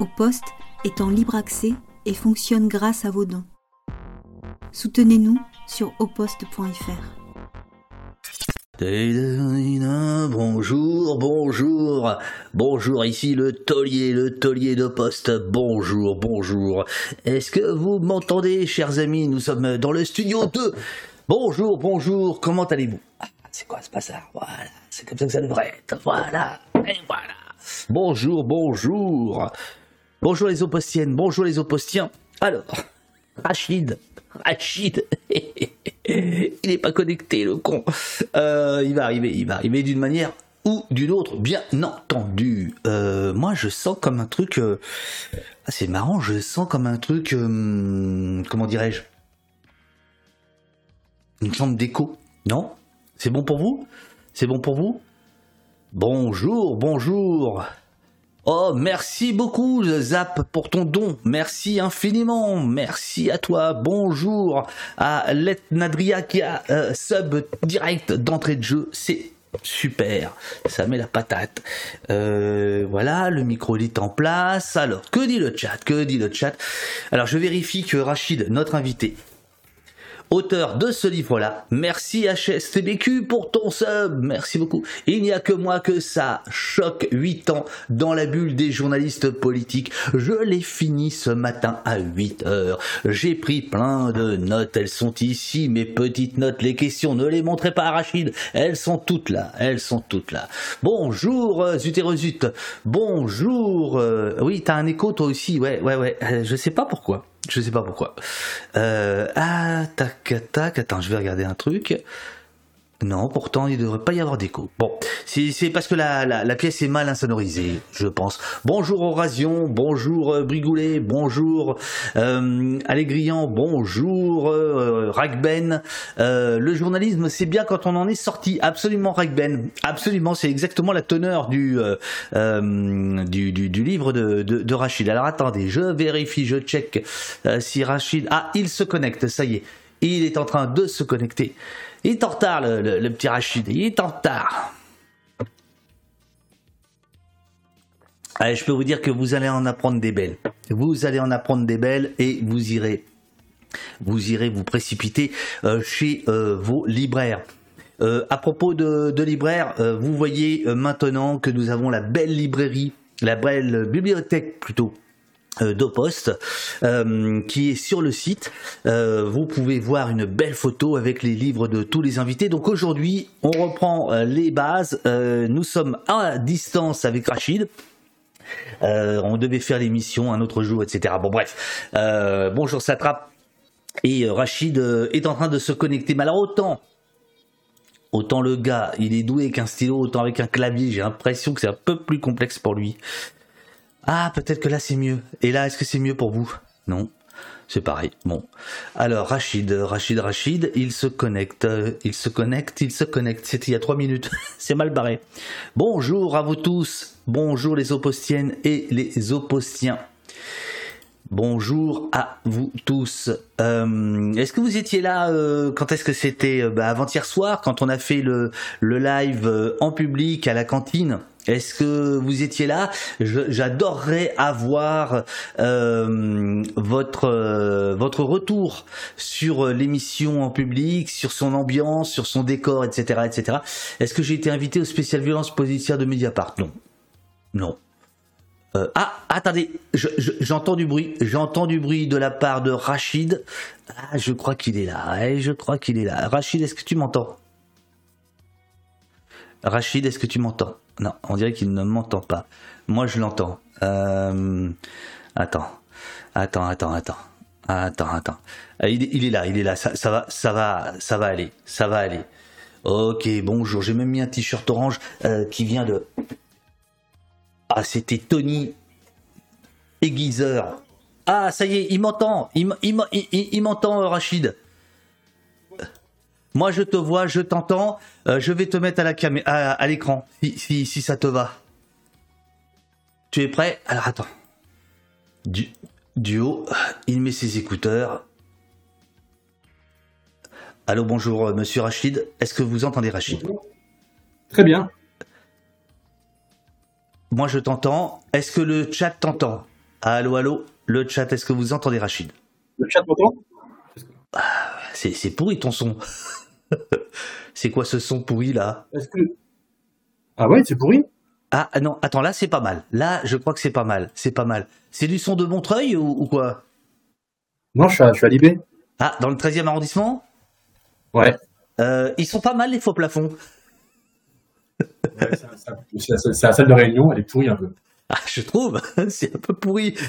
Au poste est en libre accès et fonctionne grâce à vos dons. Soutenez-nous sur oposte.fr. Bonjour, bonjour, bonjour, ici le taulier, le taulier de poste, bonjour, bonjour. Est-ce que vous m'entendez, chers amis? Nous sommes dans le studio 2. Bonjour, bonjour, comment allez-vous? Ah, C'est quoi ce bazar? Voilà, c'est comme ça que ça devrait être, voilà, et voilà. Bonjour, bonjour. Bonjour les opostiennes, bonjour les opostiens. Alors, Rachid, Rachid, il n'est pas connecté le con. Euh, il va arriver, il va arriver d'une manière ou d'une autre, bien entendu. Euh, moi, je sens comme un truc. Euh, ah, c'est marrant, je sens comme un truc. comment dirais-je? Une chambre d'écho. Non? C'est bon pour vous? C'est bon pour vous? Bonjour, bonjour. Oh, merci beaucoup, Zap, pour ton don. Merci infiniment. Merci à toi. Bonjour à Letnadria qui a euh, sub direct d'entrée de jeu. C'est super. Ça met la patate. Euh, voilà, le micro est en place. Alors, que dit le chat? Que dit le chat? Alors, je vérifie que Rachid, notre invité, auteur de ce livre-là. Merci HSTBQ pour ton sub, merci beaucoup. Il n'y a que moi que ça choque 8 ans dans la bulle des journalistes politiques. Je l'ai fini ce matin à 8 heures. J'ai pris plein de notes, elles sont ici, mes petites notes. Les questions, ne les montrez pas à Rachid, elles sont toutes là, elles sont toutes là. Bonjour euh, Zuterozut, bonjour. Euh, oui, t'as un écho toi aussi, ouais, ouais, ouais. Euh, je sais pas pourquoi. Je sais pas pourquoi. Euh, ah, tac, tac, attends, je vais regarder un truc. Non, pourtant il ne devrait pas y avoir d'écho. Bon, c'est parce que la, pièce est mal insonorisée, je pense. Bonjour Orasion, bonjour euh, Brigoulet, bonjour euh, bonjour euh, Ragben. Euh, le journalisme, c'est bien quand on en est sorti. Absolument Ragben, absolument, c'est exactement la teneur du, du, livre de, de, de, Rachid. Alors attendez, je vérifie, je check si Rachid... Ah, il se connecte, ça y est. Il est en train de se connecter. Il est en retard, le, petit Rachid. Il est en retard. Allez, je peux vous dire que vous allez en apprendre des belles. Vous allez en apprendre des belles et vous irez, vous irez vous précipiter euh, chez euh, vos libraires. Euh, à propos de, libraires, vous voyez maintenant que nous avons la belle librairie, la belle bibliothèque plutôt d'Opost euh, qui est sur le site. Euh, vous pouvez voir une belle photo avec les livres de tous les invités. Donc aujourd'hui, on reprend les bases. nous sommes à distance avec Rachid. on devait faire l'émission un autre jour, etc. Bon bref. bonjour Satrap. Et Rachid est en train de se connecter. Mais alors autant autant le gars, il est doué avec un stylo, autant avec un clavier, j'ai l'impression que c'est un peu plus complexe pour lui. Ah, peut-être que là c'est mieux. Et là, est-ce que c'est mieux pour vous? Non. C'est pareil. Bon. Alors, Rachid, Rachid, Rachid, il se connecte, il se connecte, il se connecte. C'était il y a trois minutes. c'est mal barré. Bonjour à vous tous. Bonjour les opostiennes et les opostiens. Bonjour à vous tous. Euh, est-ce que vous étiez là euh, Quand est-ce que c'était euh, bah, Avant-hier soir, quand on a fait le live en public à la cantine? Est-ce que vous étiez là? J'adorerais avoir euh, votre euh, votre retour sur l'émission en public, sur son ambiance, sur son décor, etc., etc. Est-ce que j'ai été invité au spécial violence policière de Mediapart? Non, non. Euh, ah, attendez, j'entends du bruit. J'entends du bruit de la part de Rachid. Ah, je crois qu'il est là. je crois qu'il est là. Rachid, est-ce que tu m'entends? Rachid, est-ce que tu m'entends? Non, on dirait qu'il ne m'entend pas. Moi, je l'entends. Euh... Attends, attends, attends, attends, attends, attends. Ah, il, est là, il est là. Ça, va, ça va, ça va aller, ça va aller. Ok, bonjour. J'ai même mis un t-shirt orange euh, qui vient de. Ah, c'était Tony aiguiseur. Ah, ça y est, il m'entend. Il m'entend, Rachid. Moi, je te vois, je t'entends. Euh, je vais te mettre à la à, l'écran, si, ça te va. Tu es prêt? Alors attends. Du, duo, il met ses écouteurs. Allô, bonjour, euh, monsieur Rachid. Est-ce que vous entendez Rachid? Très bien. Moi, je t'entends. Est-ce que le chat t'entend? Allô, allô, le chat, est-ce que vous entendez Rachid? Le chat m'entend? Ah, C'est pourri ton son. c'est quoi ce son pourri là? Que... Ah ouais, c'est pourri? Ah non, attends, là c'est pas mal. Là, je crois que c'est pas mal. C'est pas mal. C'est du son de Montreuil ou, quoi? Non, je suis, à, je Libé. Ah, dans le 13e arrondissement? Ouais. Euh, ils sont pas mal les faux plafonds. c'est la salle de réunion, elle est pourrie un peu. Ah, je trouve, c'est un peu pourri.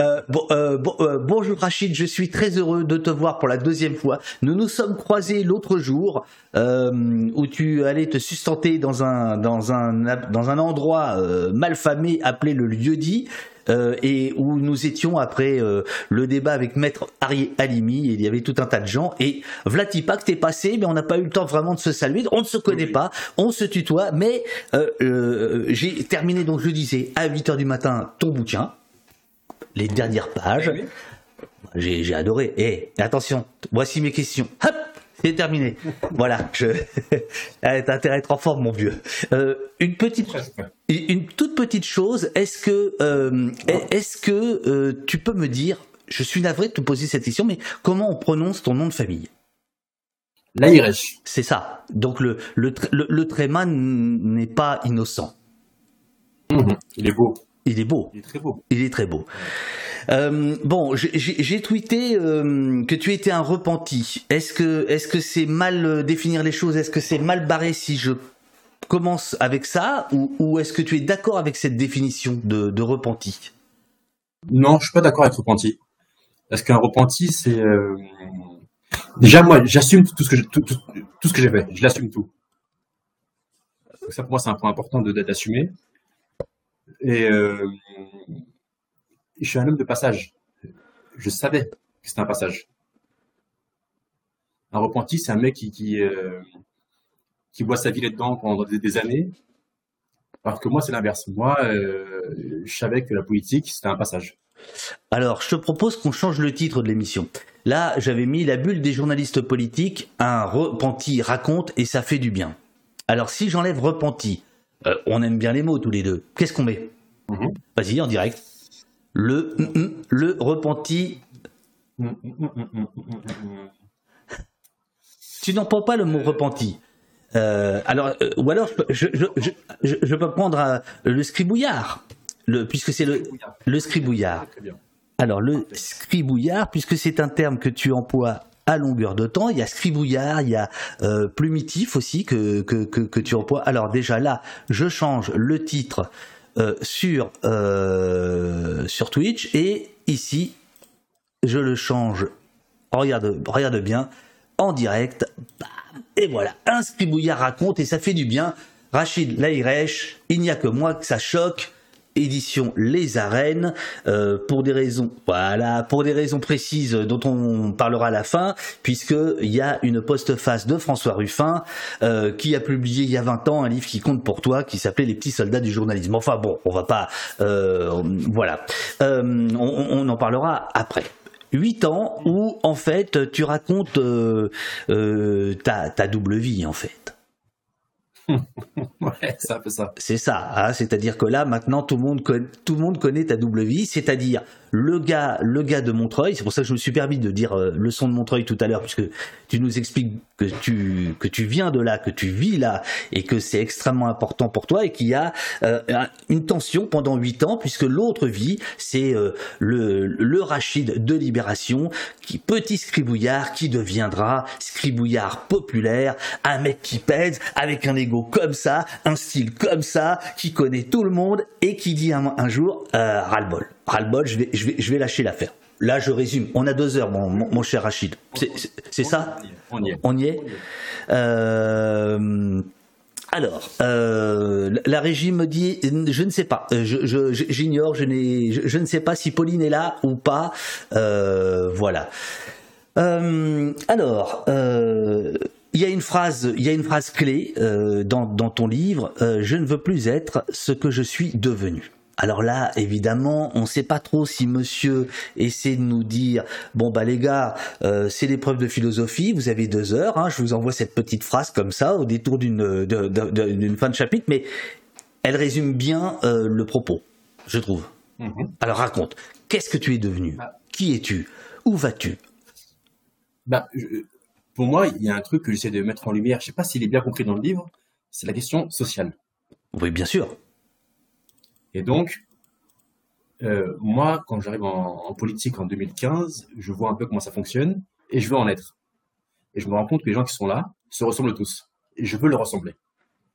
Euh, bon, euh, euh, bonjour Rachid, je suis très heureux de te voir pour la deuxième fois. Nous nous sommes croisés l'autre jour où tu allais te sustenter dans un dans un dans un endroit malfamé appelé le lieu-dit. Euh, et où nous étions après euh, le débat avec Maître Arié Alimi, et il y avait tout un tas de gens, et Vlatipak t'es passé, mais on n'a pas eu le temps vraiment de se saluer, on ne se connaît pas, on se tutoie, mais euh, j'ai terminé, donc je disais, à 8h du matin, ton bouquin, les dernières pages, j'ai adoré, et attention, voici mes questions, hop c'est terminé. voilà, je... t'as intérêt à être en forme, mon vieux. Euh, une petite, une toute petite chose. Est-ce que, euh, est-ce que euh, tu peux me dire, je suis navré de te poser cette question, mais comment on prononce ton nom de famille? L'Aïrèche. C'est ça. Donc le le, le, tréma n'est pas innocent. Mhm. Il est beau. Il est beau. Il est très beau. Il est très beau. Euh, bon, j'ai tweeté euh, que tu étais un repenti. Est-ce que est-ce que c'est mal euh, définir les choses? Est-ce que c'est mal barré si je commence avec ça? Ou, est-ce que tu es d'accord avec cette définition de, repenti? Non, je suis pas d'accord avec repenti. Parce qu'un repenti, c'est déjà moi, j'assume tout ce que tout, ce que j'ai fait. Je l'assume tout. Ça pour moi, c'est un point important de d'assumer. Et je suis un homme de passage. Je savais que c'était un passage. Un repenti, c'est un mec qui, qui, euh, voit sa vie là-dedans pendant des, années. Alors que moi, c'est l'inverse. Moi, euh, je savais que la politique, c'était un passage. Alors, je te propose qu'on change le titre de l'émission. Là, j'avais mis la bulle des journalistes politiques, un repenti raconte et ça fait du bien. Alors, si j'enlève repenti, euh, on aime bien les mots tous les deux. Qu'est-ce qu'on met mhm. Vas-y, en direct le, le repenti. tu n'entends pas le mot repenti. Euh, alors, euh, ou alors, je, je, peux prendre euh, le scribouillard, le, puisque c'est le, le scribouillard. Alors, le scribouillard, puisque c'est un terme que tu emploies à longueur de temps. Il y a scribouillard, il y a plumitif aussi que, que, que, que, tu emploies. Alors déjà là, je change le titre euh, sur, euh, sur Twitch et ici je le change. Regarde, regarde bien en direct. Et voilà, un scribouillard raconte et ça fait du bien. Rachid Laïrech, il n'y a que moi que ça choque édition Les Arènes euh, pour des raisons voilà pour des raisons précises dont on parlera à la fin puisque il y a une postface de François Ruffin euh, qui a publié il y a 20 ans un livre qui compte pour toi qui s'appelait Les petits soldats du journalisme. Enfin bon on va pas euh, voilà. On, en parlera après. 8 ans où en fait tu racontes ta, ta double vie en fait c'est ça. Hein, c'est-à-dire que là, maintenant, tout le monde connaît, tout le monde connaît ta double vie, c'est-à-dire le gars, le gars de Montreuil. C'est pour ça que je me suis permis de dire euh, le son de Montreuil tout à l'heure, puisque tu nous expliques que tu que tu viens de là, que tu vis là, et que c'est extrêmement important pour toi, et qu'il y a euh, une tension pendant huit ans, puisque l'autre vie, c'est euh, le le Rachid de Libération, qui petit scribouillard, qui deviendra scribouillard populaire, un mec qui pèse avec un ego comme ça, un style comme ça, qui connaît tout le monde et qui dit un, un jour euh, ras-le-bol ras-le-bol, je vais, je, vais, je vais lâcher l'affaire. Là, je résume. On a deux heures, mon, mon, cher Rachid. C'est ça On y est. On y est. Euh, alors, euh, la régie me dit, je ne sais pas, euh, j'ignore, je, je, je, ne sais pas si Pauline est là ou pas. Euh, voilà. Alors, il y a une phrase, il y a une phrase clé dans, dans, ton livre. je ne veux plus être ce que je suis devenu. Alors là, évidemment, on ne sait pas trop si monsieur essaie de nous dire bon bah les gars, euh, c'est l'épreuve de philosophie, vous avez deux heures, hein, je vous envoie cette petite phrase comme ça au détour d'une d'une fin de chapitre, mais elle résume bien euh, le propos, je trouve. Mhm. Alors raconte, qu'est-ce que tu es devenu? Bah. Qui es-tu? Où vas-tu? Bah, Pour moi, il y a un truc que j'essaie de mettre en lumière, je ne sais pas s'il est bien compris dans le livre, c'est la question sociale. Oui, bien sûr. Et donc, euh, moi, quand j'arrive en, politique en 2015, je vois un peu comment ça fonctionne et je veux en être. Et je me rends compte que les gens qui sont là se ressemblent tous. Et je veux leur ressembler.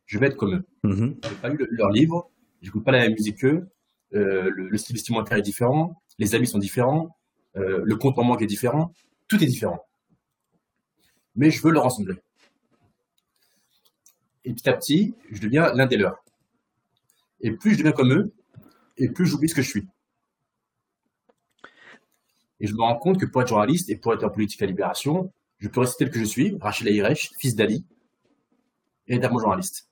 Je veux être comme eux. Mm Je n'ai pas lu leur livre, n'écoute pas la même musique qu'eux, euh, le, style vestimentaire est différent, les amis sont différents, euh, le compte en banque est différent, tout est différent. Mais je veux leur ressembler. Et petit à petit, je deviens l'un des leurs. Et plus je deviens comme eux, et plus j'oublie ce que je suis. Et je me rends compte que pour être journaliste et pour être en politique à Libération, je peux rester tel que je suis, Rachel Aïrech, fils d'Ali, et être bon journaliste.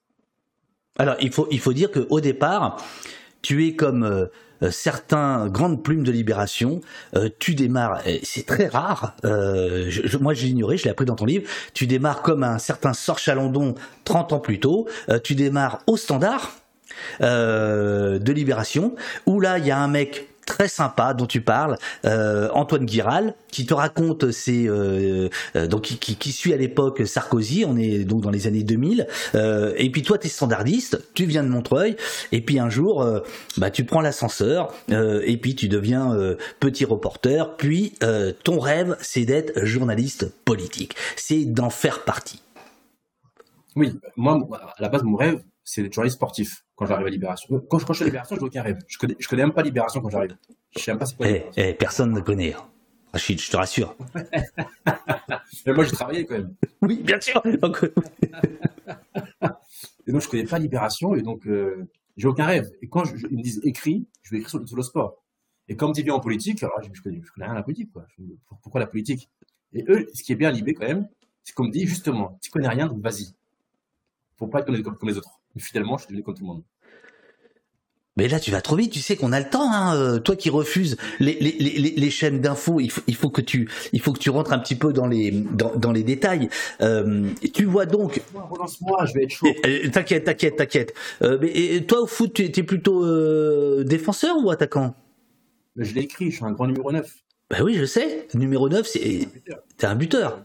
Alors, il faut, il faut dire qu'au départ, tu es comme euh, euh, certains grandes plumes de libération, euh, tu démarres, c'est très rare, je, moi j'ai ignoré, je l'ai appris dans ton livre, tu démarres comme un certain Sor Chalandon 30 ans plus tôt, tu démarres au standard de libération, où là il y a un mec très sympa dont tu parles, euh, Antoine Guiral, qui te raconte ses euh, euh, donc qui, qui, suit à l'époque Sarkozy, on est donc dans les années 2000, et puis toi tu es standardiste, tu viens de Montreuil, et puis un jour bah tu prends l'ascenseur, et puis tu deviens petit reporter, puis ton rêve c'est d'être journaliste politique, c'est d'en faire partie. Oui, moi à la base mon rêve c'est d'être journaliste sportif quand j'arrive à Libération. Quand, je suis à Libération, je n'ai aucun rêve. Je connais, je connais même pas Libération quand j'arrive. Je sais même pas ce eh, eh, personne ne connaît. Hein. Rachid, je te rassure. Mais moi, j'ai travaillé quand même. Oui, bien sûr. et donc, je connais pas Libération et donc, euh, j'ai aucun rêve. Et quand ils me disent écrit, je vais écrire sur, le sport. Et comme tu viens en politique, alors je, ne connais, rien à la politique, quoi. pourquoi la politique? Et eux, ce qui est bien à Libé quand même, c'est qu'on me dit justement, tu connais rien, donc vas-y. Faut pas être comme, comme les autres. Mais finalement, je suis devenu comme tout le monde. Mais là, tu vas trop vite. Tu sais qu'on a le temps. Hein. Euh, toi qui refuses les, les, les, les chaînes d'infos, il faut, il faut que tu, il faut que tu rentres un petit peu dans les, dans, dans les détails. Euh, tu vois donc. Relance-moi, je vais être chaud. T'inquiète, t'inquiète, t'inquiète. Euh, mais et toi au foot, tu es plutôt euh, défenseur ou attaquant? Je l'ai écrit. Je suis un grand numéro 9. Bah oui, je sais. Numéro 9, c'est. T'es un buteur.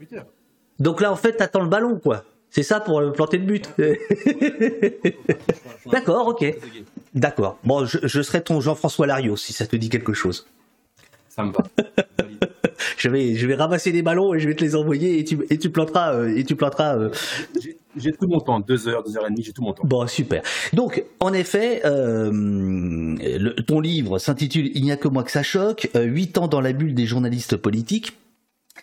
Donc là, en fait, t'attends le ballon, quoi. C'est ça pour planter le but. D'accord, ok. D'accord. Bon, je, serai ton Jean-François Larios si ça te dit quelque chose. Ça me va. je vais, je vais ramasser des ballons et je vais te les envoyer et tu, et tu planteras, euh, et tu planteras. Euh. J'ai tout mon temps, deux heures, deux heures et demie, j'ai tout mon temps. Bon, super. Donc, en effet, euh, ton livre s'intitule Il n'y a que moi que ça choque, huit ans dans la bulle des journalistes politiques.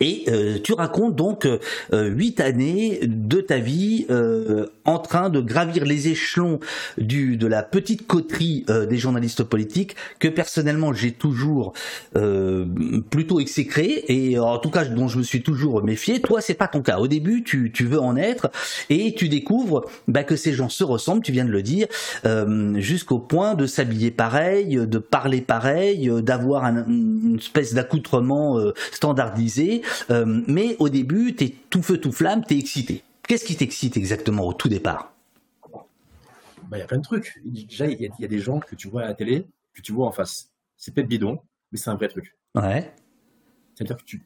Et euh, tu racontes donc euh, huit années de ta vie euh, en train de gravir les échelons du de la petite coterie des journalistes politiques que personnellement j'ai toujours plutôt exécré et en tout cas dont je me suis toujours méfié. Toi c'est pas ton cas. Au début tu, tu veux en être et tu découvres bah, que ces gens se ressemblent. Tu viens de le dire jusqu'au point de s'habiller pareil, de parler pareil, d'avoir une espèce d'accoutrement standardisé. Euh, mais au début, tu es tout feu, tout flamme, tu es excité. Qu'est-ce qui t'excite exactement au tout départ? Bah, Il y a plein de trucs. Déjà, il y, a des gens que tu vois à la télé, que tu vois en face. C'est peut-être bidon, mais c'est un vrai truc. Ouais. C'est-à-dire que tu,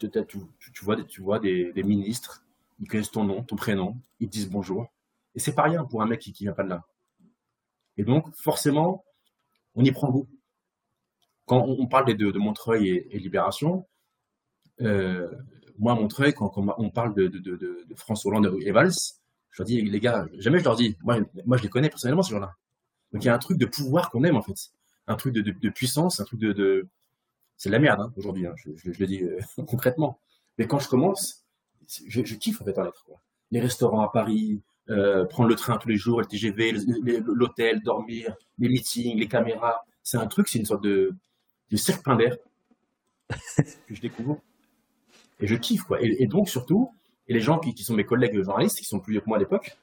vois, tu vois des, ministres, ils connaissent ton nom, ton prénom, ils te disent bonjour. Et c'est pas rien pour un mec qui, ne vient pas de là. Et donc, forcément, on y prend goût. Quand on, parle des deux, de Montreuil et, et Libération, euh, moi, à Montreuil, quand, on parle de, de, de, de, François Hollande et Valls, je leur dis, les gars, jamais je leur dis, moi, moi je les connais personnellement, ces gens-là. Donc il y a un truc de pouvoir qu'on aime, en fait. Un truc de, de, puissance, un truc de. de... C'est de la merde, hein, aujourd'hui, hein, je, je, le dis euh, concrètement. Mais quand je commence, je, je kiffe, en fait, en être. Quoi. Les restaurants à Paris, euh, prendre le train tous les jours, le TGV, l'hôtel, dormir, les meetings, les caméras. C'est un truc, c'est une sorte de, de plein d'air que je découvre. Et je kiffe, quoi. Et, donc, surtout, et les gens qui, sont mes collègues journalistes, qui sont plus vieux que moi à l'époque,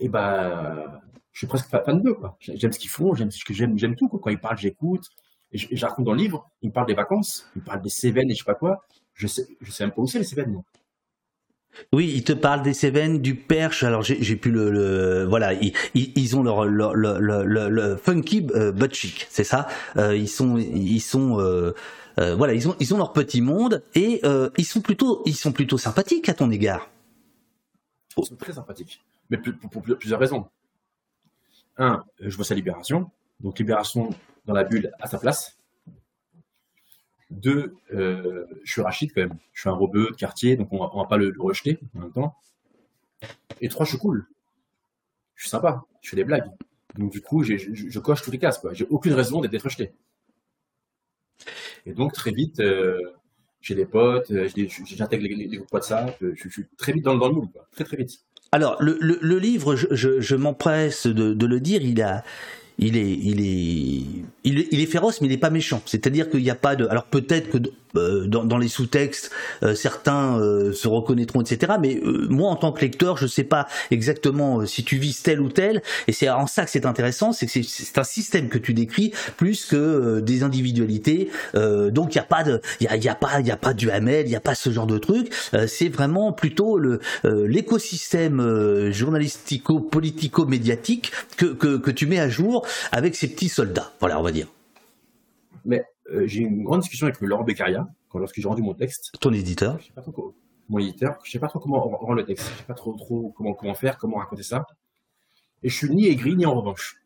et eh ben, je suis presque fan d'eux, quoi. J'aime ce qu'ils font, j'aime j'aime, j'aime tout, quoi. Quand ils parlent, j'écoute. Et je, dans le livre, ils me parlent des vacances, ils me parlent des Cévennes et je sais pas quoi. Je sais, je sais même pas où c'est les Cévennes, moi. Oui, il te parle des Cévennes, du Perche. Alors j'ai pu le, voilà, ils, ont leur le, funky but chic, c'est ça? ils sont ils sont voilà, ils ont leur petit monde et ils sont plutôt ils sont plutôt sympathiques à ton égard. Ils sont très sympathiques, mais pour, plusieurs raisons. Un, je vois sa libération, donc libération dans la bulle à sa place. Deux, euh, je suis Rachid quand même. Je suis un robeux de quartier, donc on va, va pas le, rejeter en même temps. Et trois, je suis cool. Je suis sympa. Je fais des blagues. Donc du coup, je, coche toutes les cases. J'ai aucune raison d'être rejeté. Et donc très vite, euh, j'ai des potes, euh, j'intègre les, les, groupes WhatsApp. Je, suis très vite dans, dans le moule, très très vite. Alors le, livre, je, m'empresse de, le dire, il a, il est, il est, il est, féroce, mais il n'est pas méchant. C'est-à-dire qu'il n'y a pas de. Alors peut-être que euh, dans, les sous-textes, euh, certains euh, se reconnaîtront, etc. Mais moi, en tant que lecteur, je ne sais pas exactement si tu vises tel ou tel. Et c'est en ça que c'est intéressant, c'est que c'est un système que tu décris plus que des individualités. donc il n'y a pas de, il y a, pas, il y a pas du Hamel, il n'y a pas ce genre de truc. c'est vraiment plutôt le l'écosystème journalistico-politico-médiatique que, que que tu mets à jour avec ces petits soldats. Voilà, on va dire. Mais euh, j'ai eu une grande discussion avec Laurent Beccaria quand lorsque j'ai rendu mon texte. Ton éditeur je sais pas trop Mon éditeur. Je sais pas trop comment rendre le texte. Je sais pas trop, trop comment, comment faire, comment raconter ça. Et je suis ni aigri ni en revanche.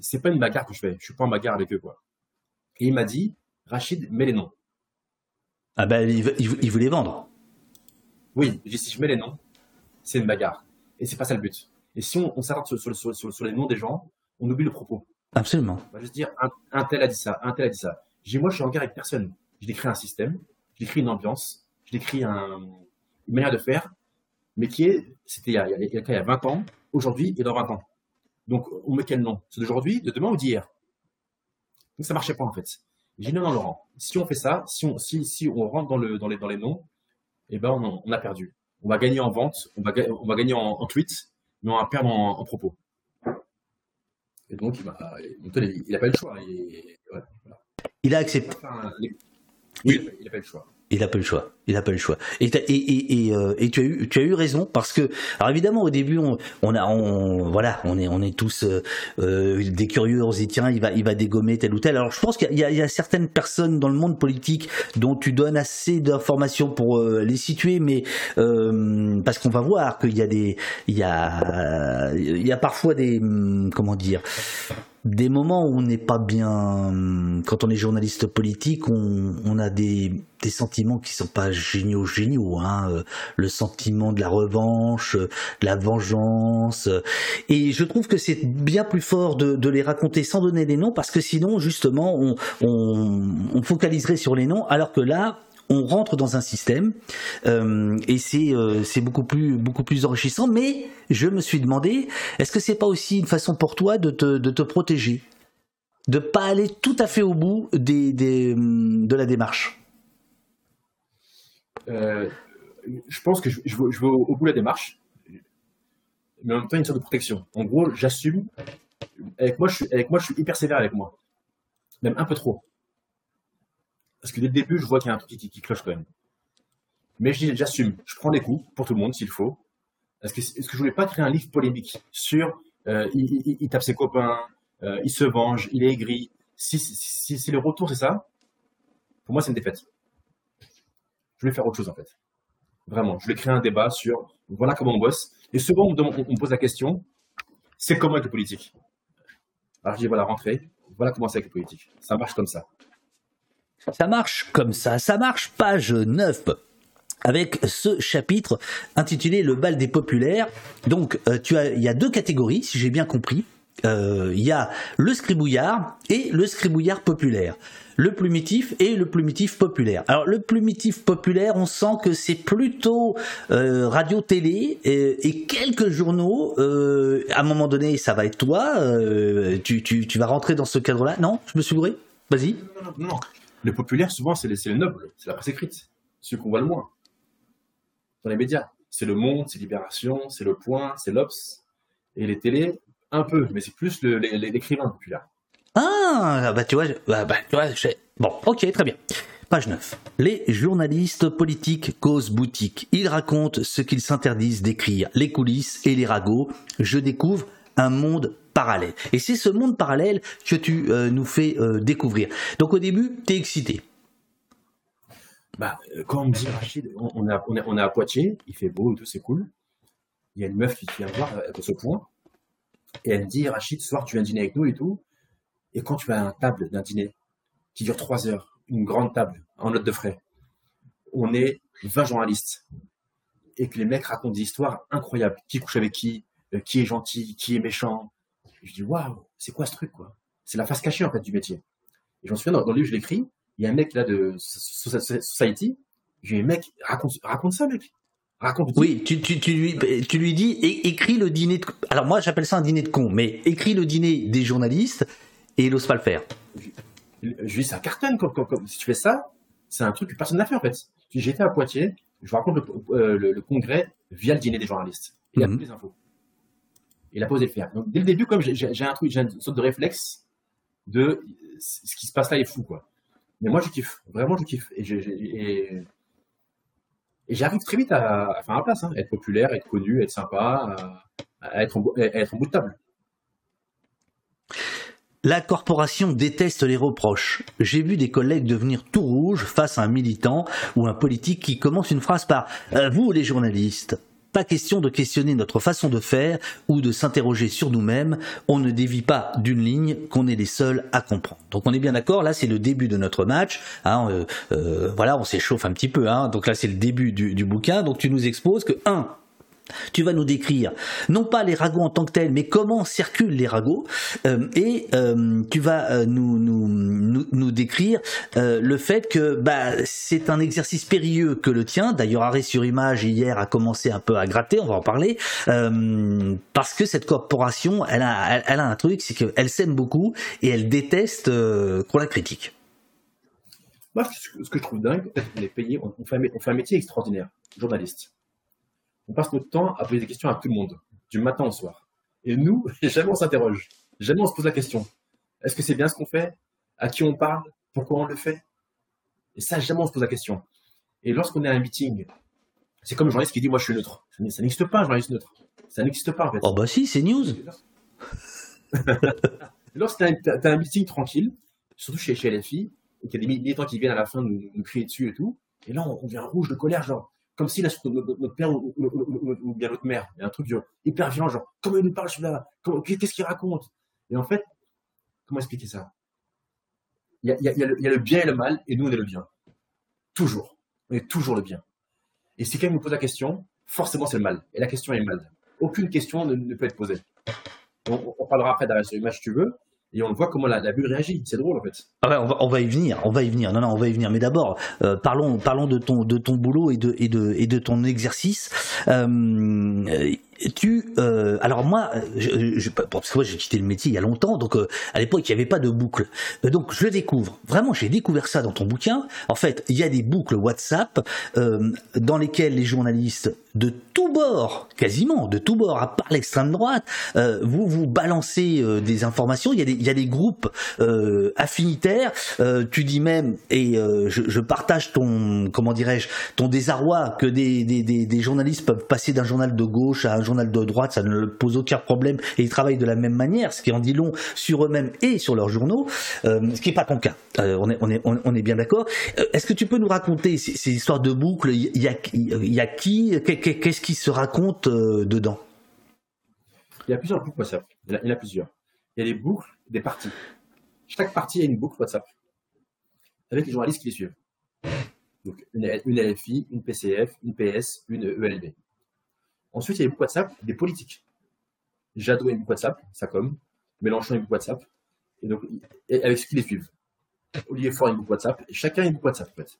C'est pas une bagarre que je fais. Je suis pas en bagarre avec eux, quoi. Et il m'a dit, Rachid, mets les noms. Ah ben, il, il, voulait vendre. Oui, si je mets les noms, c'est une bagarre. Et c'est pas ça le but. Et si on, s'arrête sur, sur, sur, les noms des gens, on oublie le propos. Absolument. On va juste dire, un, tel a dit ça, un tel a dit ça. J'ai, moi, je suis en guerre avec personne. Je décris un système, je décris une ambiance, je décris un, une manière de faire, mais qui est, c'était il y a, il y a, 20 ans, aujourd'hui et dans 20 ans. Donc, on met quel nom? C'est d'aujourd'hui, de demain ou d'hier? Donc, ça marchait pas, en fait. J'ai dit, non, non, Laurent, si on fait ça, si on, si, si on rentre dans, le, dans, les, dans les noms, eh ben, on, a perdu. On va gagner en vente, on va, on va gagner en, en tweets, mais on va perdre en, en propos. Et donc, il n'a pas eu le choix. Il a accepté. oui, il n'a pas le choix. Il n'a pas le choix. Il n'a pas le choix. Et, et, et, euh, et, tu as eu tu as eu raison parce que alors évidemment au début on, on a on voilà on est on est tous euh, euh, des curieux on se dit tiens il va il va dégommer tel ou tel. Alors je pense qu'il y, y, a certaines personnes dans le monde politique dont tu donnes assez d'informations pour les situer, mais parce qu'on va voir qu'il y a des il y a il y a parfois des hum, comment dire des moments où on n'est pas bien, quand on est journaliste politique, on, a des, sentiments qui sont pas géniaux, géniaux. Hein. Euh, le sentiment de la revanche, euh, de la vengeance. Et je trouve que c'est bien plus fort de, les raconter sans donner des noms, parce que sinon, justement, on, on focaliserait sur les noms, alors que là, on rentre dans un système euh, et c'est euh, c'est beaucoup plus beaucoup plus enrichissant. Mais je me suis demandé, est-ce que c'est pas aussi une façon pour toi de te, protéger, de pas aller tout à fait au bout des, des de la démarche? Euh, Je pense que je, je, veux, au, bout de la démarche, mais en même temps une sorte de protection. En gros, j'assume. Avec moi, je suis avec moi, je suis hyper sévère avec moi, même un peu trop. Parce que dès le début, je vois qu'il y a un truc qui, cloche quand même. Mais j'assume, je prends des coups pour tout le monde s'il faut. Est-ce que, est-ce que je voulais pas créer un livre polémique sur euh, il, tape ses copains, euh, il se venge, il est aigri. Si, si, le retour c'est ça, pour moi c'est une défaite. Je voulais faire autre chose en fait. Vraiment, je voulais créer un débat sur voilà comment on bosse. Et souvent on me, pose la question, c'est comment être politique? Alors je dis voilà, rentrez, voilà comment c'est avec politique. Ça marche comme ça. Ça marche comme ça, ça marche page 9 avec ce chapitre intitulé Le bal des populaires. Donc euh, tu as il y a deux catégories si j'ai bien compris. Euh, il y a le scribouillard et le scribouillard populaire. Le plumitif et le plumitif populaire. Alors le plumitif populaire, on sent que c'est plutôt euh, radio-télé et, quelques journaux. à un moment donné, ça va être toi. Tu, vas rentrer dans ce cadre-là. Non, je me suis bourré. Vas-y. Non, non, le populaire, souvent, c'est les, nobles, c'est la presse écrite, ceux qu'on voit le moins dans les médias. C'est Le Monde, c'est Libération, c'est Le Point, c'est l'Obs. Et les télés, un peu, mais c'est plus l'écrivain populaire. Ah, bah tu vois, bah, bah, tu vois bon, ok, très bien. Page 9. Les journalistes politiques causent boutique. Ils racontent ce qu'ils s'interdisent d'écrire, les coulisses et les ragots. Je découvre un monde Et c'est ce monde parallèle que tu euh, nous fais euh, découvrir. Donc au début, tu es excité. Bah, euh, quand on me dit Rachid, on, est, à Poitiers, il fait beau et tout, c'est cool. Il y a une meuf qui vient voir à ce point. Et elle me dit Rachid, ce soir tu viens dîner avec nous et tout. Et quand tu as un table d'un dîner qui dure trois heures, une grande table en note de frais, on est 20 journalistes et que les mecs racontent des histoires incroyables. Qui couche avec qui, qui est gentil, qui est méchant, je dis, waouh, c'est quoi ce truc, quoi? C'est la face cachée, en fait, du métier. Et j'en souviens, dans, dans, le livre, je l'écris, il y a un mec là de Society, j'ai dit, mec, raconte, raconte ça, mec. Raconte. Oui, tu, tu, tu, lui, tu lui dis, écris le dîner de. Alors moi, j'appelle ça un dîner de con, mais écris le dîner des journalistes et il n'ose pas le faire. Je, lui dis, ça cartonne. Comme, comme, si tu fais ça, c'est un truc que personne n'a fait, en fait. J'étais à Poitiers, je raconte le, euh, le, congrès via le dîner des journalistes. Il a mm toutes les infos et la posé le faire. Donc dès le début, comme j'ai un truc, j'ai une sorte de réflexe de ce qui se passe là est fou, quoi. Mais moi, je kiffe. Vraiment, je kiffe. Et j'arrive très vite à, faire ma place, hein. être populaire, être connu, être sympa, être, en, être en bout de table. La corporation déteste les reproches. J'ai vu des collègues devenir tout rouge face à un militant ou un politique qui commence une phrase par euh, Vous, les journalistes, pas question de questionner notre façon de faire ou de s'interroger sur nous-mêmes. On ne dévie pas d'une ligne qu'on est les seuls à comprendre. Donc on est bien d'accord. Là, c'est le début de notre match. Hein, euh, euh, voilà, on s'échauffe un petit peu. Hein. Donc là, c'est le début du, du bouquin. Donc tu nous exposes que un, tu vas nous décrire non pas les ragots en tant que tels, mais comment circulent les ragots, euh, et euh, tu vas euh, nous, décrire le fait que bah, c'est un exercice périlleux que le tien. D'ailleurs, Arrêt sur Image hier a commencé un peu à gratter, on va en parler, parce que cette corporation, elle a, un truc, c'est qu'elle s'aime beaucoup et elle déteste qu'on la critique. Moi, ce que je trouve dingue, on est on fait un métier extraordinaire, journaliste on passe notre temps à poser des questions à tout le monde, du matin au soir. Et nous, jamais on s'interroge, jamais on se pose la question. Est-ce que c'est bien ce qu'on fait? À qui on parle? Pourquoi on le fait? Et ça, jamais on se pose la question. Et lorsqu'on est à un meeting, c'est comme un journaliste qui dit Moi, je suis neutre. Ça n'existe pas, un journaliste neutre. Ça n'existe pas, en fait. Oh, bah si, c'est news. Lorsque tu as, un meeting tranquille, surtout chez, chez LFI, et qu'il y a des militants qui viennent à la fin nous, nous crier dessus et tout, et là, on, on devient rouge de colère, genre, comme si notre, notre, père ou, bien notre mère, il y a un truc hyper violent, genre, comment il nous parle celui-là? Qu'est-ce qu'il raconte? Et en fait, comment expliquer ça? Il y, a, a le, a, bien et le mal, et nous, on est le bien. Toujours. On est toujours le bien. Et si quelqu'un nous pose la question, forcément, c'est le mal. Et la question est le mal. Aucune question ne, peut être posée. On, on parlera après d'arrêt sur l'image si tu veux, et on voit comment la, bulle réagit. C'est drôle en fait. Ah ouais, on va, on va y venir, on va y venir. Non, non, on va y venir. Mais d'abord, euh, parlons, parlons de ton, de ton boulot et de, et de, et de ton exercice. Euh, tu, euh, alors moi, je, je, parce que moi j'ai quitté le métier il y a longtemps, donc euh, à l'époque il n'y avait pas de boucle. Euh, donc je découvre, vraiment j'ai découvert ça dans ton bouquin. En fait, il y a des boucles WhatsApp euh, dans lesquelles les journalistes de tous bords, quasiment de tous bords, à part l'extrême droite, euh, vous vous balancez des informations. Il y a des, il y a des groupes affinitaires. tu dis même, et je, je, partage ton, comment dirais-je, ton désarroi que des, des, des, des journalistes peuvent passer d'un journal de gauche à un journal de droite, ça ne pose aucun problème et ils travaillent de la même manière, ce qui en dit long sur eux-mêmes et sur leurs journaux, euh, ce qui n'est pas ton cas. Euh, on, est, bien d'accord. Euh, est-ce que tu peux nous raconter ces, histoires de boucles Il y a, a qui? Qu'est-ce qui se raconte dedans? Il y a plusieurs boucles WhatsApp. Il y en a, plusieurs. Il y a des boucles, des parties. Chaque partie a une boucle WhatsApp avec les journalistes qui les suivent. Donc une, une LFI, une PCF, une PS, une ELB. Ensuite, il y a les WhatsApp des politiques. Jadot a une WhatsApp, ça comme. Mélenchon a une WhatsApp. Et donc, avec ce qui les suivent. Olivier Faure a une WhatsApp. Et chacun a une WhatsApp, en fait.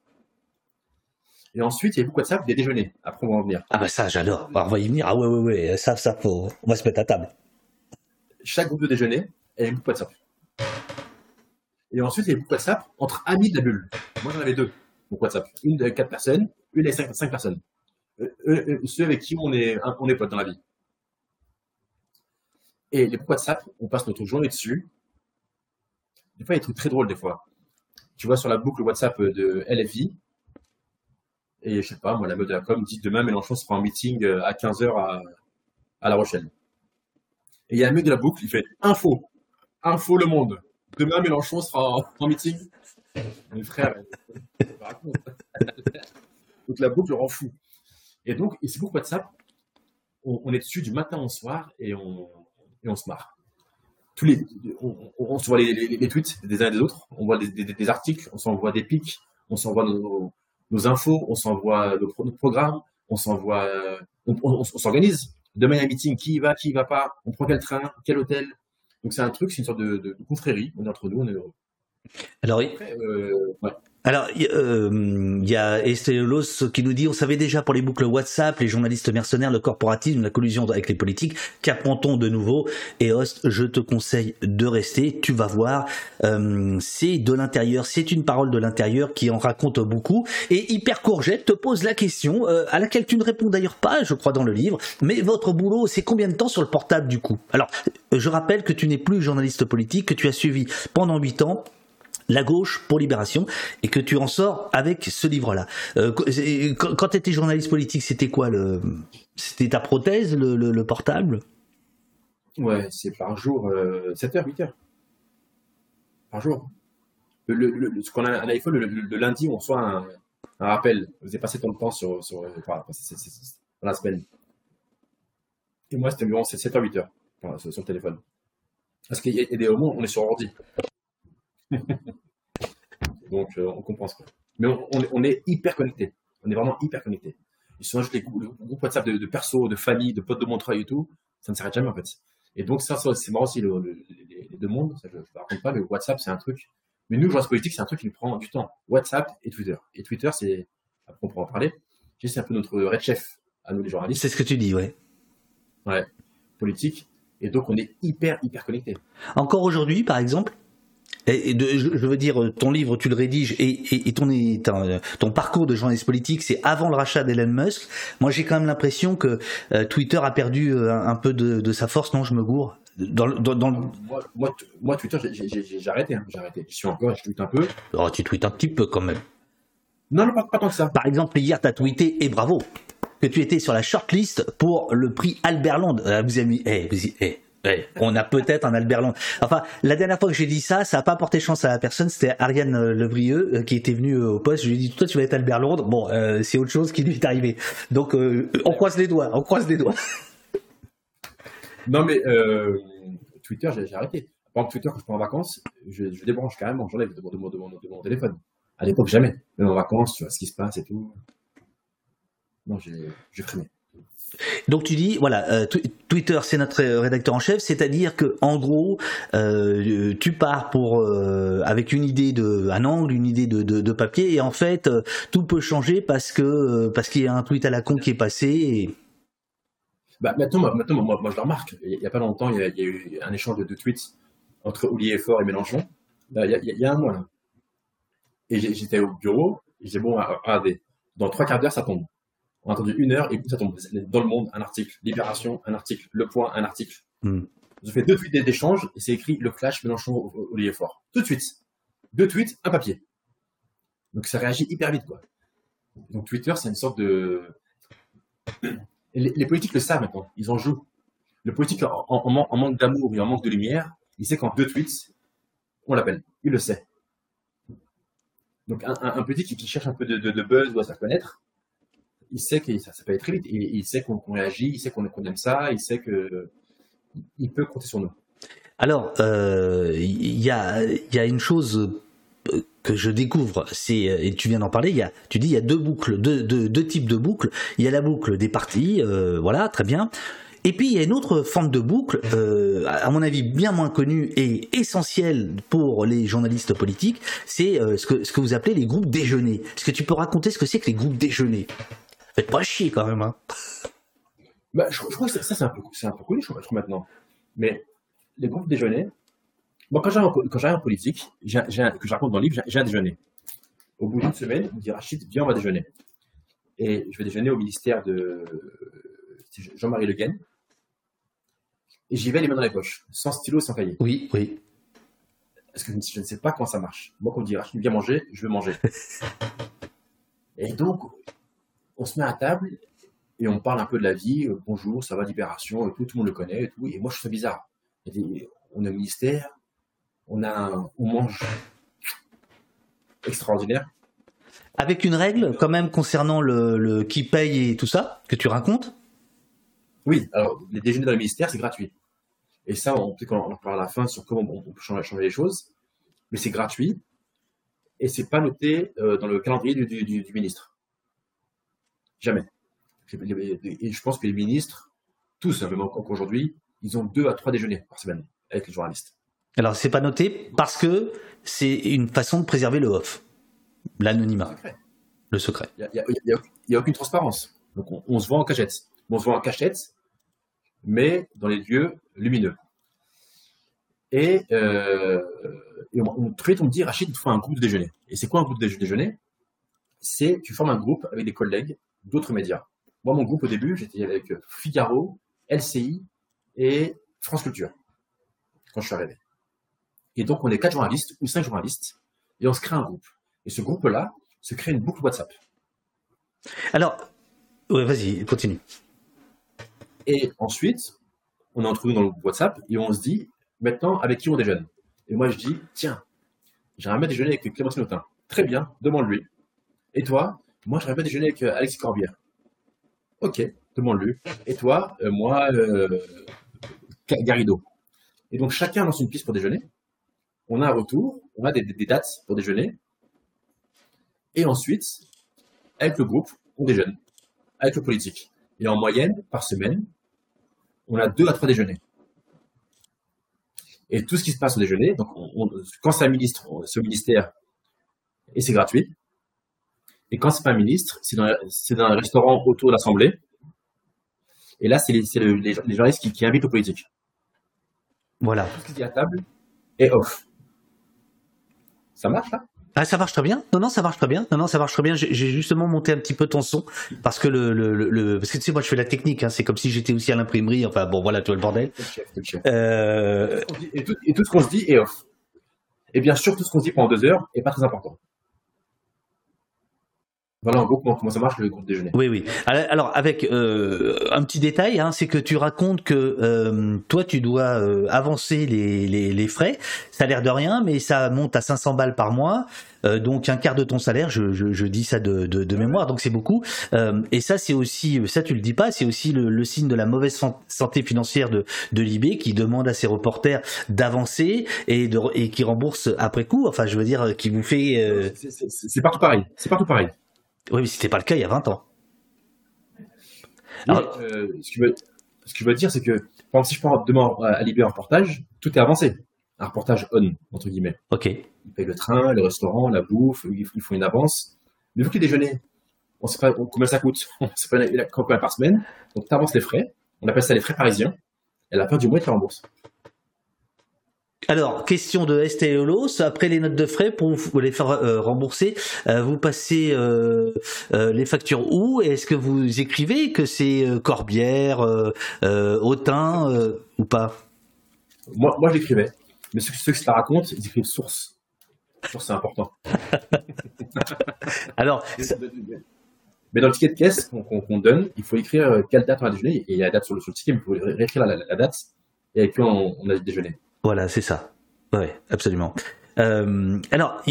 Et ensuite, il y a beaucoup WhatsApp des déjeuners. Après, on va en venir. Ah, bah ça, j'adore. On va y venir. Ah, ouais, ouais, ouais. Ça, ça, faut... on va se mettre à table. Chaque groupe de déjeuner a une WhatsApp. Et ensuite, il y a beaucoup WhatsApp entre amis de la bulle. Moi, j'en avais deux. WhatsApp. Une de quatre personnes, une de cinq, cinq personnes. Euh, euh, ceux avec qui on est, on est potes dans la vie. Et les WhatsApp, on passe notre journée dessus. Des fois, il y a des trucs très drôles, des fois. tu vois sur la boucle WhatsApp de LFI, et je sais pas, moi, la mode de la com dit demain Mélenchon sera en meeting euh, à 15h à, à La Rochelle. Et il y a un mec de la boucle, il fait info, info le monde. Demain Mélenchon sera en, meeting. Mes frères, donc la boucle rend fou. Et donc, c'est pour WhatsApp, on, est dessus du matin au soir et on, et on se marre. Tous les, on, on se voit les, les, tweets des uns et des autres, on voit des, des, articles, on s'envoie des pics, on s'envoie nos, nos, infos, on s'envoie nos, nos, programmes, on s'envoie, on, s'organise. Demain, il y a un meeting, qui y va, qui y va pas, on prend quel train, quel hôtel. Donc c'est un truc, c'est une sorte de, de, confrérie, on est entre nous, on est heureux. Alors, Après, euh, ouais. Alors, il euh, y a Estelos qui nous dit, on savait déjà pour les boucles WhatsApp, les journalistes mercenaires, le corporatisme, la collusion avec les politiques, qu'apprend-on de nouveau? Et Host, je te conseille de rester, tu vas voir, euh, c'est de l'intérieur, c'est une parole de l'intérieur qui en raconte beaucoup. Et Hyper Courgette te pose la question, euh, à laquelle tu ne réponds d'ailleurs pas, je crois, dans le livre, mais votre boulot, c'est combien de temps sur le portable du coup? Alors, je rappelle que tu n'es plus journaliste politique, que tu as suivi pendant 8 ans la gauche pour Libération, et que tu en sors avec ce livre-là. Euh, quand tu étais journaliste politique, c'était quoi le, C'était ta prothèse, le, portable? Ouais, c'est par jour, 7h, 8h. Par jour. Le, ce qu'on a un iPhone, le, lundi, on reçoit un, rappel. Vous avez passé ton temps sur, sur, dans la semaine. Et moi, c'était environ 7h, 8h sur, le téléphone. Parce qu'il y, a des moments où on est sur ordi. Donc, euh, on comprend ce Mais on, est hyper connecté. On est vraiment hyper connecté. Ils sont juste les groupes, WhatsApp de, de perso, de famille, de potes de Montreuil et tout. Ça ne s'arrête jamais, en fait. Et donc, ça, c'est marrant aussi, les, deux mondes. Ça, je ne raconte pas, mais WhatsApp, c'est un truc. Mais nous, joueurs politique, c'est un truc qui nous prend du temps. WhatsApp et Twitter. Et Twitter, c'est, après, on pourra en parler. C'est un peu notre red chef à nous, les journalistes. C'est ce que tu dis, ouais. Ouais. Politique. Et donc, on est hyper, hyper connecté. Encore aujourd'hui, par exemple, et je, veux dire, ton livre, tu le rédiges et, ton, ton, parcours de journaliste politique, c'est avant le rachat d'Elon Musk. Moi, j'ai quand même l'impression que euh, Twitter a perdu euh, un, peu de, sa force. Non, je me gourre. Dans, moi, Twitter, j'ai arrêté, hein, j'ai arrêté. Je suis encore, je tweete un peu. Oh, tu tweets un petit peu quand même. Non, non, pas, tant que ça. Par exemple, hier, tu as tweeté, et bravo, que tu étais sur la shortlist pour le prix Albert Land. Euh, vous avez mis, eh, vous, on a peut-être un Albert Long. Enfin, la dernière fois que j'ai dit ça, ça n'a pas porté chance à la personne. C'était Ariane euh, Levrieux euh, qui était venue euh, au poste. Je lui ai dit, toi, tu vas être Albert Londres. Bon, c'est autre chose qui lui est arrivé. Donc, on croise les doigts. On croise les doigts. Non, mais Twitter, j'ai arrêté. Par exemple, Twitter, quand je pars en vacances, je, je débranche carrément. J'enlève de, de, de, mon téléphone. À l'époque, jamais. Même en vacances, tu vois ce qui se passe et tout. Non, j'ai freiné. Donc tu dis voilà euh, Twitter c'est notre rédacteur en chef c'est-à-dire que en gros euh, tu pars pour euh, avec une idée de un angle une idée de, papier et en fait tout peut changer parce que parce qu'il y a un tweet à la con qui est passé bah, maintenant, maintenant moi, moi, je le remarque. Il n'y a pas longtemps il y a, eu un échange de, tweets entre Olivier Faure et Mélenchon. Il, y a, un mois et j'étais au bureau et j'ai bon regardez dans trois quarts d'heure ça tombe on a attendu une heure et ça tombe dans le monde, un article, Libération, un article, Le Point, un article. Hmm. Je fais deux tweets d'échange et c'est écrit le flash Mélenchon Olivier Fort. Tout de suite. Deux tweets, un papier. Donc ça réagit hyper vite, quoi. Donc Twitter, c'est une sorte de. les, politiques le savent maintenant, ils en jouent. Le politique, en, manque d'amour et en manque de lumière, il sait qu'en deux tweets, on l'appelle. Il le sait. Donc un, politique qui, cherche un peu de, de, de buzz doit se connaître il sait que ça, peut aller très vite. Il, sait qu'on réagit, il sait qu'on aime ça, il sait que il peut compter sur nous. Alors, euh, il y, a, une chose que je découvre, et tu viens d'en parler. Tu dis il y a deux boucles, deux, types de boucles. Il y a la boucle des partis, euh, voilà, très bien. Et puis il y a une autre forme de boucle, euh, à mon avis bien moins connue et essentielle pour les journalistes politiques, c'est ce, que, ce que vous appelez les groupes déjeuners. Est-ce que tu peux raconter ce que c'est que les groupes déjeuners? Faites pas chier quand même. Hein. Bah, je, crois que ça, c'est un, peu, un peu connu, je crois, maintenant. Mais les groupes déjeuner, moi, quand j'arrive en politique, que je raconte dans le livre, j'ai un déjeuner. Au bout d'une semaine, on me dit Rachid, viens, on va déjeuner. Et je vais déjeuner au ministère de Jean-Marie Le Guen. Et j'y vais les mains dans les poches, sans stylo, sans cahier. Oui, oui. Parce que je ne sais pas comment ça marche. Moi, quand on me dit Rachid, viens manger, je veux manger. et donc, on se met à table et on parle un peu de la vie. Euh, bonjour, ça va, libération, et tout, tout le monde le connaît et tout. Et moi, je trouve ça bizarre. on a un ministère, on, a on mange extraordinaire. Avec une règle quand même concernant le, qui paye et tout ça, que tu racontes? Oui, alors les déjeuners dans le ministère, c'est gratuit. Et ça, on peut en parler à la fin sur comment on peut changer, les choses. Mais c'est gratuit et c'est pas noté euh, dans le calendrier du, ministre. Jamais. Et je pense que les ministres, tous, hein, même encore aujourd'hui, ils ont deux à trois déjeuners par semaine avec les journalistes. Alors, c'est pas noté parce que c'est une façon de préserver le off, l'anonymat, le secret. Il n'y a, aucune transparence. Donc, on, se voit en cachette. on se voit en cachette, mais dans les lieux lumineux. Et, euh, on, très vite, on me dit, Rachid, il faut un groupe de déjeuner. Et c'est quoi un groupe de déjeuner C'est tu formes un groupe avec des collègues d'autres médias. Moi, mon groupe au début, j'étais avec Figaro, LCI et France Culture quand je suis arrivé. Et donc, on est quatre journalistes ou cinq journalistes et on se crée un groupe. Et ce groupe-là se crée une boucle WhatsApp. Alors, ouais, vas-y, continue. Et ensuite, on est retrouvé dans le groupe WhatsApp et on se dit, maintenant, avec qui on déjeune? Et moi, je dis, tiens, j'aimerais bien déjeuner avec Clémentine Autain. Très bien, demande-lui. Et toi? Moi, j'aimerais bien déjeuner avec Alexis Corbière. Ok, demande-lui. Et toi euh, Moi, euh, Garrido. Et donc, chacun lance une piste pour déjeuner on a un retour, on a des, dates pour déjeuner, et ensuite, avec le groupe, on déjeune, avec le politique. Et en moyenne, par semaine, on a deux à trois déjeuners. Et tout ce qui se passe au déjeuner, quand c'est un ministre, au ministère et c'est gratuit. Et quand c'est pas un ministre, c'est dans, un restaurant autour de l'Assemblée. Et là, c'est les, journalistes qui, qui, invitent au politique. Voilà. Tout ce qui est à table est off. Ça marche là ah, ça marche très bien. Non, non, ça marche très bien. Non, non, ça marche très bien. J'ai justement monté un petit peu ton son parce que le, le, le, parce que tu sais, moi, je fais la technique. Hein. C'est comme si j'étais aussi à l'imprimerie. Enfin, bon, voilà, tu vois le bordel. Euh... Et, tout, et, tout, ce qu'on se dit est off. Et bien sûr, tout ce qu'on se dit pendant deux heures est pas très important. Voilà en gros comment, ça marche le groupe déjeuner? Oui, oui. Alors avec euh, un petit détail, hein, c'est que tu racontes que euh, toi tu dois euh, avancer les, les, les, frais. Ça a l'air de rien, mais ça monte à 500 balles par mois. donc un quart de ton salaire, je, je, je dis ça de, de, de mémoire, donc c'est beaucoup. et ça c'est aussi, ça tu le dis pas, c'est aussi le, le, signe de la mauvaise santé financière de, de l'IB qui demande à ses reporters d'avancer et, de, et qui rembourse après coup. Enfin, je veux dire, qui vous fait. C'est partout pareil. C'est partout pareil. Oui, mais c'était pas le cas il y a 20 ans. Euh, ce, que je veux, dire, c'est que, par exemple, si je prends demain à Libé un reportage, tout est avancé. Un reportage on, entre guillemets. Ok. Ils payent le train, le restaurant, la bouffe, ils font une avance. Mais vu que les déjeuners, on sait pas combien ça coûte, on sait pas combien par semaine, donc tu avances les frais, on appelle ça les frais parisiens, et à la fin du mois, tu les rembourses. Alors, question de Esteolos, après les notes de frais, pour vous les faire euh, rembourser, euh, vous passez euh, les factures où? Est-ce que vous écrivez que c'est Corbière, Autun ou pas? Moi, moi j'écrivais. Mais ceux, ceux qui se la racontent, ils écrivent source. Source, c'est important. Alors, mais dans le ticket de caisse qu'on donne, il faut écrire quelle date on a déjeuné, et il y a la date sur le, ticket, mais il faut réécrire la, date et avec qui on, on a déjeuné. Voilà, c'est ça. Ouais, absolument. Euh, alors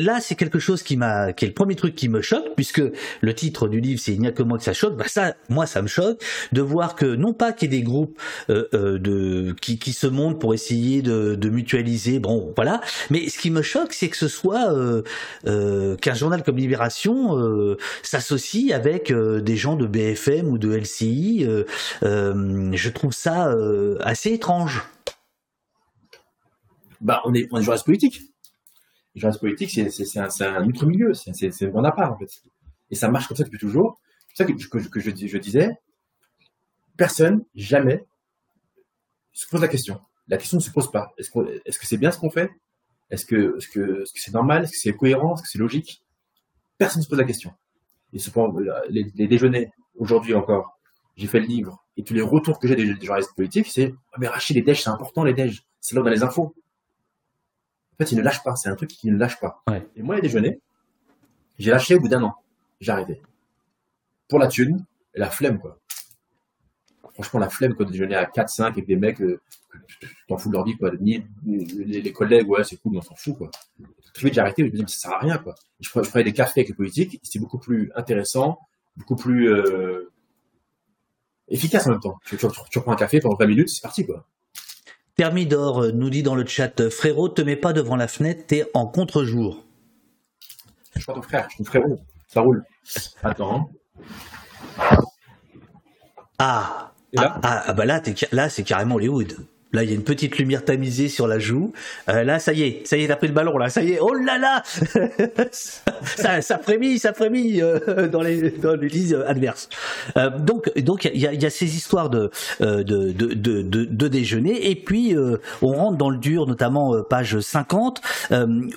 là, c'est quelque chose qui m'a, qui est le premier truc qui me choque, puisque le titre du livre c'est il n'y a que moi que ça choque. Bah ça, moi, ça me choque de voir que non pas qu'il y ait des groupes euh, euh, de qui, qui se montent pour essayer de, de, mutualiser, bon, voilà. Mais ce qui me choque, c'est que ce soit qu'un journal comme Libération s'associe avec des gens de BFM ou de LCI. je trouve ça assez étrange bah, on est, on est journaliste politique. Les journalistes politiques, c'est un, un autre milieu, c'est un bon appart, en fait. Et ça marche comme ça depuis toujours. C'est ça que, que, je, disais. Personne, jamais, se pose la question. La question ne se pose pas. Est-ce est que c'est bien ce qu'on fait? Est-ce que c'est -ce que c'est normal? Est-ce que c'est cohérent? Est-ce que c'est logique? Personne ne se pose la question. Et cependant, les, déjeuners, aujourd'hui encore, j'ai fait le livre, et tous les retours que j'ai des, journalistes politiques, c'est ah, mais Rachid, les déj, c'est important, les déj. C'est là où les infos. Fait, il ne lâche pas. C'est un truc qui ne lâche pas. Et moi, les déjeuners, j'ai lâché au bout d'un an. J'ai arrêté. Pour la thune et la flemme, quoi. Franchement, la flemme, quoi, de déjeuner à 4, 5 avec des mecs, euh, t'en fous de leur vie, quoi. Ni, les, collègues, ouais, c'est cool, mais on s'en fout, quoi. De suite, j'ai arrêté, je me dis, ça sert à rien, quoi. Je, je prenais des cafés avec les politiques, c'était beaucoup plus intéressant, beaucoup plus, euh, efficace en même temps. Tu, tu, prends un café pendant 20 minutes, c'est parti, quoi. Thermidor euh, nous dit dans le chat, euh, frérot, te mets pas devant la fenêtre, t'es en contre-jour. Je suis pas ton frère, je suis ton frérot. Ça roule. Attends. Ah, ah, ah, ah, bah là, là c'est carrément Hollywood. Là, il y a une petite lumière tamisée sur la joue. Euh, là, ça y est, ça y est, t'as pris le ballon. Là, ça y est. Oh là là, ça, ça frémit, ça frémit euh, dans les dans l'église adverse. Euh, donc, donc il y a, y a, ces histoires de de, de, de, de, déjeuner. Et puis, on rentre dans le dur, notamment page 50,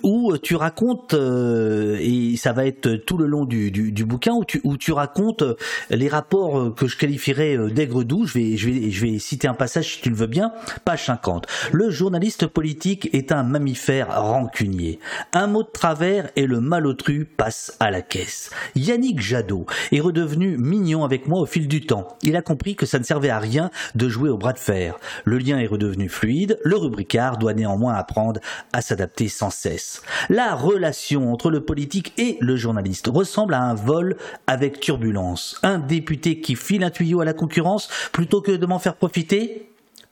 où tu racontes et ça va être tout le long du, du, du bouquin où tu où tu racontes les rapports que je qualifierais d'aigre doux. Je vais je vais je vais citer un passage si tu le veux bien Page 50. Le journaliste politique est un mammifère rancunier. Un mot de travers et le malotru passe à la caisse. Yannick Jadot est redevenu mignon avec moi au fil du temps. Il a compris que ça ne servait à rien de jouer au bras de fer. Le lien est redevenu fluide. Le rubricard doit néanmoins apprendre à s'adapter sans cesse. La relation entre le politique et le journaliste ressemble à un vol avec turbulence. Un député qui file un tuyau à la concurrence plutôt que de m'en faire profiter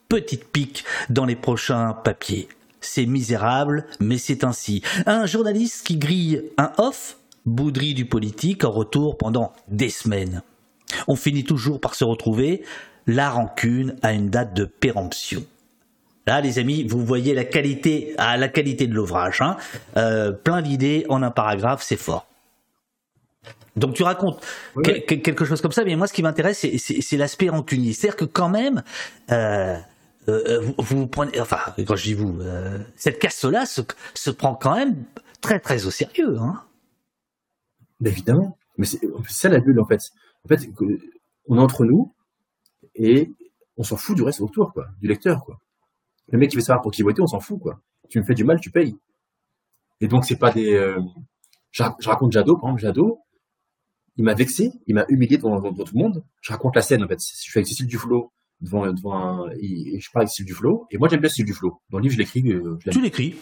petite pique dans les prochains papiers. C'est misérable, mais c'est ainsi. Un journaliste qui grille un off, bouderie du politique en retour pendant des semaines. On finit toujours par se retrouver. La rancune a une date de péremption. Là, les amis, vous voyez la qualité, à la qualité de l'ouvrage. Hein. Euh, plein d'idées en un paragraphe, c'est fort. Donc tu racontes quelque chose comme ça, mais moi ce qui m'intéresse, c'est l'aspect rancunier. C'est-à-dire que quand même, euh, euh, euh, vous, prenez, enfin, quand je dis vous, euh, cette casse-là se, prend quand même très très au sérieux. Hein évidemment, mais c'est ça la bulle en fait. En fait, on est entre nous et on s'en fout du reste autour, quoi, du lecteur, quoi. Le mec qui veut savoir pour qui voter, on s'en fout, quoi. Tu me fais du mal, tu payes. Et donc c'est pas des. je, raconte Jadot, par exemple, Jadot, il m'a vexé, il m'a humilié devant, tout le monde. Je raconte la scène en fait. Je suis avec Cécile Duflo devant, devant un, et, je parle avec Steve Duflo, et moi j'aime bien Steve Duflo. Dans le livre, je l'écris. Euh, tu l'écris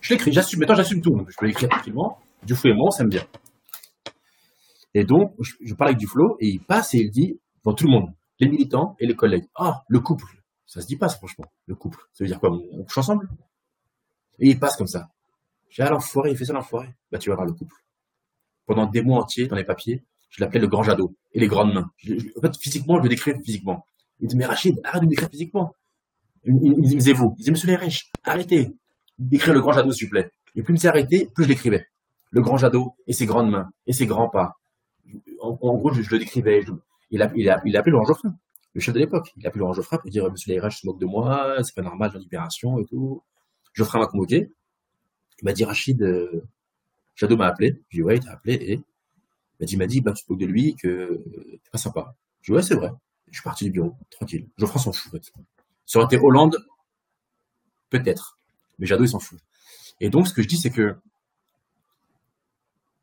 Je l'écris, j'assume. Maintenant, j'assume tout. je peux l'écrire tranquillement. Duflo et moi, ça me bien. Et donc, je, parle avec Duflo, et il passe et il dit, devant tout le monde, les militants et les collègues, ah, le couple. Ça se dit pas, franchement, le couple. Ça veut dire quoi On couche ensemble? Et il passe comme ça. J'ai ah, l'enfoiré, il fait ça l'enfoiré. Bah, tu vas voir le couple. Pendant des mois entiers, dans les papiers, je l'appelais le grand jadot et les grandes mains. en fait, physiquement, je le décris physiquement. Il dit, mais Rachid, arrête de m'écrire physiquement. Il, me disait, vous. Il disait, monsieur les riches, arrêtez d'écrire le grand Jadot, s'il vous plaît. Et plus il s'est arrêté, plus je l'écrivais. Le grand Jadot et ses grandes mains et ses grands pas. En, gros, je, le décrivais. il, a, il, il appelé Laurent Geoffrin, le chef de l'époque. Il a appelé Laurent Geoffrin pour dire, monsieur les riches se moque de moi, c'est pas normal, j'ai libération et tout. Geoffrin m'a convoqué. Il m'a dit, Rachid, euh, Jadot m'a appelé. J'ai dit, ouais, il t'a appelé et il m'a dit, il bah, tu te moques de lui, que t'es pas sympa. J'ai dit, ouais, c'est vrai. Je suis parti du bureau, tranquille. Geoffroy s'en fout, en fait. Ça aurait été Hollande, peut-être. Mais Jadot, il s'en fout. Et donc, ce que je dis, c'est que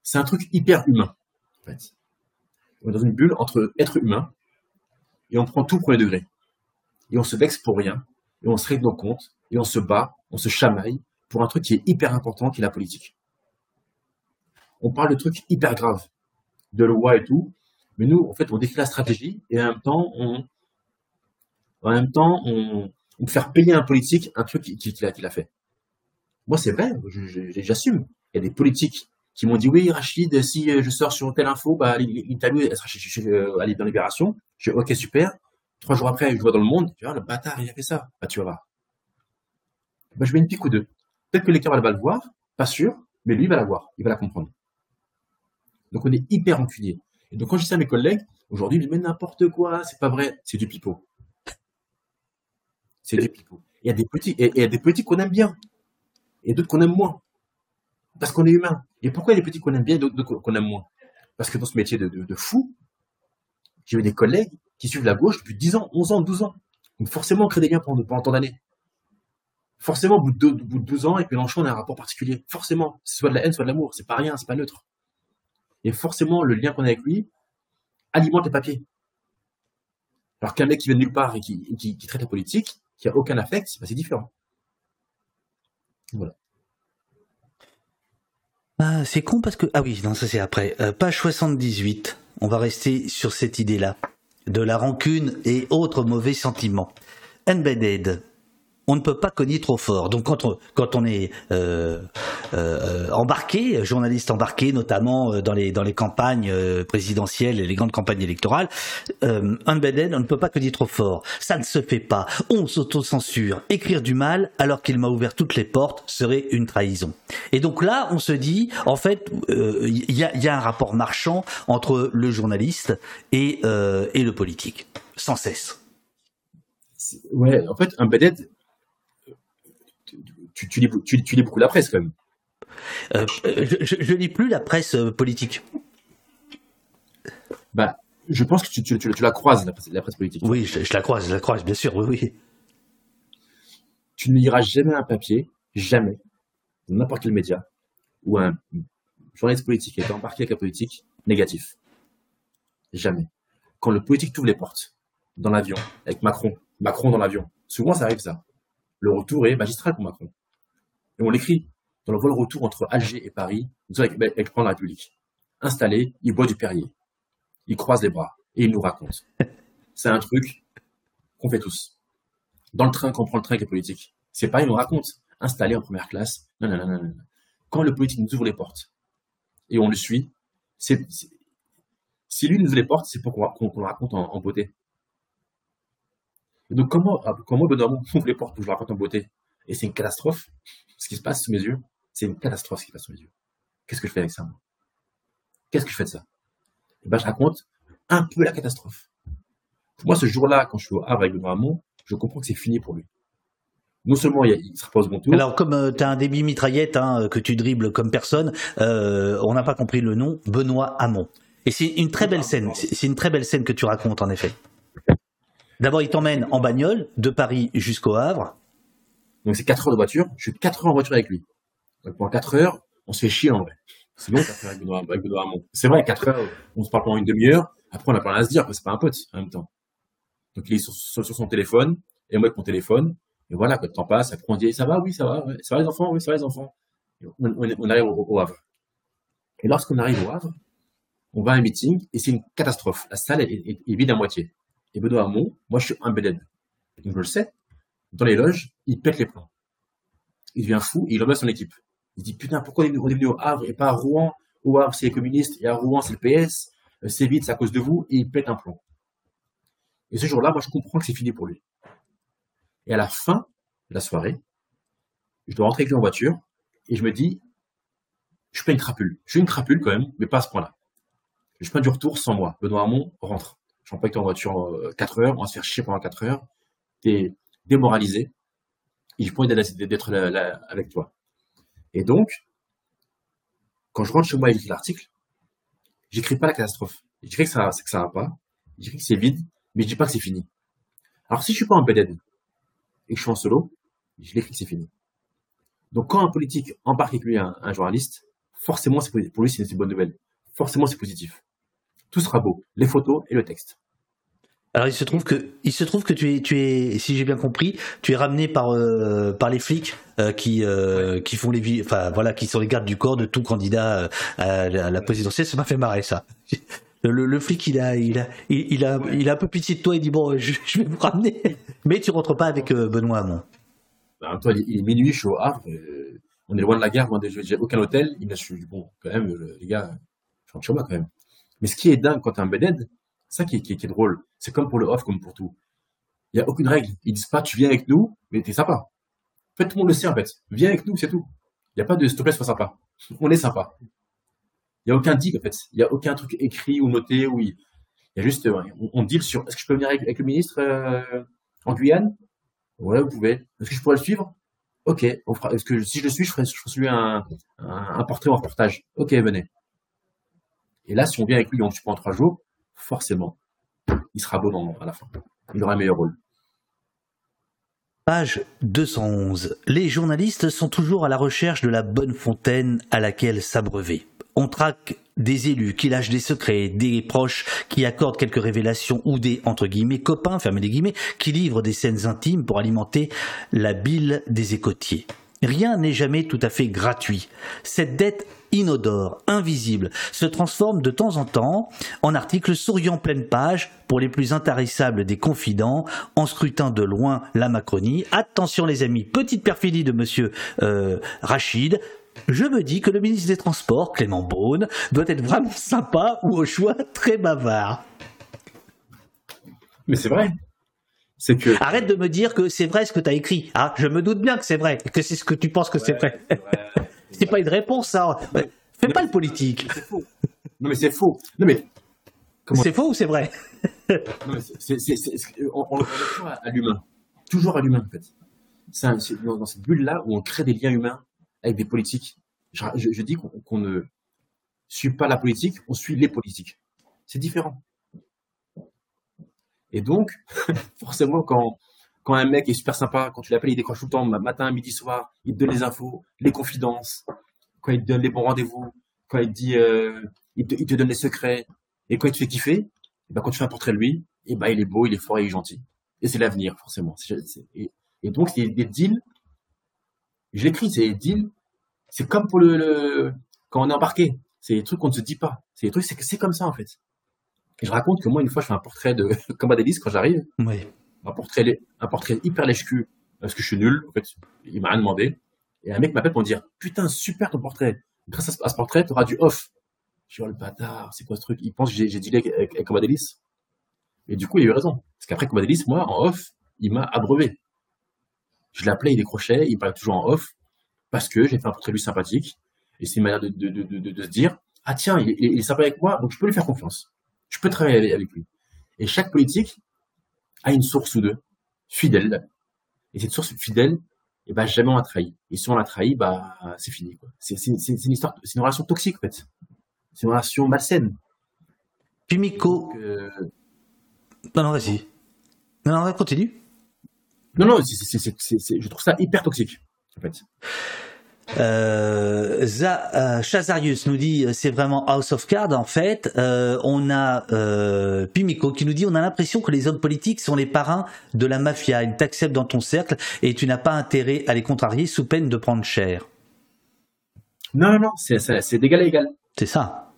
c'est un truc hyper humain, en fait. On est dans une bulle entre être humain et on prend tout pour les degrés. Et on se vexe pour rien. Et on se règle nos comptes. Et on se bat. On se chamaille pour un truc qui est hyper important, qui est la politique. On parle de trucs hyper graves. De loi et tout. Mais nous, en fait, on décrit la stratégie et en même temps, on, en même temps, on, on faire payer un politique un truc qu'il a, a fait. Moi, c'est vrai, j'assume. Il y a des politiques qui m'ont dit oui, Rachid, si je sors sur telle info, bah, elle sera chez, euh, dans Libération. Je dis ok, super. Trois jours après, je vois dans le monde, tu vois, le bâtard, il a fait ça. Bah, tu vas voir. Bah, je mets une pique ou deux. Peut-être que l'écart va le voir, pas sûr, mais lui va la voir, il va la comprendre. Donc on est hyper enculé. Et donc, quand je dis ça à mes collègues, aujourd'hui, ils me disent, mais n'importe quoi, c'est pas vrai, c'est du pipeau. C'est du pipeau. Il y a des petits, et il y a des petits qu'on aime bien, et d'autres qu'on aime moins. Parce qu'on est humain. Et pourquoi il y a des petits qu'on aime bien et d'autres qu'on aime moins? Parce que dans ce métier de, fou, j'ai eu des collègues qui suivent la gauche depuis 10 ans, 11 ans, 12 ans. Donc forcément, on crée des liens pendant, pendant tant d'années. Forcément, au bout, de, au bout de 12 ans, avec Mélenchon, on a un rapport particulier. Forcément. C'est soit de la haine, soit de l'amour. C'est pas rien, c'est pas neutre. Et forcément, le lien qu'on a avec lui alimente les papiers. Alors qu'un mec qui vient de nulle part et qui, traite la politique, qui a aucun affect, c'est différent. Voilà. Ah, c'est con parce que ah oui non ça c'est après euh, page 78 on va rester sur cette idée là de la rancune et autres mauvais sentiments embedded on ne peut pas cogner trop fort. Donc quand on, est euh, euh, embarqué, journaliste embarqué, notamment euh, dans les dans les campagnes présidentielles et les grandes campagnes électorales, euh, unbedded, on ne peut pas cogner trop fort. Ça ne se fait pas. On s'auto-censure. Écrire du mal alors qu'il m'a ouvert toutes les portes serait une trahison. Et donc là, on se dit, en fait, il y a, un rapport marchand entre le journaliste et et le politique, sans cesse. Ouais, en fait, unbedded, tu, lis, tu, lis beaucoup la presse quand même. Euh, je, je, lis plus la presse euh, politique. Bah, je pense que tu, tu la croises, la presse, politique. Oui, je, la croise, je la croise, bien sûr, oui, oui. Tu ne liras jamais un papier, jamais, dans n'importe quel média, ou un journaliste politique est embarqué avec la politique, négatif. Jamais. Quand le politique t'ouvre les portes, dans l'avion, avec Macron, Macron dans l'avion, souvent ça arrive ça. Le retour est magistral pour Macron. Et on l'écrit dans le vol retour entre Alger et Paris, avec, avec de la République. Installé, il boit du Perrier. Il croise les bras et il nous raconte. C'est un truc qu'on fait tous. Dans le train, quand on prend le train avec les politiques. C'est pas, il nous raconte. Installé en première classe. Non, non, non, non, Quand le politique nous ouvre les portes et on le suit, c'est, si lui nous ouvre les portes, c'est pour qu'on, le raconte en, beauté. donc comment, comment Benoît ouvre les portes pour que je le raconte en beauté? Et c'est une catastrophe ce qui se passe sous mes yeux, c'est une catastrophe ce qui se passe sous mes yeux. Qu'est-ce que je fais avec ça, Qu'est-ce que je fais de ça? Et eh ben, je raconte un peu la catastrophe. Pour moi, ce jour-là, quand je suis au Havre avec Benoît Hamon, je comprends que c'est fini pour lui. Non seulement il, se repose bon tour. Alors, comme euh, tu as un débit mitraillette hein, que tu dribbles comme personne, euh, on n'a pas compris le nom, Benoît Hamon. Et c'est une très belle scène. C'est une très belle scène que tu racontes, en effet. D'abord, il t'emmène en bagnole de Paris jusqu'au Havre. Donc c'est 4 heures de voiture. Je suis 4 heures en voiture avec lui. Donc pendant 4 heures, on se fait chier en vrai. C'est long 4 heures avec Benoît, Hamon. C'est vrai, 4 heures, on se parle pendant une demi-heure. Après, on a pas rien à se dire, parce que c'est pas un pote en même temps. Donc il est sur, son téléphone, et moi avec mon téléphone. Et voilà, quand le temps passe, après on dit, ça va, oui, ça va, ça va les enfants, oui, ça va les enfants. On, arrive au, Havre. Et lorsqu'on arrive au Havre, on va à un meeting, et c'est une catastrophe. La salle est, vide à moitié. Et Benoît Hamon, moi je suis un Donc je le sais, dans les loges, il pète les plombs. Il devient fou et il remet son équipe. Il dit putain pourquoi on est venu au Havre et pas à Rouen? Au Havre c'est les communistes et à Rouen c'est le PS. Euh, c'est vite, c'est à cause de vous et il pète un plomb. Et ce jour-là, moi je comprends que c'est fini pour lui. Et à la fin de la soirée, je dois rentrer avec lui en voiture et je me dis je suis pas une crapule. Je suis une crapule quand même, mais pas à ce point-là. Je suis pas du retour sans moi. Benoît Hamon rentre. Je rentre avec en voiture 4 euh, heures, on va se faire chier pendant 4 heures. Démoralisé, il faut d'être là, avec toi. Et donc, quand je rentre chez moi et j'écris l'article, j'écris pas la catastrophe. J'écris que ça, que ça va pas. J'écris que c'est vide, mais je dis pas que c'est fini. Alors, si je suis pas en BDD et que je suis en solo, je l'écris que c'est fini. Donc, quand un politique embarque avec lui un, journaliste, forcément, pour lui, c'est une bonne nouvelle. Forcément, c'est positif. Tout sera beau. Les photos et le texte. Alors il se trouve que il se trouve que tu es tu es si j'ai bien compris tu es ramené par euh, par les flics euh, qui euh, qui font les enfin voilà qui sont les gardes du corps de tout candidat à la, présidentielle ça m'a fait marrer ça. Le, le, flic il a il a il, a il a un peu pitié de toi il dit bon je, vais vous ramener mais tu rentres pas avec Benoît Hamon. Ben, toi, il est minuit je suis au Havre on est loin de la gare moi j'ai aucun hôtel il me suis bon quand même les gars je rentre chez moi quand même. Mais ce qui est dingue quand t'es un c'est ça qui, est drôle. C'est comme pour le off, comme pour tout. Il n'y a aucune règle. Ils disent pas, tu viens avec nous, mais t'es sympa. En fait, tout le monde le sait, en fait. Viens avec nous, c'est tout. Il n'y a pas de, s'il te sois sympa. On est sympa. Il n'y a aucun deal, en fait. Il n'y a aucun truc écrit ou noté où il, y a juste, on, on deal sur, est-ce que je peux venir avec, le ministre, euh, en Guyane? Ouais, vous pouvez. Est-ce que je pourrais le suivre? Ok. Est-ce que si je le suis, je ferai, je ferai un, un, un, portrait ou un reportage. Ok, venez. Et là, si on vient avec lui, on le suit pendant trois jours, forcément, il sera bon à la fin. Il aura un meilleur rôle. Page 211. Les journalistes sont toujours à la recherche de la bonne fontaine à laquelle s'abreuver. On traque des élus qui lâchent des secrets, des proches qui accordent quelques révélations ou des entre guillemets copains, fermez les guillemets, qui livrent des scènes intimes pour alimenter la bile des écotiers. Rien n'est jamais tout à fait gratuit. Cette dette inodore, invisible, se transforme de temps en temps en article souriant pleine page pour les plus intarissables des confidents, en scrutant de loin la Macronie. Attention les amis, petite perfidie de monsieur euh, Rachid, je me dis que le ministre des Transports, Clément Beaune, doit être vraiment sympa ou au choix très bavard. Mais c'est vrai. C'est que. Arrête de me dire que c'est vrai ce que tu as écrit. Ah, je me doute bien que c'est vrai, que c'est ce que tu penses que c'est vrai. C'est pas une réponse, ça. Fais pas le politique. C'est faux. Non, mais c'est faux. Non, mais. C'est faux ou c'est vrai? Non, mais c'est, on, on, le toujours à, l'humain. Toujours à l'humain, en fait. C'est dans cette bulle-là où on crée des liens humains avec des politiques. Je, je, dis qu'on ne suit pas la politique, on suit les politiques. C'est différent. Et donc, forcément, quand, quand un mec est super sympa, quand tu l'appelles, il décroche tout le temps, matin, midi, soir, il te donne les infos, les confidences, quand il te donne les bons rendez-vous, quand il te dit, euh, il, te, donne les secrets, et quand il te fait kiffer, et eh ben, quand tu fais un portrait de lui, et eh ben, il est beau, il est fort, il est gentil. Et c'est l'avenir, forcément. et, et, donc, c'est des deals, je l'écris, c'est des deals, c'est comme pour le, quand on est embarqué. C'est des trucs qu'on ne se dit pas. C'est des trucs, c'est comme ça, en fait. Et je raconte que moi, une fois, je fais un portrait de Commodélis quand j'arrive. Oui. Un portrait, un portrait hyper lèche-cul, parce que je suis nul. En fait, il m'a rien demandé. Et un mec m'appelle pour me dire, putain, super ton portrait. Grâce à ce, portrait, tu auras du off. Je dis, oh, le bâtard, c'est quoi ce truc? Il pense que j'ai, dealé avec, avec, Et du coup, il a eu raison. Parce qu'après Commodélis, moi, en off, il m'a abreuvé. Je l'appelais, il décrochait, il parlait toujours en off, parce que j'ai fait un portrait lui sympathique. Et c'est une manière de, de, de, se dire, ah tiens, il, il, est sympa avec moi, donc je peux lui faire confiance. Je peux travailler avec lui. Et chaque politique a une source ou deux fidèle. Et cette source fidèle, eh ben, jamais on l'a trahi. Et si on l'a trahi, bah, c'est fini, quoi. C'est, une histoire, c'est une relation toxique, en fait. C'est une relation malsaine. Pimico. Euh... Non, non, vas-y. Non, non, continue. Non, non, je trouve ça hyper toxique, en fait. Euh, euh, Chazarius nous dit euh, c'est vraiment House of Cards en fait. Euh, on a euh, Pimico qui nous dit on a l'impression que les hommes politiques sont les parrains de la mafia. Ils t'acceptent dans ton cercle et tu n'as pas intérêt à les contrarier sous peine de prendre cher. Non, non, c'est d'égal à égal. C'est ça.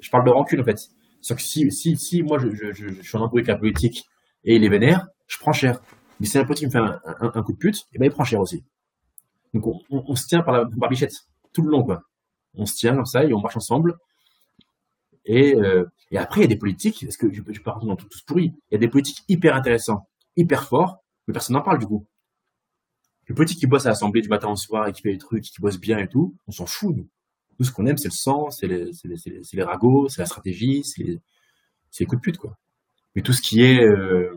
Je parle de rancune en fait. Sauf que si, si, si moi je, je, je, je suis en embrouille avec un politique et il est vénère, je prends cher. Mais si un politique me fait un, un, un coup de pute, et eh ben il prend cher aussi. Donc on, se tient par la barbichette tout le long, quoi. On se tient comme ça et on marche ensemble. Et, euh, et après, il y a des politiques, parce que je, rentrer dans tout, tout pourri, il y a des politiques hyper intéressants, hyper forts, mais personne n'en parle du coup. Les politiques qui bossent à l'Assemblée du matin au soir et qui fait des trucs, qui bossent bien et tout, on s'en fout, nous. Nous, ce qu'on aime, c'est le sang, c'est les, les, les, ragots, c'est la stratégie, c'est les coups de pute, quoi. Mais tout ce qui est euh,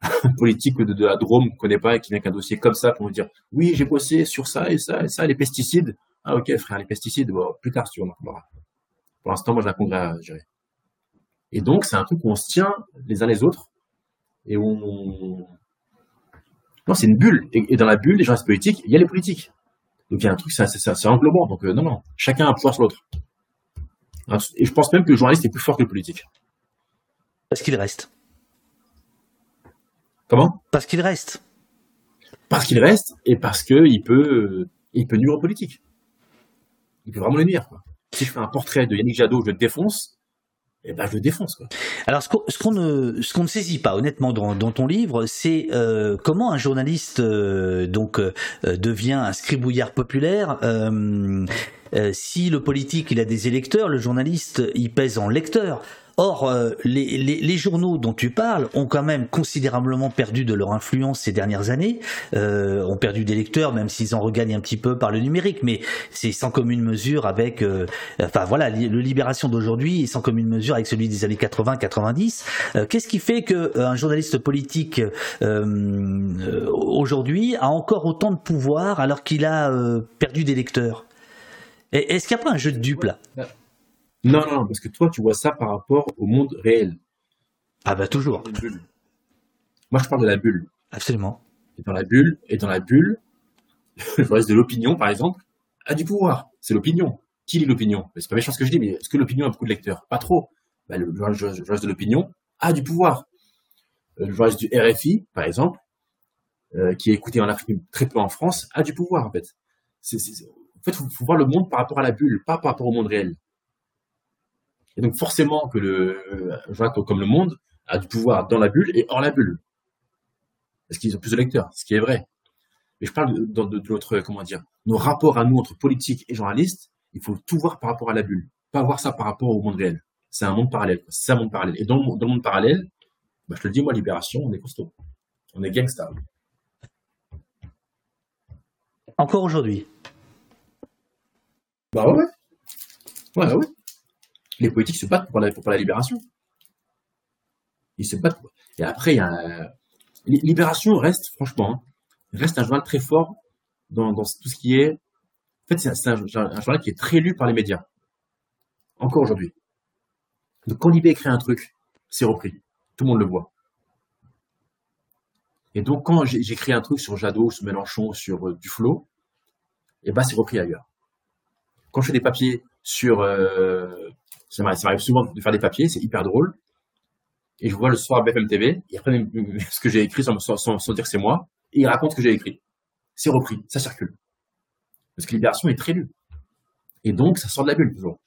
politique de, la Drôme qu'on connaît pas et qui vient qu'un dossier comme ça pour nous dire oui j'ai bossé sur ça et ça et ça les pesticides. Ah ok frère les pesticides bon, plus tard tu veux pour l'instant moi j'ai un congrès à gérer. Et donc c'est un truc où on se tient les uns les autres et on non c'est une bulle. Et, dans la bulle les gens restent politiques il y a les politiques. Donc il y a un truc c'est englobant donc euh, non non chacun a un pouvoir sur l'autre. Et je pense même que le journaliste est plus fort que le politique. Parce qu'il reste Comment? Parce qu'il reste. Parce qu'il reste et parce qu'il peut, il peut nuire aux politiques. Il peut vraiment le nuire. Quoi. Si je fais un portrait de Yannick Jadot, je le défonce, eh ben je le défonce. Quoi. Alors ce qu'on ne, ce qu'on ne saisit pas honnêtement dans, dans ton livre, c'est euh, comment un journaliste euh, donc euh, devient un scribouillard populaire. si le politique il a des électeurs, le journaliste il pèse en lecteur. Or, euh, les, les, les, journaux dont tu parles ont quand même considérablement perdu de leur influence ces dernières années, euh, ont perdu des lecteurs, même s'ils en regagnent un petit peu par le numérique, mais c'est sans commune mesure avec, euh, enfin voilà, le Libération d'aujourd'hui est sans commune mesure avec celui des années 80-90. Euh, qu'est-ce qui fait que un journaliste politique aujourd'hui a encore autant de pouvoir alors qu'il a perdu des lecteurs? Est-ce qu'il n'y a pas un jeu de dupes là? Non, non, parce que toi, tu vois ça par rapport au monde réel. Ah bah toujours. Moi, je parle de la bulle. Absolument. est dans la bulle, et dans la bulle, le journaliste de l'opinion, par exemple, a du pouvoir. C'est l'opinion. Qui lit l'opinion? C'est pas méchant ce que je dis, mais est-ce que l'opinion a beaucoup de lecteurs? Pas trop. Bah, le journaliste de l'opinion a du pouvoir. Euh, le journaliste du RFI, par exemple, euh, qui est écouté en Afrique, très peu en France, a du pouvoir, en fait. C'est, en fait, il faut, voir le monde par rapport à la bulle, pas par rapport au monde réel. Et donc, forcément que le comme le monde a du pouvoir dans la bulle et hors la bulle. Parce qu'ils ont plus de lecteurs, ce qui est vrai. Mais je parle de, de, de, notre, comment dire, nos rapports à nous entre politiques et journalistes, il faut tout voir par rapport à la bulle, pas voir ça par rapport au monde réel. C'est un monde parallèle. C'est un monde parallèle. Et dans le, dans le monde parallèle, bah, je te le dis, moi, Libération, on est costaud. On est gangsta. Encore aujourd'hui. Bah ouais. Ouais, ouais. Les politiques se battent pour la, pour libération. Ils se battent. Et après, il y a. Libération reste, franchement, hein, reste un journal très fort dans, tout ce qui est. En fait, c'est un, journal qui est très lu par les médias. Encore aujourd'hui. Donc, quand Libé écrit un truc, c'est repris. Tout le monde le voit. Et donc, quand j'écris un truc sur Jadot, sur Mélenchon, sur euh, Duflo, eh ben, c'est repris ailleurs. Quand je fais des papiers sur, euh, ça m'arrive souvent de faire des papiers, c'est hyper drôle. Et je vois le soir BFM TV, ils reprennent ce que j'ai écrit sans, dire que c'est moi, et ils racontent ce que j'ai écrit. C'est repris, ça circule. Parce que Libération est très lu. Et donc, ça sort de la bulle toujours.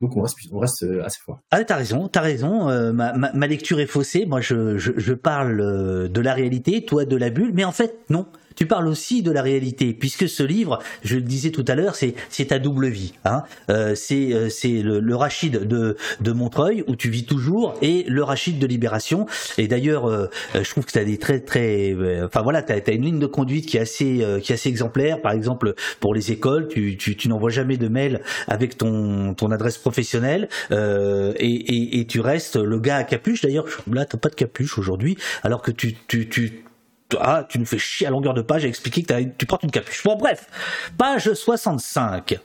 Donc on reste, euh, assez fort. Ah, t'as raison, t'as raison. Euh, ma, lecture est faussée. Moi, je parle euh, de la réalité, toi de la bulle. Mais en fait, non tu parles aussi de la réalité, puisque ce livre, je le disais tout à l'heure, c'est c'est ta double vie. Hein. Euh, c'est euh, c'est le, le, Rachid de de Montreuil où tu vis toujours et le Rachid de Libération. Et d'ailleurs, euh, je trouve que tu as des très très, enfin voilà, tu as, une ligne de conduite qui est assez qui est assez exemplaire. Par exemple, pour les écoles, tu tu, tu n'envoies jamais de mail avec ton ton adresse professionnelle et, et, et tu restes le gars à capuche. D'ailleurs, là, t'as pas de capuche aujourd'hui, alors que tu tu tu ah, tu nous fais chier à longueur de page à expliquer que tu portes une capuche. Bon, bref, page 65.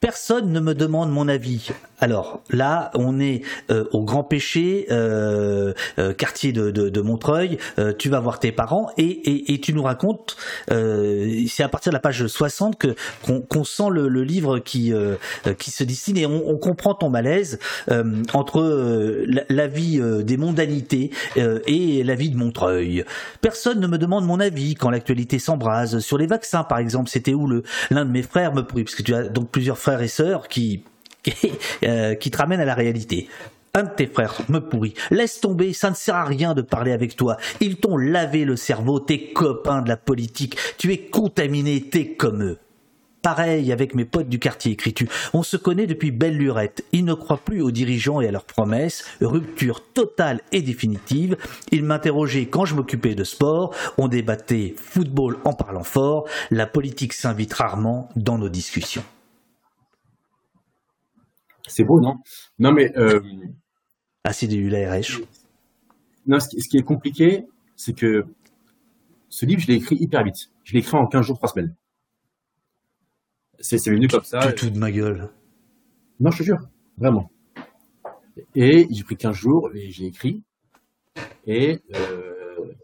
Personne ne me demande mon avis. Alors là, on est euh, au Grand Péché, euh, euh, quartier de, Montreuil. tu vas voir tes parents et, et, tu nous racontes. c'est à partir de la page 60 que qu'on sent le, livre qui qui se dessine et on, comprend ton malaise entre la, vie des mondanités et la vie de Montreuil. Personne ne me demande mon avis quand l'actualité s'embrase sur les vaccins, par exemple. C'était où le l'un de mes frères me pourrit parce que tu as donc plusieurs frères et sœurs qui euh, qui, te ramène à la réalité. Un de tes frères me pourrit. Laisse tomber, ça ne sert à rien de parler avec toi. Ils t'ont lavé le cerveau, tes copains de la politique. Tu es contaminé, t'es comme eux. Pareil avec mes potes du quartier, écris-tu. On se connaît depuis belle lurette. Ils ne croient plus aux dirigeants et à leurs promesses. Rupture totale et définitive. Ils m'interrogeaient quand je m'occupais de sport. On débattait football en parlant fort. La politique s'invite rarement dans nos discussions. C'est beau, non? Non, mais. Euh, ah, c'est du l'ARH. Non, ce qui, est compliqué, c'est que ce livre, je l'ai écrit hyper vite. Je l'ai écrit en 15 jours, 3 semaines. C'est venu comme ça. Tout, de ma gueule. Non, je te jure, vraiment. Et j'ai pris 15 jours et j'ai écrit. Et euh,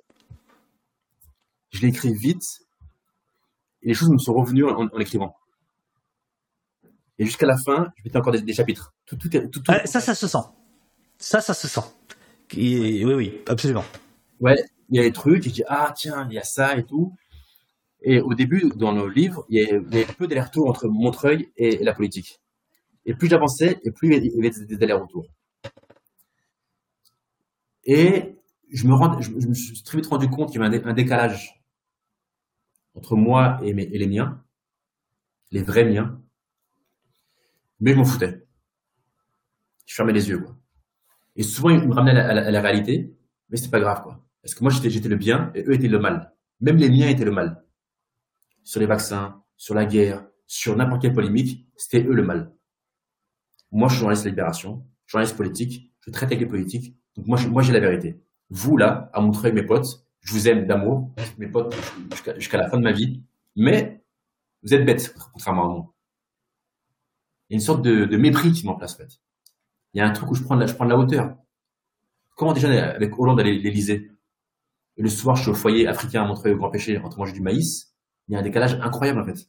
je l'ai écrit vite. Et les choses me sont revenues en, en l'écrivant. Et jusqu'à la fin, je mettais encore des, chapitres. Tout, tout, tout, ah, ça, ça se sent. Ça, ça se sent. oui, oui, absolument. Ouais, il y a des trucs, et je dis, ah tiens, il y a ça et tout. Et au début, dans le livre, il y avait peu d'allers-retours entre Montreuil et, la politique. Et plus j'avançais, et plus il y avait des allers-retours. Et je me, rends, je, me suis très vite rendu compte qu'il y avait un, décalage entre moi et, mes, et les miens, les vrais miens, mais je m'en foutais. Je fermais les yeux, quoi. Et souvent, ils me ramenaient à la, réalité, mais c'était pas grave, quoi. Parce que moi, j'étais, le bien et eux étaient le mal. Même les miens étaient le mal. Sur les vaccins, sur la guerre, sur n'importe quelle polémique, c'était eux le mal. Moi, je suis journaliste libération, journaliste politique, je traite avec les politiques, donc moi, moi j'ai la vérité. Vous, là, à montrer mes potes, je vous aime d'amour, mes potes, jusqu'à la fin de ma vie, mais vous êtes bêtes, contrairement à moi y a une sorte de, mépris qui m'en place, en fait. Il y a un truc où je prends de la, je prends de la hauteur. Comment déjà avec Hollande à l'Élysée? Et le soir, je suis au foyer africain à Montreuil au Grand Péché en manger du maïs, il y a un décalage incroyable en fait.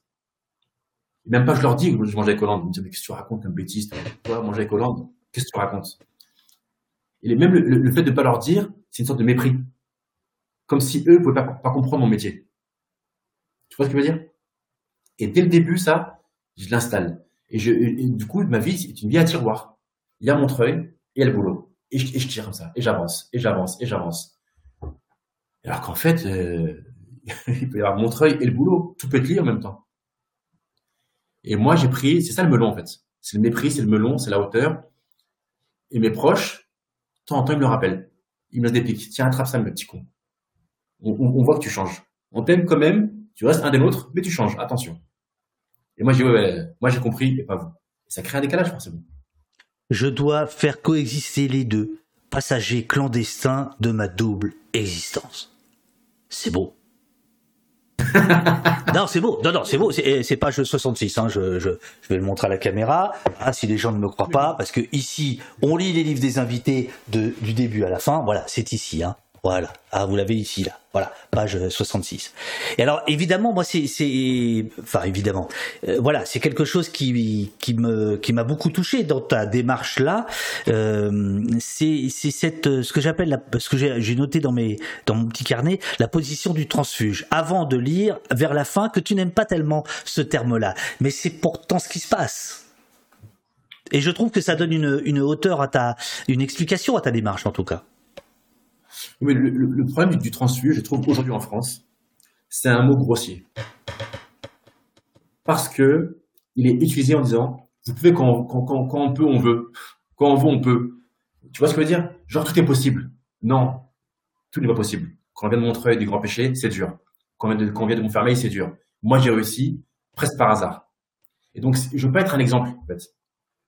même pas je leur dis que je mangeais avec Hollande. Ils me disent, mais qu'est-ce que tu racontes comme bêtise? Toi, manger avec Hollande, qu'est-ce que tu racontes? Et même le, fait de ne pas leur dire, c'est une sorte de mépris. Comme si eux ne pouvaient pas comprendre mon métier. Tu vois ce que je veux dire? Et dès le début, ça, je l'installe. Et, je, du coup, ma vie, c'est une vie à tiroir. Il y a Montreuil et il y a le boulot. Et je, et tire comme ça. Et j'avance, et j'avance, et j'avance. Alors qu'en fait, euh, il peut y avoir Montreuil et le boulot. Tout peut être lié en même temps. Et moi, j'ai pris, c'est ça le melon en fait. C'est le mépris, c'est le melon, c'est la hauteur. Et mes proches, de temps en temps, ils me le rappellent. Ils me des pics. Tiens, attrape ça, le petit con. On, voit que tu changes. On t'aime quand même, tu restes un des nôtres, mais tu changes. Attention. Et moi, j'ai ouais, moi j'ai compris, et pas vous. ça crée un décalage forcément. Je dois faire coexister les deux, passagers clandestins de ma double existence c'est beau. non, c'est beau. Non, non, c'est beau. C'est page 66. Hein. Je, je, je, vais le montrer à la caméra. Ah, si les gens ne me croient pas, parce que ici, on lit les livres des invités de, du début à la fin. Voilà, c'est ici. Hein. Voilà. Ah, vous l'avez ici, là. Voilà, page 66. Et alors, évidemment, moi, c'est, enfin, évidemment, euh, voilà, c'est quelque chose qui, qui me, qui m'a beaucoup touché dans ta démarche là. Euh, c'est, cette, ce que j'appelle, ce que j'ai, j'ai noté dans mes, dans mon petit carnet, la position du transfuge. Avant de lire, vers la fin, que tu n'aimes pas tellement ce terme-là, mais c'est pourtant ce qui se passe. Et je trouve que ça donne une, une hauteur à ta, une explication à ta démarche en tout cas. Mais le, problème du, transfuge, je trouve aujourd'hui en France, c'est un mot grossier. Parce que il est utilisé en disant, vous pouvez quand, on peut, on veut. Quand on veut, on peut. Tu vois ce que je veux dire? Genre, tout est possible. Non, tout n'est pas possible. Quand on vient de Montreuil du Grand Péché, c'est dur. Quand on vient de, Montfermeil, c'est dur. Moi, j'ai réussi presque par hasard. Et donc, je veux pas être un exemple, en fait.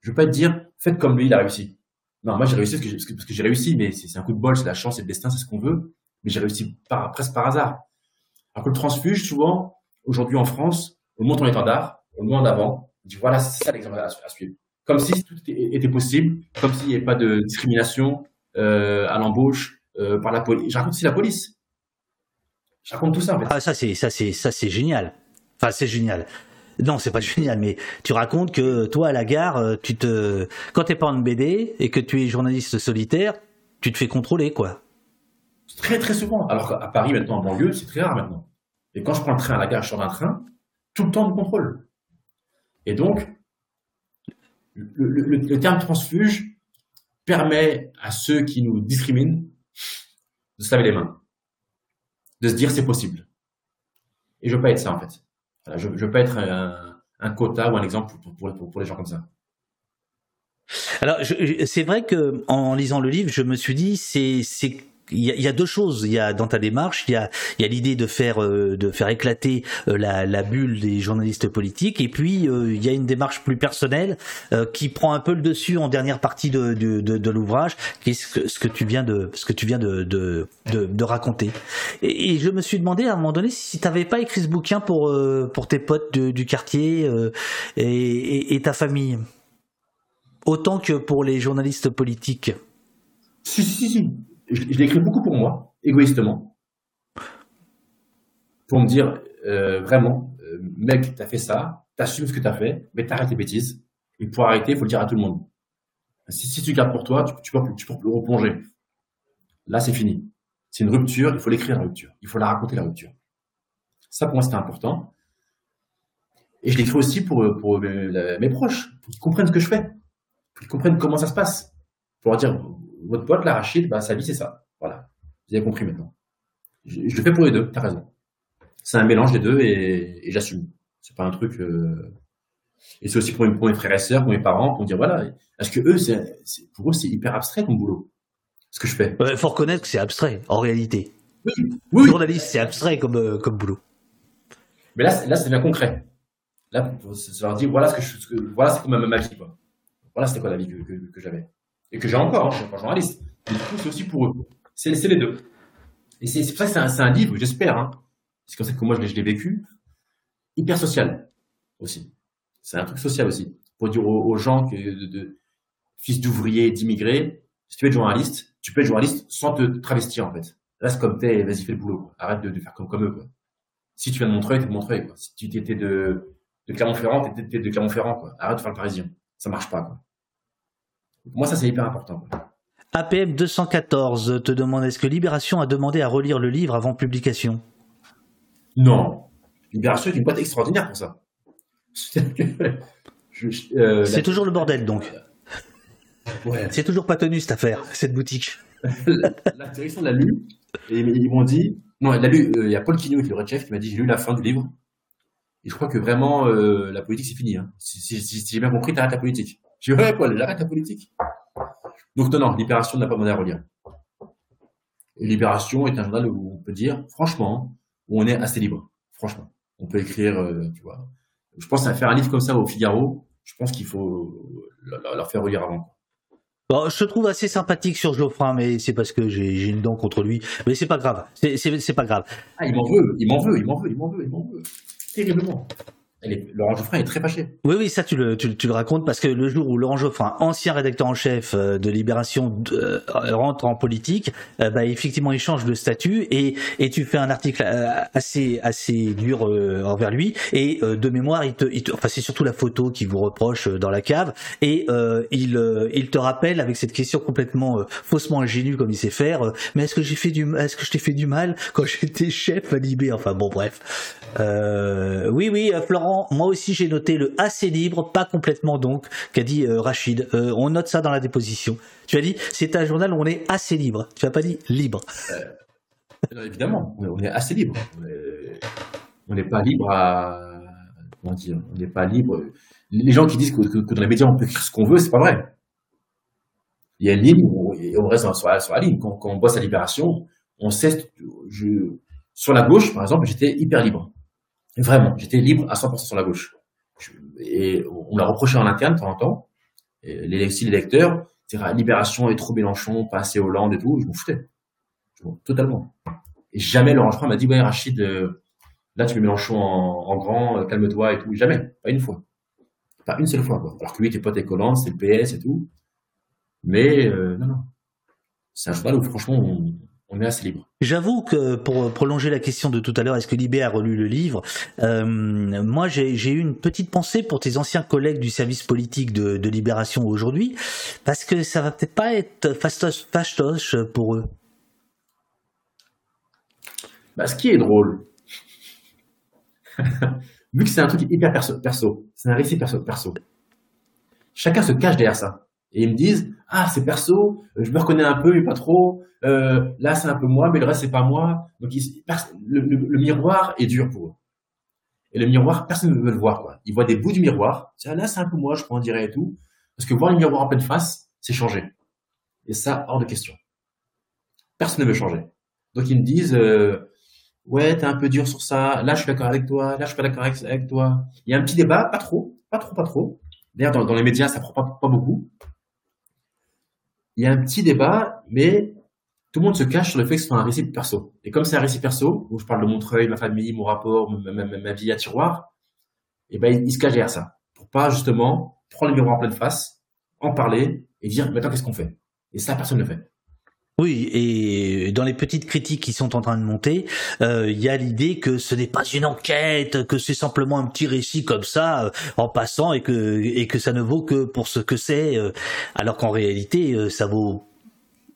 Je veux pas te dire, faites comme lui, il a réussi. Non, moi j'ai réussi parce que, j'ai réussi, mais c'est un coup de bol, c'est la chance, c'est le destin, c'est ce qu'on veut. Mais j'ai réussi presque par hasard. Alors que le transfuge, souvent, aujourd'hui en France, on monte en étendard, on le met en avant, on dit voilà, c'est ça l'exemple à, suivre. Comme si tout était possible, comme s'il n'y avait pas de discrimination euh, à l'embauche euh, par la police. Je raconte aussi la police. Je raconte tout ça en fait. Ah ça c'est ça c'est ça c'est génial. Enfin c'est génial. Non, c'est pas génial, mais tu racontes que toi à la gare, euh, tu te, quand t'es pas en BD et que tu es journaliste solitaire, tu te fais contrôler, quoi. Très très souvent. Alors qu'à Paris maintenant en banlieue, c'est très rare maintenant. Et quand je prends le train à la gare, je sors d'un train, tout le temps de contrôle. Et donc, le, terme transfuge permet à ceux qui nous discriminent de se laver les mains, de se dire c'est possible. Et je veux pas être ça en fait je pas être un, quota ou un exemple pour, les gens comme ça. Alors, c'est vrai que en lisant le livre, je me suis dit, c'est il y, a, deux choses. Il y a dans ta démarche, il y a, l'idée de faire euh, de faire éclater euh, la, bulle des journalistes politiques, et puis euh, il y a une démarche plus personnelle qui prend un peu le dessus en dernière partie de, l'ouvrage, qui est ce que, tu viens de ce que tu viens de raconter. Et, je me suis demandé à un moment donné si tu n'avais pas écrit ce bouquin pour pour tes potes du quartier et, et, et ta famille, autant que pour les journalistes politiques? Si si si je, l'ai écrit beaucoup pour moi, égoïstement, pour me dire euh, vraiment, euh, mec, t'as fait ça, t'assumes ce que t'as fait, mais t'arrêtes tes bêtises. Et pour arrêter, il faut le dire à tout le monde. Si, tu gardes pour toi, tu, tu, peux, tu peux replonger. Là, c'est fini. C'est une rupture, il faut l'écrire la rupture. Il faut la raconter la rupture. Ça, pour moi, c'était important. Et je l'écris aussi pour, mes, mes, proches, pour qu'ils comprennent ce que je fais, pour qu'ils comprennent comment ça se passe. Pour leur dire, votre pote, l'arachide, bah, sa vie, c'est ça. Voilà. Vous avez compris maintenant. Je, le fais pour les deux, t'as raison. C'est un mélange des deux et, j'assume. C'est pas un truc. Euh, et c'est aussi pour, mes frères et sœurs, pour mes parents, pour dire voilà. Parce que eux, c'est, pour eux, c'est hyper abstrait comme boulot. Ce que je fais. Il faut reconnaître que c'est abstrait, en réalité. Oui. Journaliste, c'est abstrait comme, euh, comme boulot. Mais là, là, c'est bien concret. Là, ça leur dit voilà ce que je, voilà, c'est comme ma, vie, quoi. Voilà, c'était quoi la vie que j'avais et que j'ai encore, hein, je suis pas journaliste. Mais du coup, c'est aussi pour eux. C'est les deux. Et c'est pour ça que c'est un, livre, j'espère, hein, c'est comme ça que moi je l'ai vécu, hyper social aussi. C'est un truc social aussi. Pour dire aux, gens fils d'ouvriers, d'immigrés, si tu être journaliste, tu peux être journaliste sans te travestir en fait. reste comme t'es, vas-y, fais le boulot. Arrête de, faire comme, comme eux. Si tu viens de Montreuil, t'es de Montreuil. Si tu étais de, de Clermont-Ferrand, t'es de Clermont-Ferrand. Arrête de faire le parisien. Ça marche pas. Quoi. Moi, ça, c'est hyper important. APM 214 te demande est-ce que Libération a demandé à relire le livre avant publication? Non. Libération est une boîte extraordinaire pour ça. Euh, c'est toujours le bordel donc. Ouais. C'est toujours pas tenu cette affaire, cette boutique. la, direction l'a lu et ils m'ont dit non, il a lu. Euh, il y a Paul Quignou, qui est le red chef, qui m'a dit j'ai lu la fin du livre et je crois que vraiment euh, la politique c'est fini. Hein. Si, j'ai bien compris, t'arrêtes la politique. Je dis ouais Paul, j'arrête la politique. Donc non, non, Libération n'a pas demandé à relire. Libération est un journal où on peut dire, franchement, où on est assez libre. Franchement, on peut écrire, euh, tu vois. Je pense à faire un livre comme ça au Figaro. Je pense qu'il faut leur faire relire avant. Bon, je te trouve assez sympathique sur Geoffrin, mais c'est parce que j'ai une dent contre lui. Mais c'est pas grave. C'est pas grave. Ah, il m'en veut, il m'en veut, il m'en veut, il m'en veut, il m'en veut. Terriblement. Laurent Geoffrin est très fâché. Oui, oui, ça tu le, tu, le racontes parce que le jour où Laurent Geoffrin, ancien rédacteur en chef euh, de Libération, euh, rentre en politique, euh, bah, effectivement, il change de statut et, et tu fais un article assez, assez dur envers lui. Et de mémoire, il te, il te enfin, c'est surtout la photo qui vous reproche dans la cave. Et il, il te rappelle avec cette question complètement faussement ingénue comme il sait faire. mais est-ce que j'ai fait du, est-ce que je t'ai fait du mal quand j'étais chef à Libé? Enfin bon, bref. Oui, oui, Florent moi aussi j'ai noté le assez libre, pas complètement donc, qu'a dit euh, Rachid. Euh, on note ça dans la déposition. Tu as dit, c'est un journal où on est assez libre. Tu n'as pas dit libre. Euh, évidemment, on est assez libre. On n'est pas libre à. Comment dire On n'est pas libre. Les gens qui disent que, dans les médias on peut écrire ce qu'on veut, c'est pas vrai. Il y a une ligne on reste sur la, ligne. Quand, on voit sa libération, on sait. sur la gauche, par exemple, j'étais hyper libre. Vraiment, j'étais libre à 100% sur la gauche. et on l'a reproché en interne de temps en temps. Les, les lecteurs, Libération est trop Mélenchon, pas assez Hollande et tout. Je m'en foutais. totalement. Et jamais Laurent Geoffrin m'a dit, ouais, Rachid, euh, là, tu mets Mélenchon en, grand, euh, calme-toi et tout. Jamais. Pas une fois. Pas une seule fois, quoi. Alors que lui était pote avec Hollande, c'est le PS et tout. Mais, euh, non, non. C'est un cheval où, franchement, on est assez libre. J'avoue que pour prolonger la question de tout à l'heure, est-ce que Libé a relu le livre euh, Moi, j'ai eu une petite pensée pour tes anciens collègues du service politique de, Libération aujourd'hui, parce que ça va peut-être pas être fastoche, fastoche pour eux. Bah, ce qui est drôle, vu que c'est un truc hyper perso, perso c'est un récit perso, perso, chacun se cache derrière ça. Et ils me disent, ah, c'est perso, je me reconnais un peu, mais pas trop. Euh, là, c'est un peu moi, mais le reste, c'est pas moi. Donc, le, miroir est dur pour eux. Et le miroir, personne ne veut le voir. Quoi. Ils voient des bouts du miroir. Tiens, là, c'est un peu moi, je prends en dirait et tout. Parce que voir le miroir en pleine face, c'est changer. Et ça, hors de question. Personne ne veut changer. Donc, ils me disent, euh, ouais, t'es un peu dur sur ça. Là, je suis d'accord avec toi. Là, je suis pas d'accord avec, toi. Il y a un petit débat, pas trop, pas trop, pas trop. D'ailleurs, dans, les médias, ça prend pas beaucoup. Il y a un petit débat, mais tout le monde se cache sur le fait que ce soit un récit perso. Et comme c'est un récit perso, où je parle de mon treuil, ma famille, mon rapport, ma, vie à tiroir, et eh ben, il, se cache derrière ça. Pour pas, justement, prendre le miroir en pleine face, en parler, et dire, maintenant, qu'est-ce qu'on fait? Et ça, personne ne le fait. Oui, et dans les petites critiques qui sont en train de monter, euh, il y a l'idée que ce n'est pas une enquête, que c'est simplement un petit récit comme ça euh, en passant et que ça ne vaut que pour ce que c'est, euh, alors qu'en réalité ça vaut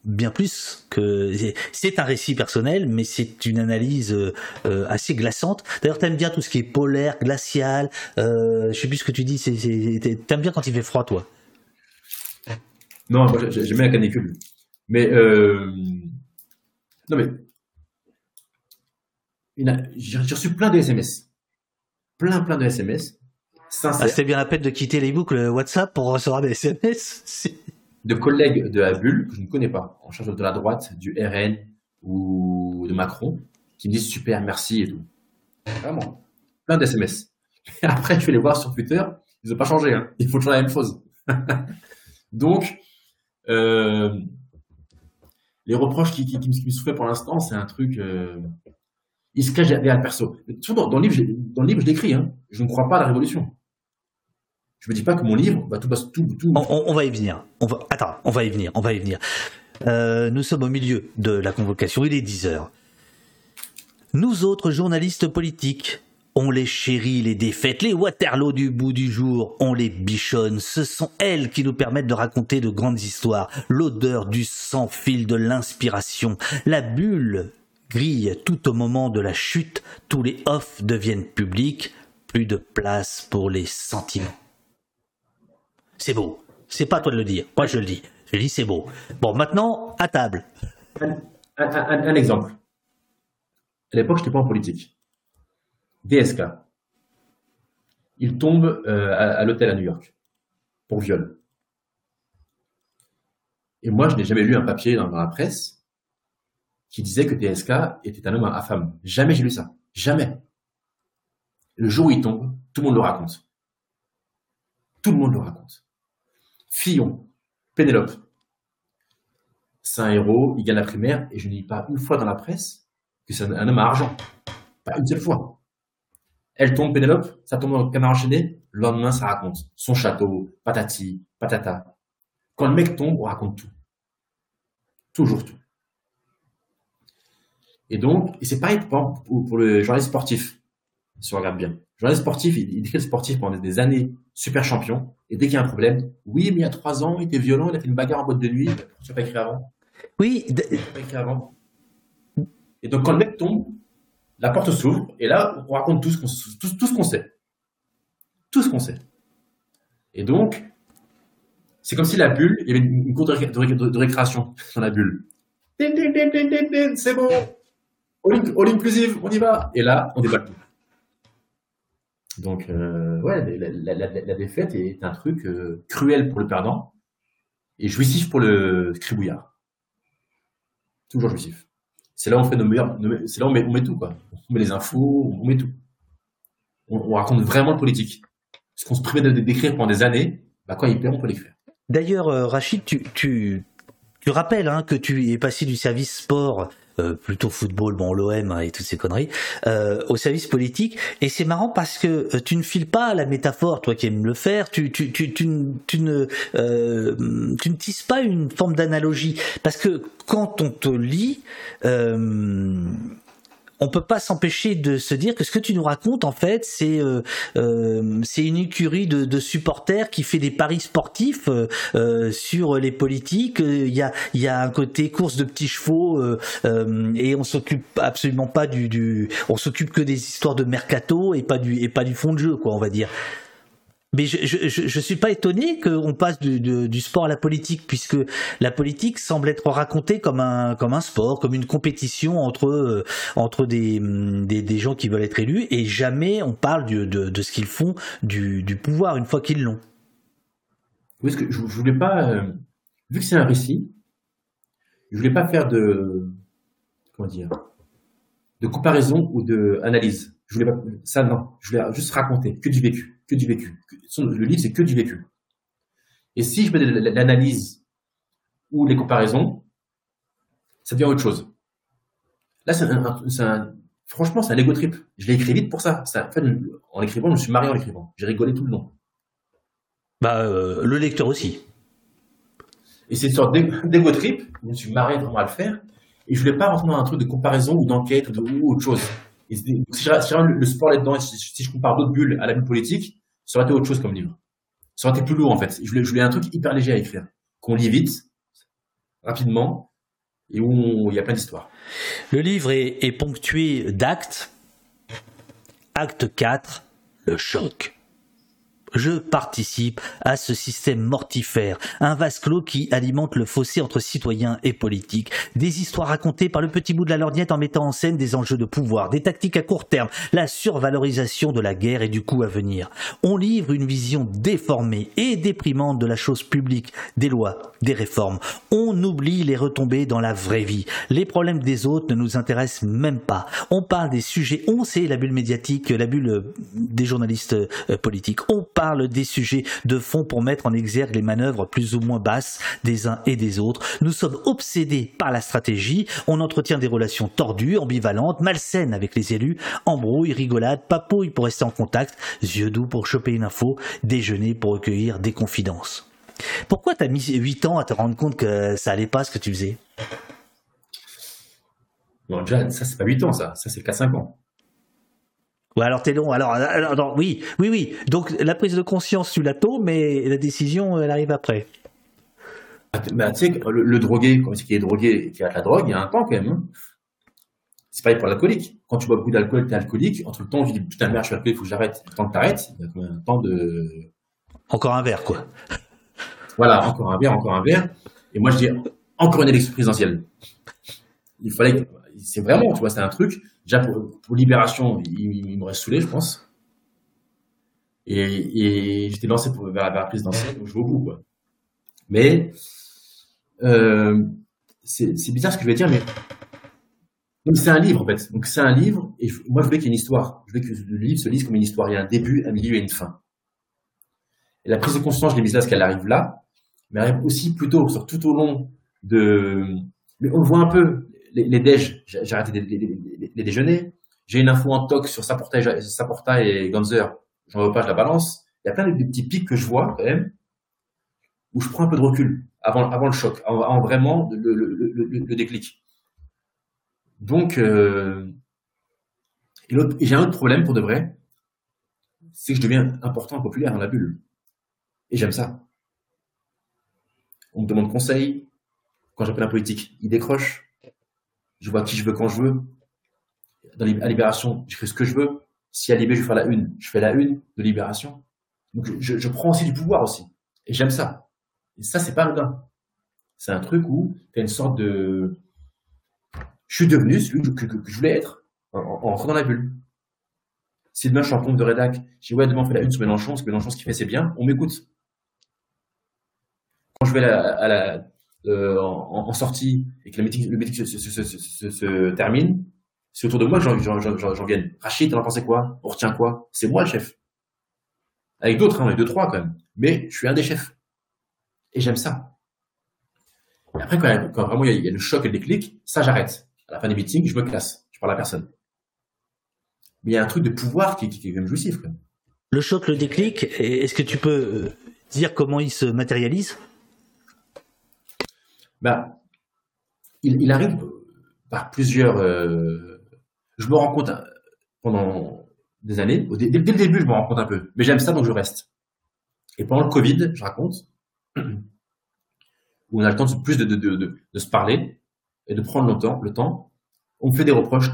bien plus que c'est un récit personnel, mais c'est une analyse assez glaçante. D'ailleurs, t'aimes bien tout ce qui est polaire, glacial. Euh, je sais plus ce que tu dis. T'aimes bien quand il fait froid, toi? Non, j'aime la canicule. Mais euh, non, mais j'ai reçu plein de SMS, plein plein de SMS. Ah, C'était bien la peine de quitter les boucles WhatsApp pour recevoir des SMS. de collègues de la bulle que je ne connais pas, en charge de la droite, du RN ou de Macron, qui me disent super, merci et tout. Vraiment. Plein d'SMS. Après, je vais les voir sur Twitter, ils n'ont pas changé, hein. il faut toujours la même chose. Donc, euh, les reproches qui, me souffraient pour l'instant, c'est un truc. Euh, il se cache derrière le perso. Dans, le livre, je l'écris. Hein. Je ne crois pas à la révolution. Je me dis pas que mon livre va tout, tout, tout... On, on, va y venir. On va, attends, on va y venir. On va y venir. Euh, nous sommes au milieu de la convocation, il est 10 heures. Nous autres journalistes politiques, on les chérit, les défaites, les Waterloo du bout du jour, on les bichonne. Ce sont elles qui nous permettent de raconter de grandes histoires. L'odeur du sang file de l'inspiration. La bulle grille tout au moment de la chute. Tous les offs deviennent publics. Plus de place pour les sentiments. C'est beau. C'est pas toi de le dire. Moi, je le dis. Je dis c'est beau. Bon, maintenant, à table. Un, exemple. À l'époque, je n'étais pas en politique. DSK. Il tombe euh, à, l'hôtel à New York pour viol. Et moi, je n'ai jamais lu un papier dans, la presse qui disait que DSK était un homme à femme. Jamais j'ai lu ça. Jamais. Le jour où il tombe, tout le monde le raconte. Tout le monde le raconte. Fillon, Pénélope. C'est un héros, il gagne la primaire, et je ne dis pas une fois dans la presse que c'est un homme à argent. Pas une seule fois. Elle tombe, Pénélope, ça tombe dans le canard enchaîné, le lendemain, ça raconte son château, patati, patata. Quand le mec tombe, on raconte tout. Toujours tout. Et donc, et c'est pareil pour, pour, le journaliste sportif, si on regarde bien. Le journaliste sportif, il, il décrit le sportif pendant des années, super champion, et dès qu'il y a un problème, oui, mais il y a trois ans, il était violent, il a fait une bagarre en boîte de nuit, tu n'as pas écrit avant? Oui. Tu pas écrit avant? Et donc, quand le mec tombe, la porte s'ouvre, et là, on raconte tout ce qu'on sait. Tout ce qu'on sait. Et donc, c'est comme si la bulle, il y avait une cour de, récréation dans la bulle. C'est bon all, inclusive, on y va Et là, on déballe tout. Donc, euh, ouais, la, défaite est un truc euh, cruel pour le perdant et jouissif pour le scribouillard. Toujours jouissif c'est là où on fait nos meilleurs, c'est là où on met, tout, quoi. On met les infos, on met tout. On, raconte vraiment le politique. Ce qu'on se permet de décrire pendant des années, bah, quand il plaît, on peut l'écrire. D'ailleurs, euh, Rachid, tu, tu, tu rappelles hein, que tu es passé du service sport plutôt football, bon l'OM et toutes ces conneries, euh, au service politique. Et c'est marrant parce que euh, tu ne files pas la métaphore, toi qui aimes le faire, tu, tu, tu, tu, ne, tu ne tisses pas une forme d'analogie. Parce que quand on te lit, on peut pas s'empêcher de se dire que ce que tu nous racontes en fait c'est euh, euh, c'est une écurie de, supporters qui fait des paris sportifs euh, sur les politiques. Il y a il y a un côté course de petits chevaux et on s'occupe absolument pas du, du on s'occupe que des histoires de mercato et pas du et pas du fond de jeu quoi on va dire mais je, je, je, suis pas étonné qu'on passe du, sport à la politique, puisque la politique semble être racontée comme un, comme un sport, comme une compétition entre, euh, entre des, des, des, gens qui veulent être élus, et jamais on parle de, de, ce qu'ils font du, pouvoir une fois qu'ils l'ont. Oui, que je, je voulais pas, euh, vu que c'est un récit, je voulais pas faire de, comment dire, de comparaison ou de analyse. Je voulais pas, ça non, je voulais juste raconter, que du vécu que du vécu. Le livre, c'est que du vécu. Et si je mets l'analyse ou les comparaisons, ça devient autre chose. Là, c'est un, franchement, c'est un ego trip. Je l'ai écrit vite pour ça. en, fait, en écrivant, je me suis marié en écrivant. J'ai rigolé tout le long. Bah, euh, le lecteur aussi. Et c'est une sorte d'ego trip. Je me suis marié vraiment à le faire. Et je voulais pas rentrer dans un truc de comparaison ou d'enquête ou, autre chose. Et si, je, le sport là-dedans, si, si, je compare d'autres bulles à la bulle politique, ça aurait été autre chose comme livre. Ça aurait été plus lourd en fait. Je voulais, un truc hyper léger à écrire, qu'on lit vite, rapidement, et où il y a plein d'histoires. Le livre est ponctué d'actes. Acte 4, le choc je participe à ce système mortifère, un vase clos qui alimente le fossé entre citoyens et politiques, des histoires racontées par le petit bout de la lorgnette en mettant en scène des enjeux de pouvoir, des tactiques à court terme, la survalorisation de la guerre et du coup à venir. On livre une vision déformée et déprimante de la chose publique, des lois, des réformes. On oublie les retombées dans la vraie vie. Les problèmes des autres ne nous intéressent même pas. On parle des sujets, on sait la bulle médiatique, la bulle des journalistes euh, politiques. Des sujets de fond pour mettre en exergue les manœuvres plus ou moins basses des uns et des autres. Nous sommes obsédés par la stratégie, on entretient des relations tordues, ambivalentes, malsaines avec les élus, embrouilles, rigolades, papouilles pour rester en contact, yeux doux pour choper une info, déjeuner pour recueillir des confidences. Pourquoi t'as mis 8 ans à te rendre compte que ça allait pas ce que tu faisais? Non, déjà, ça, c'est pas 8 ans, ça. Ça, c'est 4-5 ans. Ouais, alors t'es long. Alors, alors, oui, oui, oui. Donc la prise de conscience, tu l'as tôt, mais la décision, elle arrive après. Bah, tu sais, le, le drogué, comme c'est qui est drogué et qui a de la drogue, il y a un temps quand même. Hein. C'est pareil pour l'alcoolique. Quand tu bois beaucoup d'alcool, tu es alcoolique. Entre le temps tu dis putain merde, je suis alcoolique, il faut que j'arrête. Le temps que t'arrêtes, il y a un temps de. Encore un verre, quoi. Voilà, encore un verre, encore un verre. Et moi, je dis encore une élection présidentielle. Il fallait. C'est vraiment, tu vois, c'est un truc. Déjà pour, Libération, il, m'aurait saoulé, je pense. Et, j'étais lancé pour, vers, la présidentielle, donc je au bout, quoi. Mais euh, c'est bizarre ce que je vais dire, mais c'est un livre en fait. Donc c'est un livre, et moi je voulais qu'il y ait une histoire. Je voulais que le livre se lise comme une histoire. Il y a un début, un milieu et une fin. Et la prise de conscience, je l'ai mise là, parce qu'elle arrive là, mais elle arrive aussi plutôt sur tout au long de. Mais on le voit un peu, les, les déj, j'ai arrêté les, déjeuners. J'ai une info en toc sur Saporta, Saporta et Ganzer. J'en veux pas, je la balance. Il y a plein de petits pics que je vois quand même, où je prends un peu de recul avant, le choc, avant, vraiment le, déclic. Donc, euh, et, j'ai un autre problème pour de vrai, c'est que je deviens important et populaire dans la bulle. Et j'aime ça. On me demande conseil. Quand j'appelle un politique, il décroche. Je vois qui je veux quand je veux. À Libération, je fais ce que je veux. Si à Libé, je fais la une, je fais la une de Libération. Donc, je, prends aussi du pouvoir aussi. Et j'aime ça. Et ça, c'est pas anodin. C'est un truc où tu as une sorte de, je suis devenu celui que, je voulais être en, rentrant dans la bulle. Si demain je suis en pompe de rédac, je dis ouais, demain on fait la une sur Mélenchon, parce que Mélenchon ce qu'il fait c'est bien, on m'écoute. Quand je vais à la, euh, en, sortie et que le meeting, se, termine, c'est autour de moi que j'en vienne. Rachid, t'en as pensé quoi? On retient quoi? C'est moi le chef. Avec d'autres, hein, avec deux, trois quand même. Mais je suis un des chefs. Et j'aime ça. Après, quand, vraiment il y, a, le choc et le déclic, ça j'arrête à la fin des meetings, je me classe, je parle à personne. Mais il y a un truc de pouvoir qui, est quand même jouissif. Le choc, le déclic, est-ce que tu peux euh, dire comment il se matérialise? Bah, il, arrive par plusieurs. Euh, je me rends compte pendant des années, dès, le début, je me rends compte un peu, mais j'aime ça donc je reste. Et pendant le Covid, je raconte, où on a le temps de plus de, de se parler, et de prendre le temps, le temps, on me fait des reproches,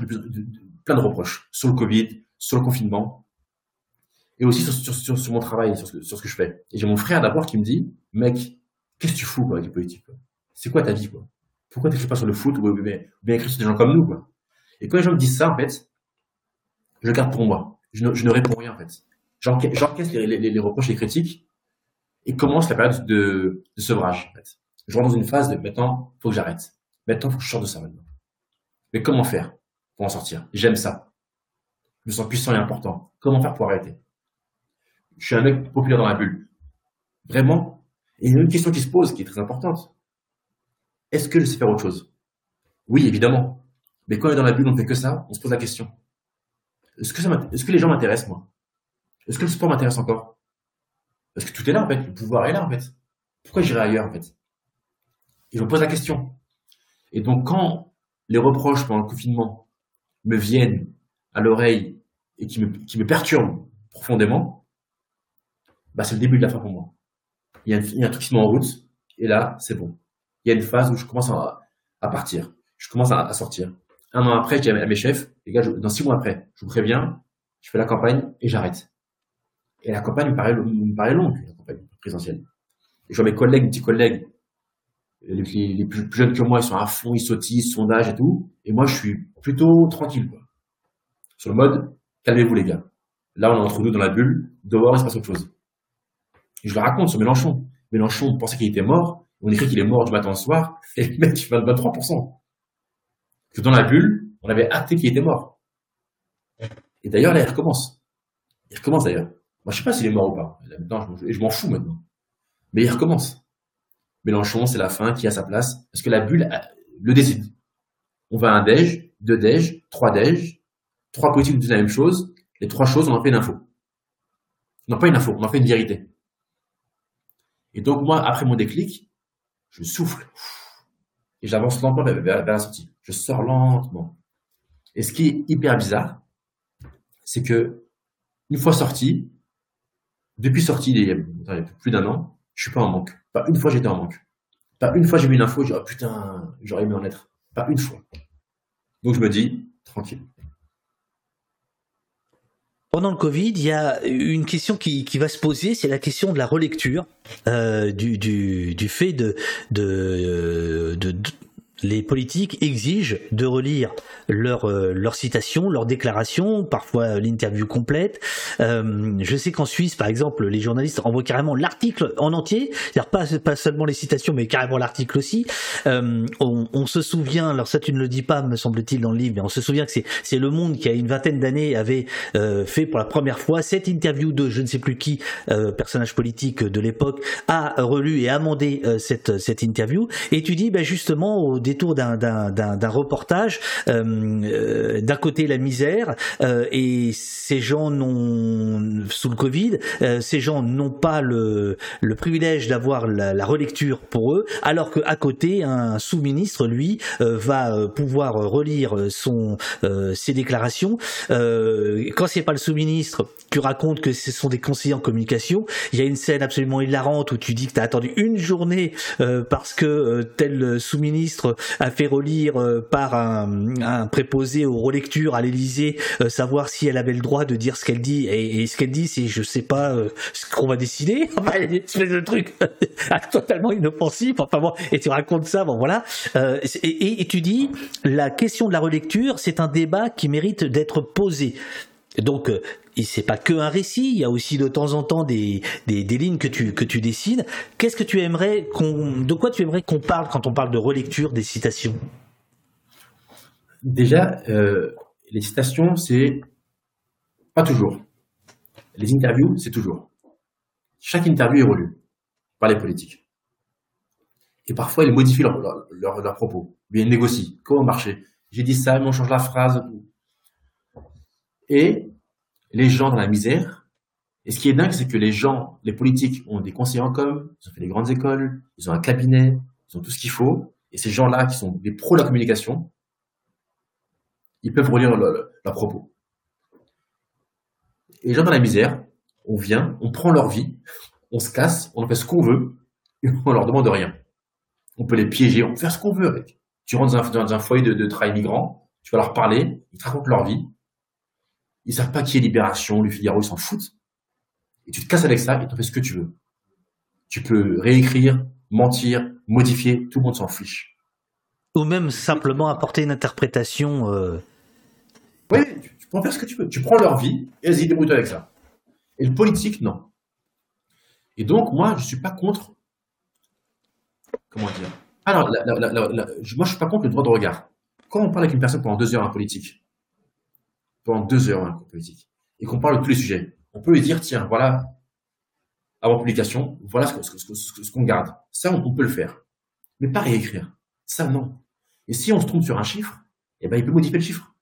plein de reproches sur le Covid, sur le confinement, et aussi sur, sur, mon travail, sur ce, sur ce, que je fais. Et j'ai mon frère d'abord qui me dit, mec, qu'est-ce que tu fous avec les politiques C'est quoi ta vie quoi? Pourquoi tu n'écris pas sur le foot ou bien, écrire sur des gens comme nous quoi? Et quand les gens me disent ça, en fait, je garde pour moi. Je ne, réponds rien en fait. J'encaisse les, reproches, les critiques, et commence la période de, sevrage. Je rentre dans une phase de maintenant, faut que j'arrête. Maintenant, faut que je sorte de ça maintenant. Mais comment faire pour en sortir? J'aime ça. Je me sens puissant et important. Comment faire pour arrêter? Je suis un mec populaire dans la bulle. Vraiment? Et il y a une question qui se pose, qui est très importante. Est-ce que je sais faire autre chose? Oui, évidemment. Mais quand on est dans la bulle, on ne fait que ça, on se pose la question. Est-ce que, les gens m'intéressent, moi? Est-ce que le sport m'intéresse encore? Parce que tout est là, en fait. Le pouvoir est là, en fait. Pourquoi j'irai ailleurs, en fait? Et je me pose la question. Et donc, quand les reproches pendant le confinement me viennent à l'oreille et qui me, perturbent profondément, bah, c'est le début de la fin pour moi. Il y a, un truc qui se met en route, et là, c'est bon. Il y a une phase où je commence à, partir. Je commence à, sortir. Un an après, je dis à mes chefs, les gars, dans six mois après, je vous préviens, je fais la campagne et j'arrête. Et la campagne me paraît, longue, la campagne présidentielle. Et je vois mes collègues, mes petits collègues, les, plus, jeunes que moi, ils sont à fond, ils sautisent, sondage et tout. Et moi, je suis plutôt tranquille. Sur le mode, calmez-vous, les gars. Là, on est entre nous dans la bulle. Dehors, il se passe autre chose. Et je le raconte sur Mélenchon. Mélenchon, on pensait qu'il était mort. On écrit qu'il est mort du matin au soir. Et le mec, il fait 23%. Que dans la bulle, on avait acté qu'il était mort. Et d'ailleurs, là, il recommence. Il recommence d'ailleurs. Moi, je sais pas s'il est mort ou pas. Maintenant, je m'en fous maintenant. Mais il recommence. Mélenchon, c'est la fin, qui a sa place Parce que la bulle le décide. On va à un déj, deux déj, trois déj, trois politiques disent la même chose. Les trois choses, on en fait une info. Non, pas une info, on en fait une vérité. Et donc, moi, après mon déclic, je souffle. Et j'avance lentement vers, la sortie. Je sors lentement. Et ce qui est hyper bizarre, c'est que une fois sorti, depuis sorti il y a plus d'un an, je suis pas en manque. Pas une fois j'étais en manque. Pas une fois j'ai vu une info, j'ai dit oh, putain, j'aurais aimé en être. Pas une fois. Donc je me dis, tranquille. Pendant le Covid, il y a une question qui, va se poser, c'est la question de la relecture, euh, du, fait de les politiques exigent de relire euh, leur citation, leur déclaration, parfois l'interview complète. Euh, je sais qu'en Suisse, par exemple, les journalistes envoient carrément l'article en entier, c'est-à-dire pas seulement les citations, mais carrément l'article aussi. Euh, on, se souvient, alors ça tu ne le dis pas, me semble-t-il dans le livre, mais on se souvient que c'est Le Monde qui a une vingtaine d'années avait euh, fait pour la première fois cette interview de je ne sais plus qui euh, personnage politique de l'époque a relu et amendé cette cette interview. Et tu dis, ben justement au détour d'un reportage. Euh, euh, d'un côté la misère euh, et ces gens n'ont sous le Covid, ces gens n'ont pas le, le privilège d'avoir la, la, relecture pour eux, alors qu'à côté un sous-ministre lui va pouvoir relire son ses déclarations. quand c'est pas le sous-ministre, tu racontes que ce sont des conseillers en communication. Il y a une scène absolument hilarante où tu dis que tu as attendu une journée parce que tel sous-ministre a fait relire euh, par un, préposé aux relectures à l'Élysée, euh, savoir si elle avait le droit de dire ce qu'elle dit. Et, ce qu'elle dit, c'est je sais pas euh, ce qu'on va décider. Enfin, espèce de truc totalement inoffensif. Enfin bon, et tu racontes ça, bon voilà. Et, et tu dis la question de la relecture, c'est un débat qui mérite d'être posé. Donc, et c'est pas que un récit, il y a aussi de temps en temps des, des, lignes que tu, que tu dessines. Qu'est-ce que tu aimerais qu'on, de quoi tu aimerais qu'on parle quand on parle de relecture des citations? Déjà, euh, les citations, c'est pas toujours. Les interviews, c'est toujours. Chaque interview est relue par les politiques. Et parfois, ils modifient leurs leur, leur, propos. Bien, ils négocient. Comment marcher? J'ai dit ça, mais on change la phrase. Et les gens dans la misère. Et ce qui est dingue, c'est que les gens, les politiques ont des conseillers en com, ils ont fait des grandes écoles, ils ont un cabinet, ils ont tout ce qu'il faut. Et ces gens-là, qui sont des pros de la communication, ils peuvent relire leurs propos. Et les gens dans la misère, on vient, on prend leur vie, on se casse, on fait ce qu'on veut, et on leur demande rien. On peut les piéger, on peut faire ce qu'on veut avec. Tu rentres dans un, foyer de, de travail migrant, tu vas leur parler, ils te racontent leur vie, ils savent pas qui est Libération, le Figaro, ils s'en foutent. Et tu te casses avec ça et tu fais ce que tu veux. Tu peux réécrire, mentir, modifier, tout le monde s'en fiche. Ou même simplement apporter une interprétation. Euh... Oui, tu, peux faire ce que tu veux. Tu prends leur vie et vas-y, débrouille avec ça. Et le politique, non. Et donc, moi, je suis pas contre. Comment dire Alors, moi, je suis pas contre le droit de regard. Quand on parle avec une personne pendant deux heures en politique, pendant deux heures un politique et qu'on parle de tous les sujets, on peut lui dire tiens, voilà, avant publication, voilà ce, qu'on garde. Ça, on, peut le faire. Mais pas réécrire. Ça, non. Et si on se trompe sur un chiffre, eh ben, il peut modifier le chiffre.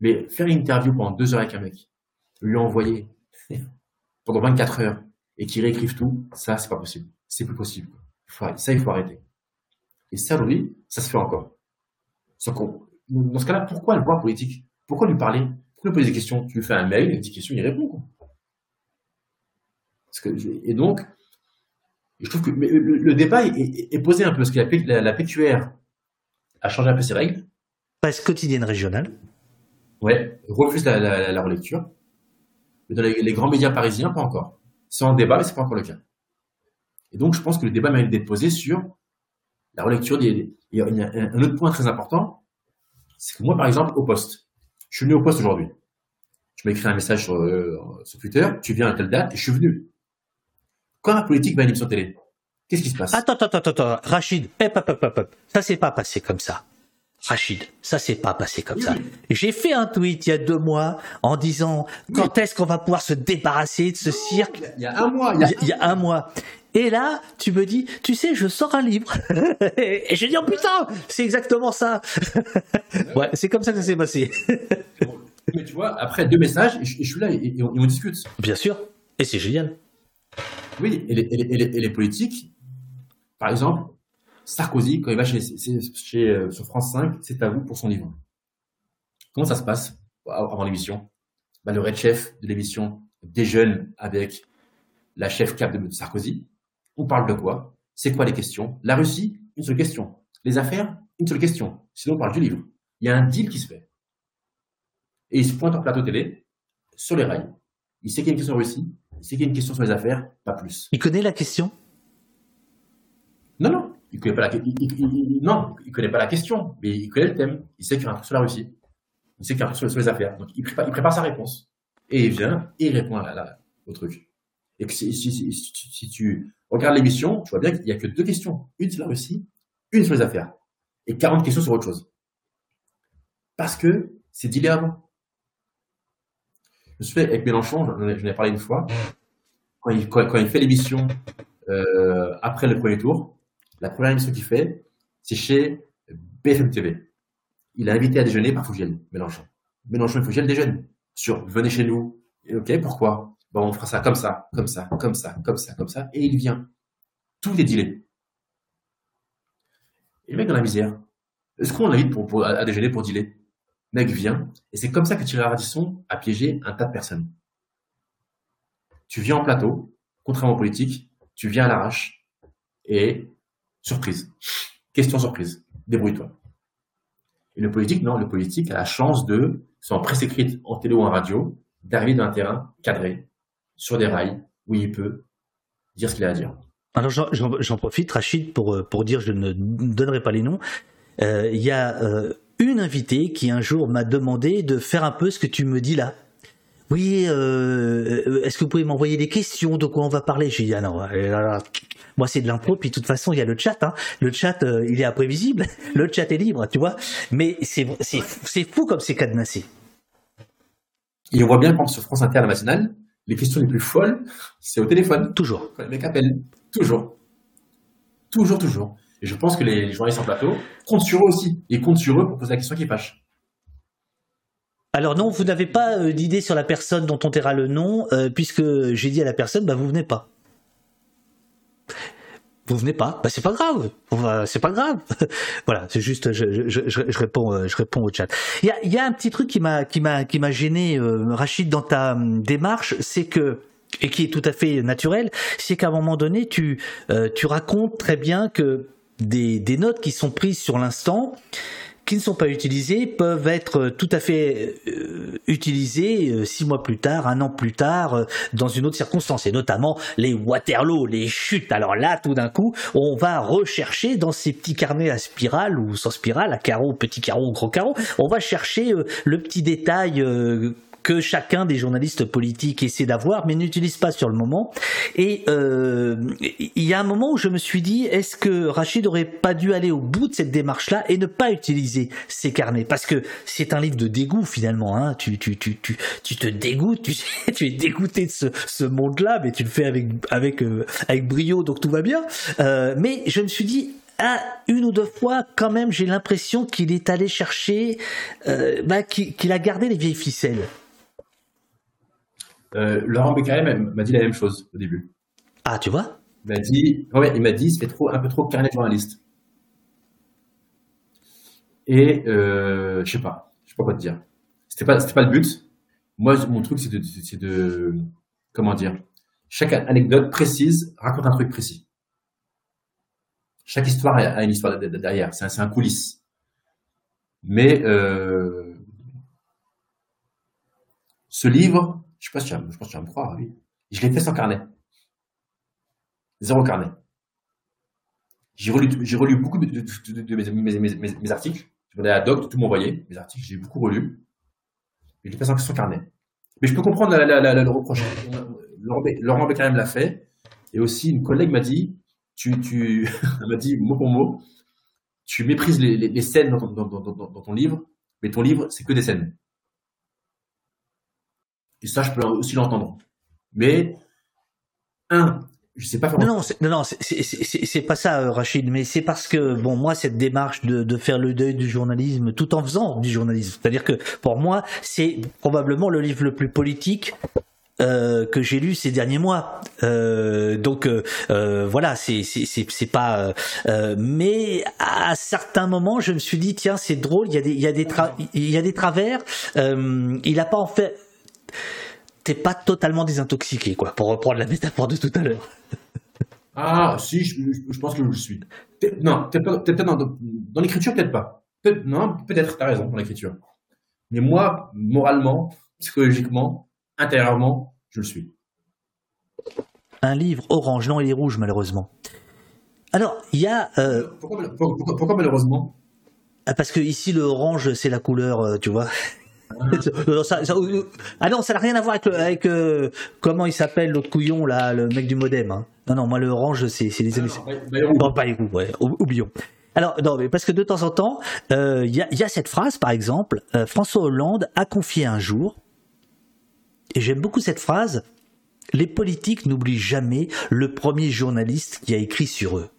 Mais faire une interview pendant deux heures avec un mec, lui envoyer pendant 24 heures et qu'il réécrive tout, ça, c'est pas possible. C'est plus possible. Ça, il faut arrêter. Et ça, lui, ça se fait encore. Sauf qu'on dans ce cas-là, pourquoi le voir politique? Pourquoi lui parler? Pourquoi lui poser des questions? Tu lui fais un mail, une petite question, il répond. et donc, je trouve que le, débat est, posé un peu, parce que la, la, PQR a changé un peu ses règles. Presse quotidienne régionale. Ouais, refuse la, relecture. Mais dans les, grands médias parisiens, pas encore. C'est en débat, mais c'est pas encore le cas. Et donc, je pense que le débat mérite d'être posé sur la relecture des. Il y a un autre point très important, c'est que moi, par exemple, au poste, je suis venu au poste aujourd'hui. Tu m'as écrit un message sur, euh, sur, Twitter, tu viens à telle date et je suis venu. Quand la politique va à une émission télé, qu'est-ce qui se passe? Attends, attends, attends, attends, Rachid, hop, hop, hop, hop. ça s'est pas passé comme ça. Rachid, ça s'est pas passé comme ça. J'ai fait un tweet il y a deux mois en disant quand est-ce qu'on va pouvoir se débarrasser de ce cirque? Il y a un mois. Il y a, un mois. Et là, tu me dis, tu sais, je sors un livre. et je dis, oh putain, c'est exactement ça. ouais, c'est comme ça que ça s'est passé. Mais tu vois, après deux messages, je, suis là et, on, discute. Bien sûr. Et c'est génial. Oui, et les, politiques, par exemple, Sarkozy, quand il va chez, chez, euh, sur France 5, c'est à vous pour son livre. Comment ça se passe avant l'émission? Bah, Le red chef de l'émission déjeune avec la chef cap de Sarkozy. On parle de quoi? C'est quoi les questions? La Russie, une seule question. Les affaires, une seule question. Sinon, on parle du livre. Il y a un deal qui se fait. Et il se pointe en plateau télé, sur les rails. Il sait qu'il y a une question sur Russie, il sait qu'il y a une question sur les affaires, pas plus. Il connaît la question? Non, non. Il connaît pas la, non, il connaît pas la question, mais il connaît le thème. Il sait qu'il y a un truc sur la Russie. Il sait qu'il y a un truc sur, les affaires. Donc, il prépare, sa réponse. Et il vient et il répond à au truc. Et que si, si, tu regardes l'émission, tu vois bien qu'il n'y a que deux questions. Une sur la Russie, une sur les affaires. Et 40 questions sur autre chose. Parce que c'est dealé avant. Je me souviens avec Mélenchon, j'en ai, parlé une fois, quand il, quand, il fait l'émission euh, après le premier tour, la première émission qu'il fait, c'est chez BFM TV. Il a invité à déjeuner par Fougiel, Mélenchon. Mélenchon et Fougiel déjeunent sur venez chez nous. Et, ok, pourquoi? Bon, on fera ça comme ça, comme ça, comme ça, comme ça, comme ça. Et il vient. Tout est dealé. Et le mec dans la misère. Est-ce qu'on l'invite pour, à, déjeuner pour dealer? Le mec vient. Et c'est comme ça que Thierry a piégé un tas de personnes. Tu viens en plateau, contrairement aux politiques, tu viens à l'arrache. Et surprise. Question surprise. Débrouille-toi. Et le politique, non, le politique a la chance de, sans presse écrite en télé ou en radio, d'arriver dans un terrain cadré, sur des rails où il peut dire ce qu'il a à dire. Alors j'en profite, Rachid, pour, euh, pour dire, je ne donnerai pas les noms. Euh, il y a euh, une invitée qui un jour m'a demandé de faire un peu ce que tu me dis là. Oui, est-ce que vous pouvez m'envoyer des questions? De quoi on va parler? J'ai dit ah non, moi c'est de l'impro, puis de toute façon il y a le chat. Hein. Le chat, il est imprévisible. Le chat est libre, tu vois. Mais c'est fou comme c'est cadenassé. Et on voit bien quand sur France Inter la matinale, les questions les plus folles, c'est au téléphone. Toujours. Quand les mecs appellent. Toujours. Toujours, toujours. Et je pense que les journalistes en plateau comptent sur eux aussi. Et comptent sur eux pour poser la question qui fâche. Alors non, vous n'avez pas euh, d'idée sur la personne dont on taira le nom, euh, puisque j'ai dit à la personne, bah vous venez pas vous venez pas, bah c'est pas grave, c'est pas grave. voilà, c'est juste, je, je, je, réponds, euh, je réponds au chat. Il y a, y a, un petit truc qui m'a, qui m'a, qui m'a gêné, euh, Rachid, dans ta hum, démarche, c'est que et qui est tout à fait naturel, c'est qu'à un moment donné, tu, euh, tu racontes très bien que des, des notes qui sont prises sur l'instant, qui ne sont pas utilisés peuvent être tout à fait euh, utilisés euh, six mois plus tard, un an plus tard, euh, dans une autre circonstance, et notamment les Waterloo, les chutes. Alors là, tout d'un coup, on va rechercher dans ces petits carnets à spirale ou sans spirale, à carreaux, petit carreau, gros carreau, on va chercher le petit détail que chacun des journalistes politiques essaie d'avoir, mais n'utilise pas sur le moment. Et euh, il y a un moment où je me suis dit, est-ce que Rachid aurait pas dû aller au bout de cette démarche-là et ne pas utiliser ces carnets? Parce que c'est un livre de dégoût finalement. Hein. Tu, tu, tu, tu, te dégoûtes, tu, tu es dégoûté de ce, ce monde-là, mais tu le fais avec, avec, euh, avec brio, donc tout va bien. Euh, mais je me suis dit, ah, une ou deux fois, quand même, j'ai l'impression qu'il est allé chercher, euh, bah, qu'il a gardé les vieilles ficelles. Euh, Laurent Beccarem m'a dit la même chose au début. Ah, tu vois? Il m'a dit, ouais, il m'a dit, c'est trop, un peu trop carnet journaliste. Et euh, je sais pas, je sais pas quoi te dire. C'était pas, c'était pas le but. Moi, mon truc, c'est de, c'est de, comment dire, chaque anecdote précise raconte un truc précis. Chaque histoire a une histoire derrière. C'est un, c'est un coulisse. Mais euh, ce livre, je sais pas si tu vas, je pense que tu vas me croire, oui. Je l'ai fait sans carnet. Zéro carnet. J'ai relu, j'ai relu beaucoup de, mes, articles. Je demandais à Doc de tout m'envoyer. Mes articles, j'ai beaucoup relu. Mais je l'ai fait sans, carnet. Mais je peux comprendre le reproche. Laurent Beccarem l'a fait. Et aussi, une collègue m'a dit, tu, tu, m'a dit mot pour mot, tu méprises les, scènes dans ton livre, mais ton livre, c'est que des scènes. Et ça, je peux aussi l'entendre. Mais, un, je sais pas comment. Non, non, non, c'est pas ça, euh, Rachid. Mais c'est parce que, bon, moi, cette démarche de, de faire le deuil du journalisme, tout en faisant du journalisme, c'est-à-dire que pour moi, c'est probablement le livre le plus politique euh, que j'ai lu ces derniers mois. Euh, donc euh, voilà, c'est c'est pas. mais à certains moments, je me suis dit tiens, c'est drôle. Il y a des il y a des il y a des travers. il a pas en fait. T'es pas totalement désintoxiqué, quoi, pour reprendre la métaphore de tout à l'heure. Ah, si, je, pense que je le suis. non, peut-être dans, dans l'écriture, peut-être pas. non, peut-être, t'as raison, dans l'écriture. Mais moi, moralement, psychologiquement, intérieurement, je le suis. Un livre orange, non, il est rouge, malheureusement. Alors, il y a. Euh, pourquoi, malheureusement? Ah, Parce que ici, le orange, c'est la couleur, euh. Ah. ah non, ça n'a rien à voir avec, euh, comment il s'appelle l'autre couillon là, le mec du modem. Hein. Non non, moi le orange c'est les années. Bon, pas ouais, oublions. Alors non, mais parce que de temps en temps, il y, y, a, cette phrase par exemple, François Hollande a confié un jour et j'aime beaucoup cette phrase, les politiques n'oublient jamais le premier journaliste qui a écrit sur eux.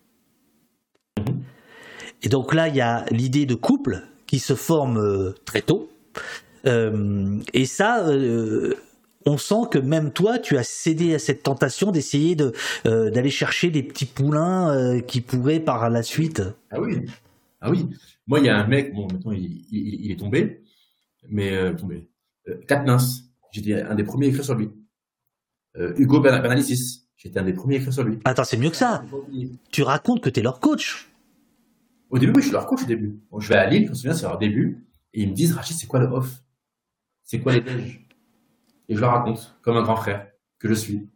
Et donc là, il y a l'idée de couple qui se forme euh, très tôt. Euh, et ça, euh, on sent que même toi, tu as cédé à cette tentation d'essayer de, d'aller chercher des petits poulains qui pourraient par la suite. Ah oui, ah oui. Moi, il y a un mec, bon, maintenant il, est tombé, mais tombé. Katniss, J'étais un des premiers à écrire sur lui. Euh, Hugo Bernalicis, j'étais un des premiers à écrire sur lui. Attends, c'est mieux que ça. Tu racontes que tu es leur coach. Au début, oui, je suis leur coach au début. je vais à Lille, je me souviens, c'est leur début, et ils me disent, Rachid, c'est quoi le off? C'est quoi les déj Et je leur raconte, comme un grand frère que je suis.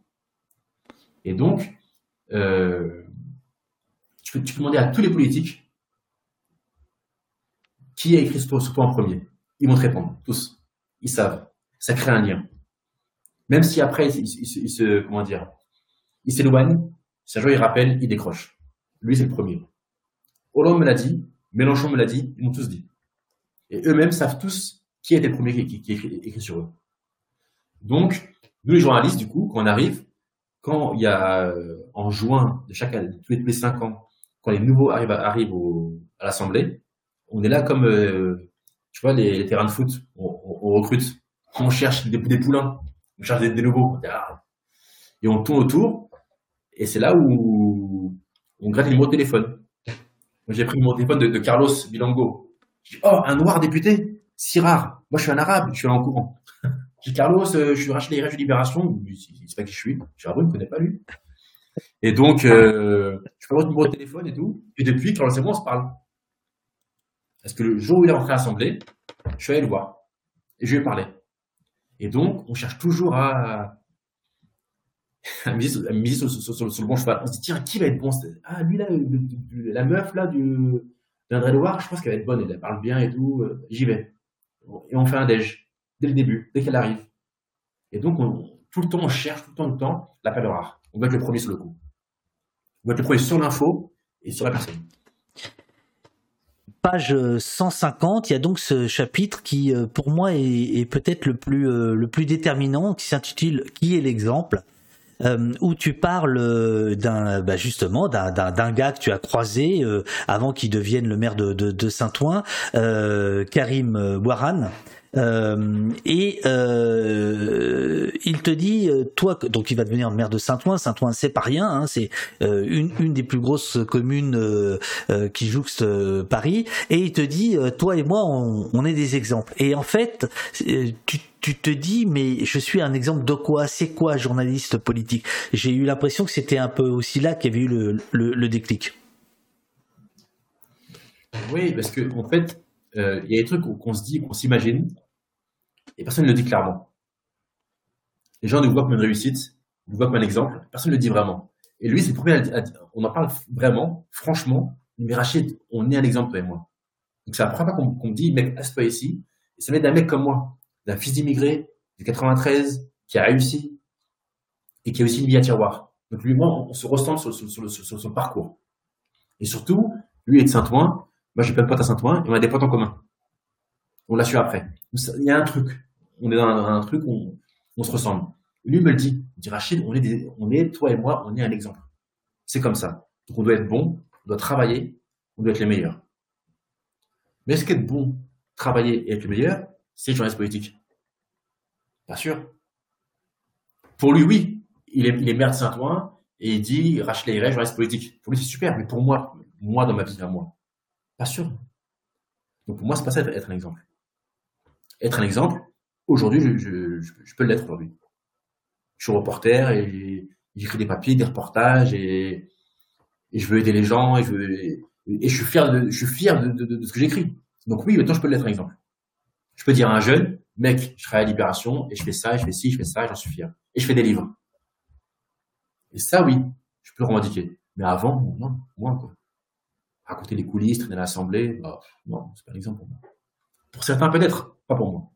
Et donc, euh, tu, peux, demander à tous les politiques qui a écrit ce, point en premier. Ils vont te répondre, tous. Ils savent ça crée un lien. Même si après, il, se, comment dire, il s'éloigne, sa joie, il rappelle, il décroche. Lui, c'est le premier. Hollande me l'a dit, Mélenchon me l'a dit, ils m'ont tous dit. Et eux-mêmes savent tous qui été le premier qui, qui, écrit, sur eux. Donc, nous, les journalistes, du coup, quand on arrive, quand il y a, euh, en juin de chaque année, tous les, cinq ans, quand les nouveaux arrivent arrivent à l'Assemblée, on est là comme, euh, tu vois, les, terrains de foot, on recrute. On cherche des, poulains, on cherche des, nouveaux. Et on tourne autour, et c'est là où on gratte le numéro de téléphone. J'ai pris le numéro de téléphone de, Carlos dis, oh, un noir député Si rare. Moi, je suis un arabe, je suis là en courant. Je dis, Carlos, euh, je suis racheté les de Libération. Il sait pas qui je suis. Je il ne connaît pas lui. Et donc, euh, je prends le numéro de téléphone et tout. Et depuis, Carlos et moi, on se parle. Parce que le jour où il est rentré à l'Assemblée, je suis allé le voir. Et je lui ai parlé. Et donc, on cherche toujours à, à miser, sur, le bon cheval. On se dit, tiens, qui va être bon Ah, lui, là, la meuf, là, du, d'André Loire, je pense qu'elle va être bonne, elle parle bien et tout, euh, j'y vais. Et on fait un déj, dès le début, dès qu'elle arrive. Et donc, tout le temps, on cherche, tout le temps, tout le temps, rare. On doit être le premier sur le coup. On doit être le premier sur l'info et sur la personne page 150, il y a donc ce chapitre qui, euh, pour moi, est, peut-être le plus euh, le plus déterminant, qui s'intitule "Qui est l'exemple", euh, où tu parles d'un bah justement d'un gars que tu as croisé avant qu'il devienne le maire de, de, de Saint-Ouen, Karim Ouaran. Euh, et euh, il te dit, euh, toi, donc il va devenir maire de Saint-Ouen. Saint-Ouen, c'est pas rien. Hein, c'est une, une des plus grosses communes qui jouxte Paris. Et il te dit, toi et moi, on, on est des exemples. Et en fait, tu tu te dis, mais je suis un exemple de quoi? C'est quoi journaliste politique? J'ai eu l'impression que c'était un peu aussi là qu'il y avait eu le, le, déclic. Oui, parce que en fait, il y a des trucs qu'on se dit, qu'on s'imagine, et personne ne le dit clairement. Les gens nous voient comme une réussite, nous voient comme un exemple, personne ne le dit vraiment. Et lui, c'est le premier à, on en parle vraiment, franchement, mais Rachid, on est un exemple, toi et moi. Donc c'est la première fois qu'on dit, mec, assieds-toi ici, et ça met d'un mec comme moi, d'un fils d'immigré, de 93, qui a réussi, et qui a aussi une vie à tiroir. Donc lui moi, on se ressemble sur, sur, son parcours. Et surtout, lui est de Saint-Ouen, moi j'ai plein de potes à Saint-Ouen, et on a des potes en commun. On l'a su après. Il y a un truc. On est dans un, truc où on, se ressemble. Lui me le dit. Il dit Rachid, on est, on est, toi et moi, on est un exemple. C'est comme ça. Donc on doit être bon, on doit travailler, on doit être les meilleurs. Mais est-ce qu'être bon, travailler et être le meilleur, c'est journaliste politique Pas sûr. Pour lui, oui, il est, il est maire de Saint-Ouen et il dit Rachel Ayret, journaliste politique. Pour lui, c'est super, mais pour moi, moi, dans ma vie, à moi, pas sûr. Donc pour moi, c'est pas ça être un exemple. Être un exemple, aujourd'hui, je, je, peux l'être aujourd'hui. Je suis reporter et j'écris des papiers, des reportages et, et, je veux aider les gens et je, veux, et, je suis fier de, je suis fier de, de, de ce que j'écris. Donc oui, maintenant je peux l'être un exemple. Je peux dire à un jeune, mec, je travaille à Libération et je fais ça, je fais ci, je fais ça, j'en suis fier. Et je fais des livres. Et ça, oui, je peux le revendiquer. Mais avant, non, moins quoi. Raconter les coulisses, traîner l'Assemblée, bah, non, c'est pas un exemple pour moi. Pour certains peut-être, pas pour moi.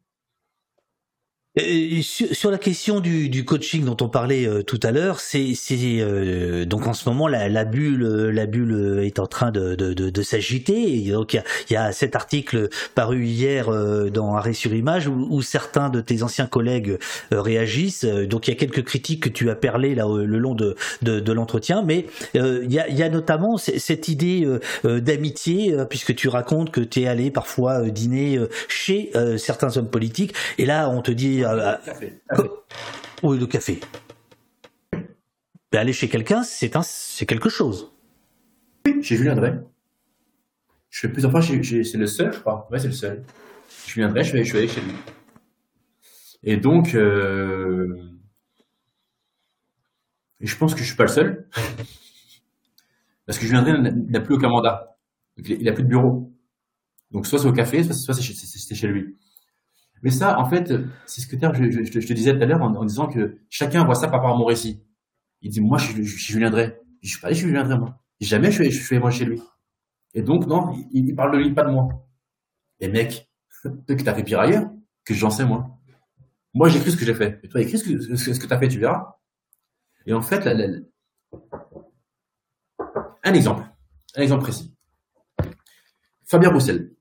Euh, sur, la question du, du, coaching dont on parlait euh, tout à l'heure, c'est euh, donc en ce moment la, la, bulle la bulle est en train de, de, de, de s'agiter. Donc il y, y a, cet article paru hier dans Arrêt sur Image où, où, certains de tes anciens collègues réagissent. Donc il y a quelques critiques que tu as perlées là le long de, de, l'entretien, mais il y, a, y a notamment cette idée d'amitié puisque tu racontes que tu es allé parfois dîner chez certains hommes politiques et là on te dit café. Oui, le café. Mais aller chez quelqu'un, c'est un, c'est quelque chose. Oui, j'ai Julien Drey. Je fais plusieurs fois, c'est le seul, je crois. Ouais, c'est le seul. Julien Drey, je suis, je suis allé chez lui. Et donc, euh... et je pense que je suis pas le seul. Parce que Julien Drey n'a plus aucun mandat. il n'a plus de bureau. Donc, soit c'est au café, soit c'est chez lui. Mais ça, en fait, c'est ce que je, je, je, te disais tout à l'heure en, disant que chacun voit ça par rapport à mon récit. Il dit, moi, je, je, Julien Drey. Je suis pas allé chez Julien moi. Jamais je, je suis moi chez lui. Et donc, non, il, parle de lui, pas de moi. Et mec, que t'as fait pire ailleurs que j'en sais, moi. Moi, j'écris ce que j'ai fait. Et toi, écris ce que, ce, que t'as fait, tu verras. Et en fait, un exemple. Un exemple précis. Fabien Roussel.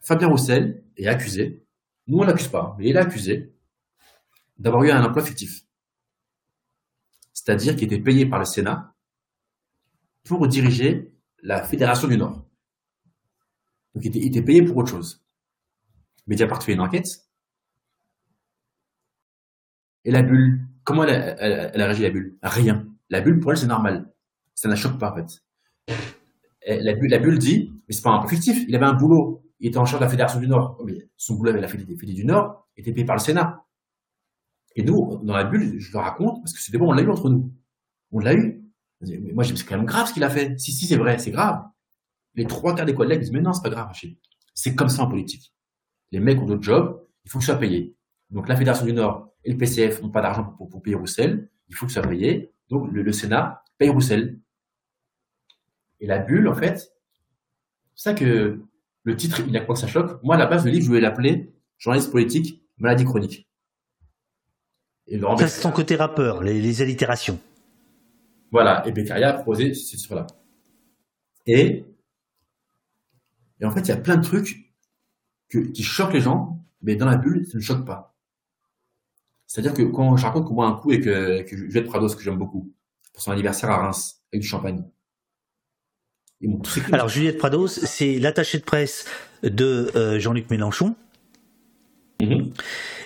Fabien Roussel est accusé nous, on l'accuse pas, mais il est accusé d'avoir eu un emploi fictif. C'est-à-dire qu'il était payé par le Sénat pour diriger la Fédération du Nord. Donc, il était, payé pour autre chose. Mediapart fait une enquête. Et la bulle, comment elle, a réagi la bulle? Rien. La bulle, pour elle, c'est normal. Ça ne choque pas, en fait. La bulle, la bulle dit, mais c'est pas un emploi fictif, il avait un boulot il était en charge de la Fédération du Nord. Son boulot avec la Fédération du Nord était payé par le Sénat. Et nous, dans la bulle, je le raconte, parce que c'était bon, on l'a eu entre nous. On l'a eu. Moi, c'est quand même grave ce qu'il a fait. Si, si, c'est vrai, c'est grave. Les trois quarts des collègues disent, mais non, c'est pas grave, C'est comme ça en politique. Les mecs ont d'autres jobs, il faut que ça soit payé. Donc, la Fédération du Nord et le PCF n'ont pas d'argent pour, payer Roussel, il faut que ça soit payé. Donc, le, le Sénat paye Roussel. Et la bulle, en fait, c'est ça que le titre, il a quoi que ça choque. Moi, à la base, le livre, je voulais l'appeler Journaliste politique, maladie chronique. Et ça, c'est son côté rappeur, les, allitérations. Voilà. Et Beccaria a proposé ce titre-là. Et, et en fait, il y a plein de trucs qui choquent les gens, mais dans la bulle, ça ne choque pas. C'est-à-dire que quand je raconte qu'on boit un coup et que, que Juliette Prados, que j'aime beaucoup, pour son anniversaire à Reims, avec du champagne, alors Juliette Prados, c'est l'attaché de presse de euh, Jean-Luc Mélenchon. Mhm.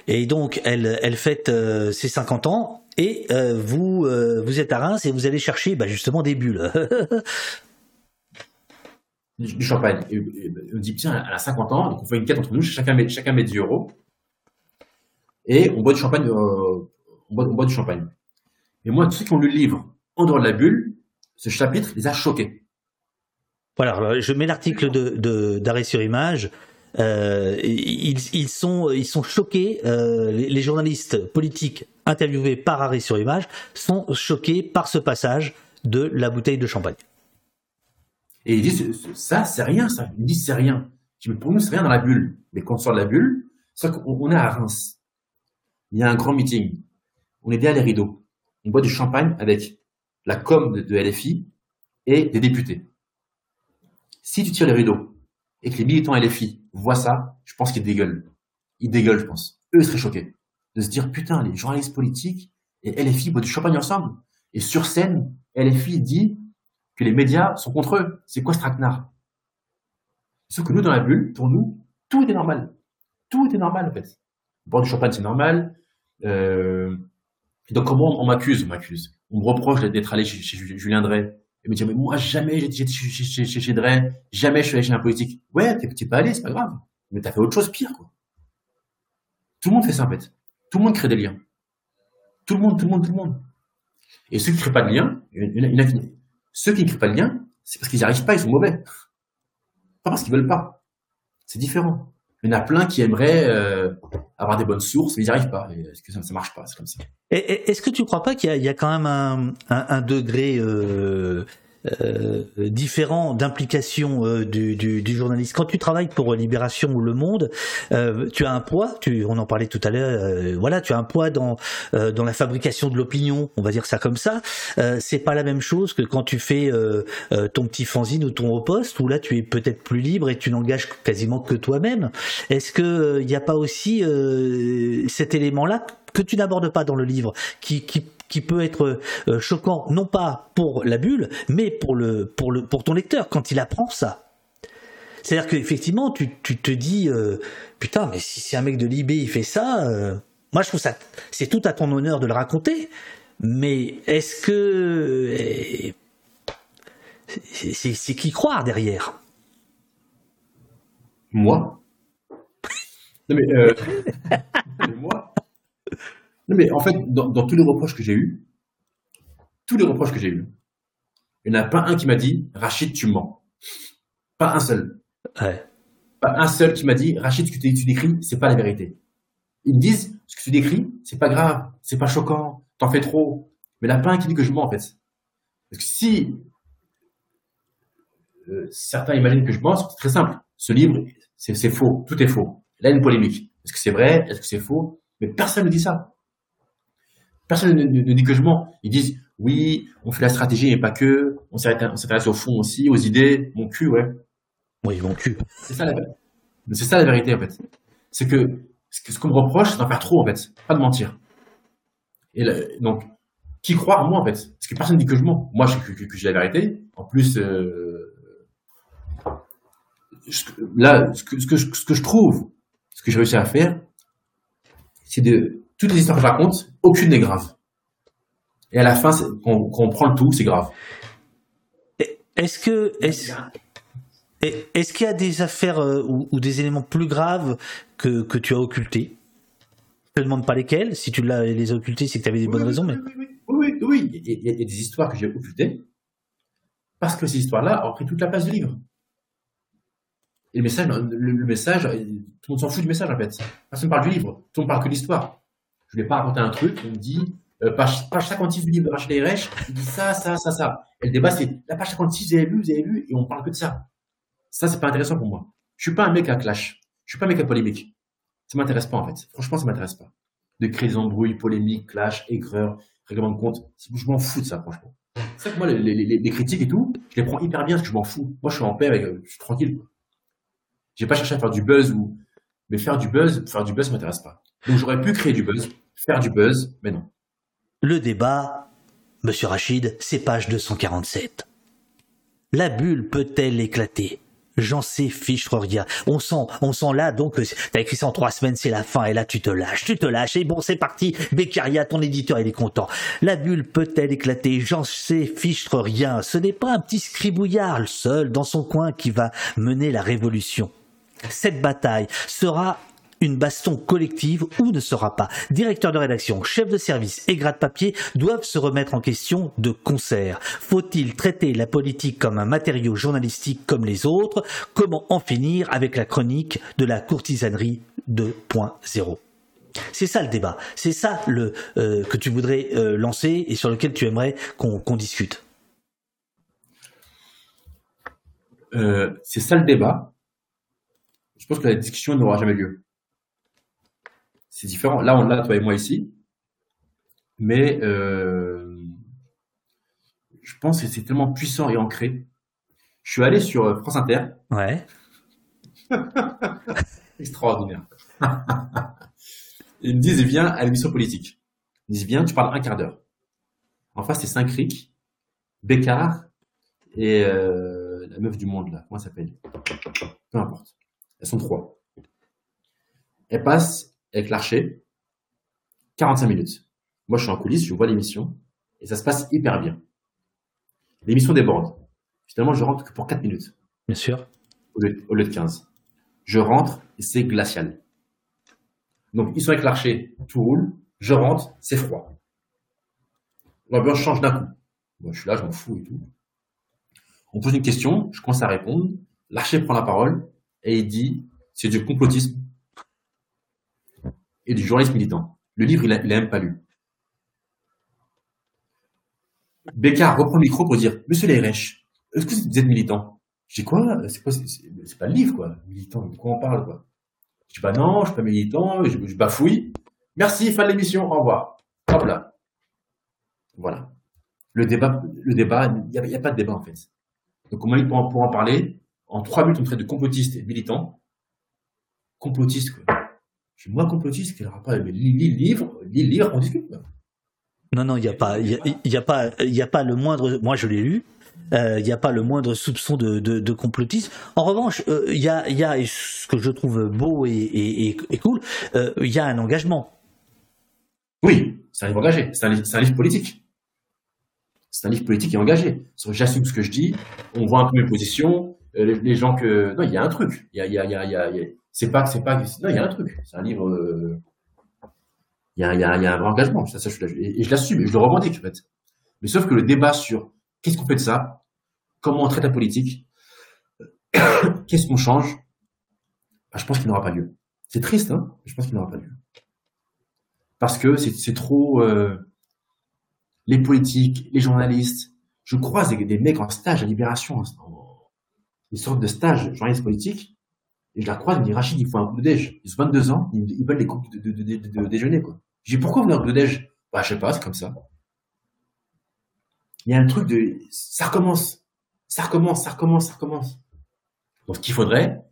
Et donc elle, elle fête euh, ses 50 ans et euh, vous, vous êtes à Reims et vous allez chercher bah, justement des bulles. du champagne. Et, on dit tiens, elle a 50 ans, donc on fait une quête entre nous, chacun met, chacun met 10 euros. Et on boit du champagne, on boit, on, boit, du champagne. Et moi, tous ceux qui ont lu le livre en dehors de la bulle, ce chapitre les a choqués. Voilà, je mets l'article de d'arrêt sur image. Euh, ils, sont choqués. Euh, les, journalistes politiques interviewés par arrêt sur image sont choqués par ce passage de la bouteille de champagne. Et ils disent ça c'est rien ça. Ils disent c'est rien. Pour nous c'est rien dans la bulle. Mais quand on sort de la bulle, c'est qu'on est à Reims. Il y a un grand meeting. On est derrière les rideaux. On boit du champagne avec la com de LFI et des députés. Si tu tires les rideaux et que les militants et les filles voient ça, je pense qu'ils dégueulent. Ils dégueulent, je pense. Eux, ils seraient choqués de se dire, putain, les journalistes politiques et LFI boivent du champagne ensemble. Et sur scène, LFI dit que les médias sont contre eux. C'est quoi ce traquenard Sauf que nous, dans la bulle, pour nous, tout est normal. Tout est normal, en fait. Boire du champagne, c'est normal. Euh, donc comment on m'accuse? On m'accuse. On me reproche d'être allé chez, Julien Drey. Et me dire, mais moi, jamais j'ai chez, chez, jamais je suis allé chez un politique. Ouais, t'es pas allé, c'est pas grave. Mais t'as fait autre chose pire, quoi. Tout le monde fait ça, en fait. Tout le monde crée des liens. Tout le monde, tout le monde, tout le monde. Et ceux qui ne créent pas de lien, ceux qui ne créent pas de lien, c'est parce qu'ils n'y arrivent pas, ils sont mauvais. Pas parce qu'ils veulent pas. C'est différent. Il y en a plein qui aimeraient euh, avoir des bonnes sources, mais ils n'y arrivent pas. Ça ne marche pas C'est comme ça? Est-ce que tu ne crois pas qu'il y, a quand même un, degré euh, euh, différent d'implication euh, du, du, du, journaliste. Quand tu travailles pour Libération ou Le Monde, euh, tu as un poids. Tu, on en parlait tout à l'heure. Euh, voilà, tu as un poids dans dans la fabrication de l'opinion. On va dire ça comme ça. c'est pas la même chose que quand tu fais ton petit fanzine ou ton poste où là tu es peut-être plus libre et tu n'engages quasiment que toi-même. Est-ce que il n'y a pas aussi cet élément-là que tu n'abordes pas dans le livre, qui, qui qui peut être euh, choquant non pas pour la bulle, mais pour le pour le pour ton lecteur quand il apprend ça. C'est-à-dire qu'effectivement, tu, tu te dis euh, putain, mais si c'est un mec de Libé il fait ça, euh, moi je trouve ça c'est tout à ton honneur de le raconter. Mais est-ce que c'est qui croire derrière? Moi? Non mais moi? Non, mais en fait, dans, tous les reproches que j'ai eus, tous les reproches que j'ai eus, il n'y en a pas un qui m'a dit Rachid, tu mens. Pas un seul. Pas un seul qui m'a dit Rachid, ce que tu décris, c'est pas la vérité. Ils me disent ce que tu décris, c'est pas grave, c'est pas choquant, t'en fais trop. Mais il n'y en a pas un qui dit que je mens en fait. Parce que si euh, certains imaginent que je mens, c'est très simple. Ce livre, c'est faux, tout est faux. Là, il y a une polémique. Est-ce que c'est vrai? Est-ce que c'est faux? Mais personne ne dit ça. Personne ne, dit que je mens. Ils disent, oui, on fait la stratégie et pas que, on s'intéresse au fond aussi, aux idées, mon cul, ouais. Oui, mon cul. C'est ça la, c'est ça la vérité, en fait. C'est que ce qu'on me reproche, c'est d'en faire trop, en fait. Pas de mentir. Et donc, qui croire moi, en fait? Parce que personne ne dit que je mens. Moi, je, que, que, j'ai la vérité. En plus, euh, là, ce que, ce, que je, ce que je trouve, ce que j'ai réussi à faire, c'est de toutes les histoires que je raconte, aucune n'est grave. Et à la fin, quand, on prend le tout, c'est grave. Est-ce que est-ce qu'il y a des affaires euh, ou, des éléments plus graves que, que tu as occultés? Je te demande pas lesquels. Si tu l'as les as occultés, c'est que tu avais des bonnes raisons. Mais... Oui, oui, oui. Il y, a, des histoires que j'ai occultées parce que ces histoires-là ont pris toute la place du livre. Et le message, le, message, tout le monde s'en fout du message en fait. Personne ne parle du livre, tout le monde parle que de l'histoire je ne vais pas raconter un truc, on me dit, euh, page, page 56 du livre de Rachel Erech, ça, ça, ça, ça. Et le débat, c'est la page 56, vous avez lu, vous avez lu, et on parle que de ça. Ça, c'est pas intéressant pour moi. Je suis pas un mec à clash. Je suis pas un mec à polémique. Ça m'intéresse pas, en fait. Franchement, ça m'intéresse pas. De créer des embrouilles, polémiques, clash, aigreur, règlement de compte. Je m'en fous de ça, franchement. C'est ça que moi, les, critiques et tout, je les prends hyper bien parce que je m'en fous. Moi, je suis en paix avec, je suis tranquille. J'ai pas cherché à faire du buzz ou, mais faire du buzz, faire du buzz, ça m'intéresse pas. Donc, j'aurais pu créer du buzz, faire du buzz, mais non. Le débat, Monsieur Rachid, c'est page 247. La bulle peut-elle éclater? J'en sais fichtre rien. On sent, on sent là, donc, t'as écrit ça en trois semaines, c'est la fin, et là, tu te lâches, tu te lâches, et bon, c'est parti, Beccaria, ton éditeur, il est content. La bulle peut-elle éclater? J'en sais fichtre rien. Ce n'est pas un petit scribouillard, seul, dans son coin, qui va mener la révolution. Cette bataille sera une baston collective ou ne sera pas. Directeur de rédaction, chef de service et grade papier doivent se remettre en question de concert. Faut-il traiter la politique comme un matériau journalistique comme les autres? Comment en finir avec la chronique de la courtisanerie 2.0 c'est ça le débat. C'est ça le euh, que tu voudrais euh, lancer et sur lequel tu aimerais qu'on discute. Euh, c'est ça le débat. Je pense que la discussion n'aura jamais lieu c'est différent. Là, on l'a, toi et moi, ici. Mais euh, je pense que c'est tellement puissant et ancré. Je suis allé sur euh, France Inter. Ouais. Extraordinaire. Ils me disent, viens à l'émission politique. Ils me disent, viens, tu parles un quart d'heure. En face, c'est Saint-Cric, Bécard et euh, la meuf du monde, là. Comment elle s'appelle? Peu importe. Elles sont trois. Elles passent avec l'archer, 45 minutes. Moi, je suis en coulisses, je vois l'émission, et ça se passe hyper bien. L'émission déborde. Finalement, je rentre que pour 4 minutes. Bien sûr. Au lieu, de 15. Je rentre, et c'est glacial. Donc, ils sont avec l'archer, tout roule. Je rentre, c'est froid. L'ambiance change d'un coup. Moi, je suis là, je m'en fous et tout. On pose une question, je commence à répondre. L'archer prend la parole et il dit c'est du complotisme et du journalisme militant. Le livre, il n'a même pas lu. Bécard reprend le micro pour dire Monsieur Leresh, est-ce que vous êtes militant? Dis quoi? C'est quoi C'est pas le livre, quoi. Militant, de quoi on parle, quoi? Je dis bah non, je suis pas militant, je, bafouille. Merci, fin de l'émission, au revoir. Hop là. Voilà. Le débat, le débat, il n'y a, pas de débat en fait. Donc comment il pour, en parler En trois minutes, on traite de complotiste et militant. Complotiste, quoi. Je suis moins complotiste n'aura pas. Mais lis, le livre, lis le livre, on discute. Non, non, il n'y a pas, y, a pas, y a pas le moindre. Moi, je l'ai lu. Euh, il n'y a pas le moindre soupçon de, de, complotisme. En revanche, euh, il y, a, y, a, ce que je trouve beau et, et, et cool, euh, il y a un engagement. Oui, c'est un livre engagé, c'est un, un, livre politique. C'est un livre politique et engagé. J'assume ce que je dis, on voit un peu mes positions, les, gens que... Non, il y a un truc. Il y a, y a, y a... C'est pas, c'est pas... Non, il y a un truc. C'est un livre il y a, y, a, un engagement, ça, ça, je, et, je l'assume, je le revendique en fait. Mais sauf que le débat sur qu'est-ce qu'on fait de ça, comment on traite la politique, qu'est-ce qu'on change, bah, je pense qu'il n'aura pas lieu. C'est triste, hein, je pense qu'il n'aura pas lieu. Parce que c'est trop euh, les politiques, les journalistes. Je croise des, mecs en stage à Libération, une sorte de stage journaliste politique, et je la croise, ils me dit Rachid, il faut un coup de déj. Ils ont 22 ans, ils, veulent les coupes de, déjeuner, quoi. Je dis pourquoi vous voulez un coup de déj? Bah, je sais pas, c'est comme ça. Il y a un truc de. Ça recommence. Ça recommence, ça recommence, ça recommence. Donc, ce qu'il faudrait,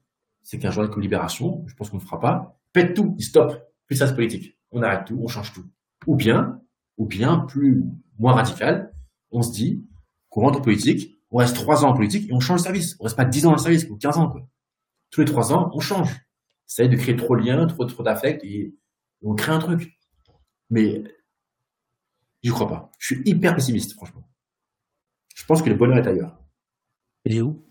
c'est qu'un journal comme Libération, je pense qu'on ne fera pas, pète tout, il stop. Plus ça, c'est politique. On arrête tout, on change tout. Ou bien, ou bien, plus, moins radical, on se dit qu'on rentre en politique, on reste 3 ans en politique et on change de service. On reste pas 10 ans dans le service, ou 15 ans, quoi tous les trois ans, on change. Ça de créer trop de liens, trop, trop d'affect et on crée un truc. Mais j'y crois pas. Je suis hyper pessimiste, franchement. Je pense que le bonheur est ailleurs. Il est où?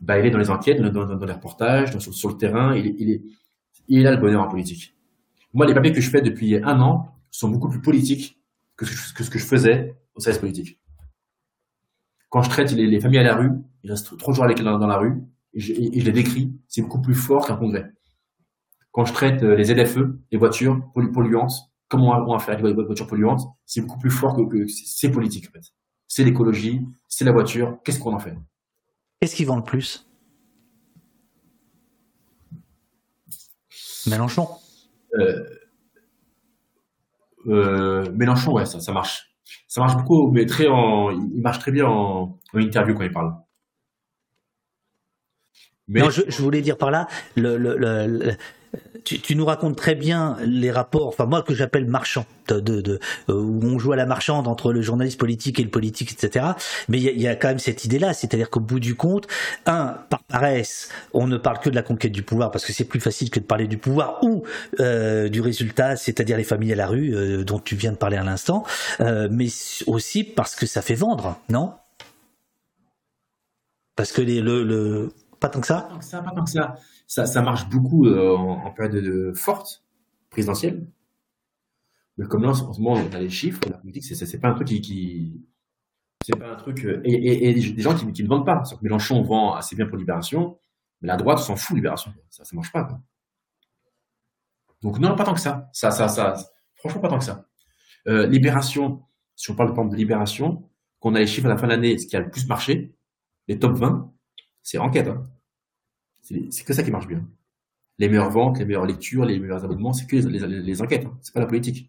Bah, Il est dans les enquêtes, dans, les reportages, sur, le terrain. Il, il, est, il est là le bonheur en politique. Moi, les papiers que je fais depuis un an sont beaucoup plus politiques que ce que, ce que je faisais au service politique. Quand je traite les, familles à la rue, ils restent trop jours avec dans, dans la rue, et je, les décris, c'est beaucoup plus fort qu'un congrès. Quand je traite euh, les ZFE, les voitures polluantes, comment on va faire les voitures polluantes, c'est beaucoup plus fort que, c'est politique en fait. C'est l'écologie, c'est la voiture, qu'est-ce qu'on en fait Qu'est-ce qui vend le plus? Mélenchon. Euh, euh, Mélenchon, ouais, ça, ça marche ça marche beaucoup, mais très en, il marche très bien en, interview quand il parle. Non, je, voulais dire par là, le, tu, nous racontes très bien les rapports, enfin moi que j'appelle marchand, de, de, euh, où on joue à la marchande entre le journaliste politique et le politique, etc. Mais il y, a, quand même cette idée-là, c'est-à-dire qu'au bout du compte, un, par paresse, on ne parle que de la conquête du pouvoir parce que c'est plus facile que de parler du pouvoir ou euh, du résultat, c'est-à-dire les familles à la rue euh, dont tu viens de parler à l'instant, mais aussi parce que ça fait vendre, non? Parce que les, le, le, pas tant que ça. Pas tant que ça, pas tant que ça ça, ça marche beaucoup euh, en, période de, forte présidentielle. Mais comme là, en ce moment, on a les chiffres, la politique, c'est, pas un truc qui, c'est pas un truc, euh, et, des gens qui, ne vendent pas. que Mélenchon vend assez bien pour Libération, mais la droite s'en fout, Libération. Ça, ça marche pas. Donc, non, pas tant que ça. Ça, ça, ça, franchement, pas tant que ça. Euh, Libération, si on parle de Libération, qu'on a les chiffres à la fin de l'année, ce qui a le plus marché, les top 20, c'est enquête, hein. C'est que ça qui marche bien. Les meilleures ventes, les meilleures lectures, les meilleurs abonnements, c'est que les, enquêtes, hein. c'est pas la politique.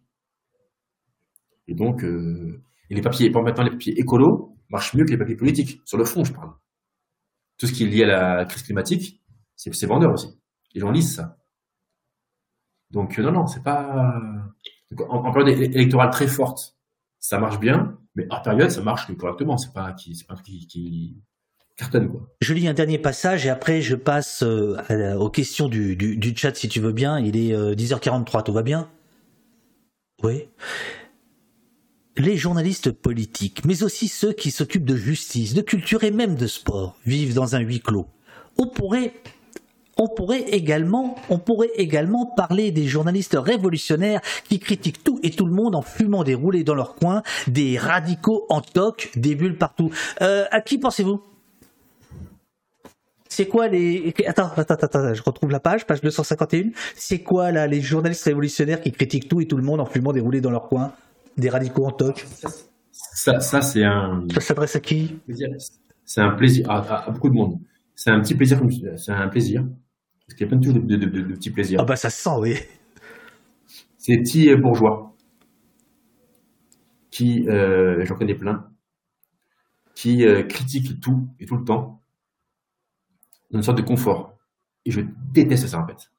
Et donc, euh, les papiers, pour maintenant, les papiers écolos marchent mieux que les papiers politiques. Sur le fond, je parle. Tout ce qui est lié à la crise climatique, c'est vendeur aussi. Les gens lisent ça. Donc, euh, non, non, c'est pas. en, période électorale très forte, ça marche bien, mais hors période, ça marche correctement. C'est pas, qui, pas un je lis un dernier passage et après je passe euh, aux questions du, chat si tu veux bien. Il est 10h43, euh, tout va bien? Oui. Les journalistes politiques, mais aussi ceux qui s'occupent de justice, de culture et même de sport, vivent dans un huis clos. On pourrait on pourrait également, on pourrait également parler des journalistes révolutionnaires qui critiquent tout et tout le monde en fumant des roulés dans leur coin, des radicaux en toc, des bulles partout. Euh, à qui pensez-vous? C'est quoi les attends, attends, attends, je retrouve la page, page 251. C'est quoi là les journalistes révolutionnaires qui critiquent tout et tout le monde en fumant des roulés dans leur coin, des radicaux en toc? Ça, ça c'est un. Ça s'adresse à qui? C'est un plaisir à, beaucoup de monde. C'est un petit plaisir, c'est un plaisir parce qu'il y a plein de, de, de, petits plaisirs. Ah bah ça se sent, oui. C'est des petits bourgeois qui, euh, j'en connais plein, qui euh, critiquent tout et tout le temps dans une sorte de confort. Et je déteste ça en fait.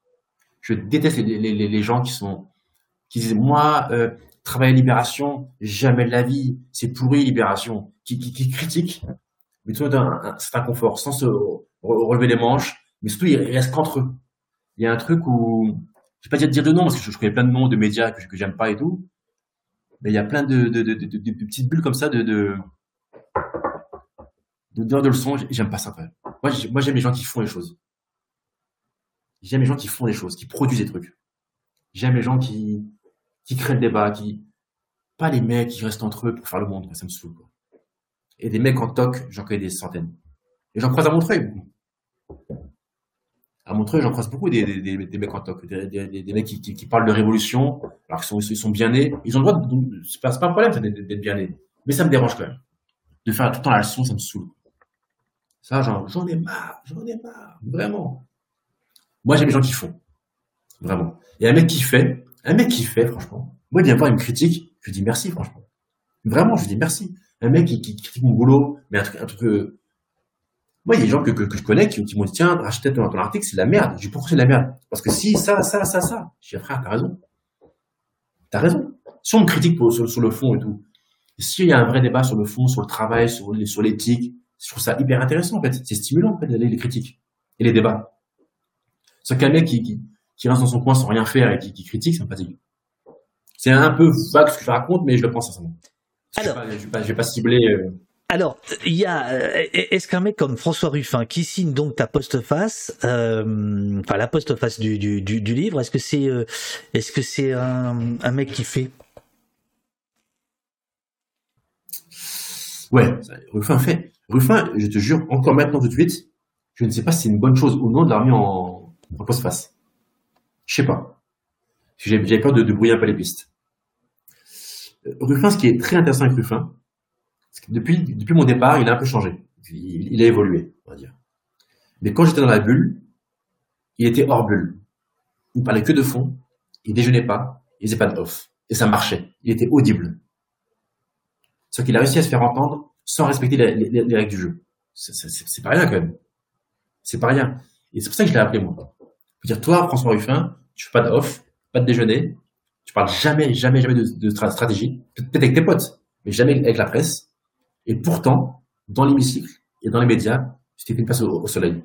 Je déteste les, les, les gens qui sont qui disent moi euh, travail libération jamais de la vie c'est pourri libération qui, qui, qui critiquent mais tout un, confort sans se relever les manches mais surtout, il reste qu'entre eux. Il y a un truc où, je vais pas dire, dire de nom, parce que je, connais plein de noms de médias que, que j'aime pas et tout, mais il y a plein de, de, de, de, petites bulles comme ça de, de, de, de leçons. J'aime pas ça, quand même. Moi, j'aime les gens qui font les choses. J'aime les gens qui font des choses, qui produisent des trucs. J'aime les gens qui, créent le débat, qui, pas les mecs qui restent entre eux pour faire le monde, ça me saoule. Et des mecs en toc, j'en connais des centaines. Et j'en croise à Montreuil, à Montreuil, j'en croise beaucoup des, mecs en toc, des, mecs qui, parlent de révolution, alors qu'ils sont, ils sont bien nés. Ils ont le droit de, c'est pas un problème d'être bien nés. Mais ça me dérange quand même. De faire tout le temps la leçon, ça me saoule. Ça, j'en ai marre, j'en ai marre, vraiment. Moi, j'aime les gens qui font. Vraiment. Et un mec qui fait, un mec qui fait, franchement, moi, il vient voir une critique, je dis merci, franchement. Vraiment, je dis merci. Un mec qui, qui critique mon boulot, mais un truc, un truc, euh, moi, il y a des gens que, que, je connais qui, m'ont dit, tiens, rachète ton, ton article, c'est de la merde. Je dis, pourquoi c'est de la merde? Parce que si, ça, ça, ça, ça. Je dis, frère, t'as raison. T'as raison. Si on me critique pour, sur, le fond et tout, s'il y a un vrai débat sur le fond, sur le travail, sur, sur l'éthique, je trouve ça hyper intéressant, en fait. C'est stimulant, en fait, les, les critiques et les débats. C'est qu'un mec qui, qui, qui, reste dans son coin sans rien faire et qui, qui critique, c'est sympathique. C'est un peu vague ce que je raconte, mais je le pense sincèrement. Alors, je ne vais, vais, pas cibler. Euh, alors, il y a, euh, est-ce qu'un mec comme François Ruffin, qui signe donc ta postface, euh, enfin la postface du, du, du, du livre, est-ce que c'est, euh, est-ce que c'est un, un, mec qui fait? Ouais, Ruffin fait. Ruffin, je te jure, encore maintenant tout de suite, je ne sais pas si c'est une bonne chose ou non de l'avoir mis en, en postface. Je sais pas. J'avais peur de, de brouiller un peu les pistes. Ruffin, ce qui est très intéressant avec Ruffin, depuis, depuis mon départ, il a un peu changé. Il, a évolué, on va dire. Mais quand j'étais dans la bulle, il était hors bulle. Il parlait que de fond, il déjeunait pas, il faisait pas de off. Et ça marchait. Il était audible. Sauf qu'il a réussi à se faire entendre sans respecter les, règles du jeu. C'est pas rien quand même. C'est pas rien. Et c'est pour ça que je l'ai appelé moi. Je veux dire, toi, François Ruffin, tu fais pas de off, pas de déjeuner, tu parles jamais, jamais, jamais de, de stratégie, peut-être avec tes potes, mais jamais avec la presse. Et pourtant, dans l'hémicycle et dans les médias, je t'ai fait une place au, soleil.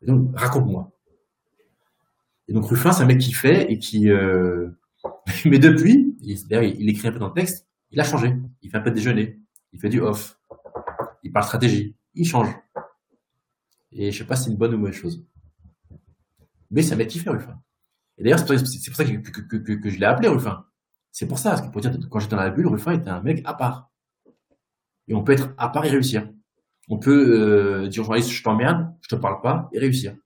donc, raconte-moi. Et donc, Ruffin, c'est un mec qui fait et qui... Euh... Mais depuis, il écrit un peu dans le texte, il a changé. Il fait un peu de déjeuner. Il fait du off. Il parle stratégie. Il change. Et je sais pas si c'est une bonne ou mauvaise chose. Mais mec qui fait, Ruffin. Et d'ailleurs, c'est pour ça que, je l'ai appelé Ruffin. C'est pour ça, parce que pour dire, quand j'étais dans la bulle, Ruffin était un mec à part. Et on peut être à part et réussir. On peut euh, dire journaliste, je t'emmerde, je te parle pas, et réussir.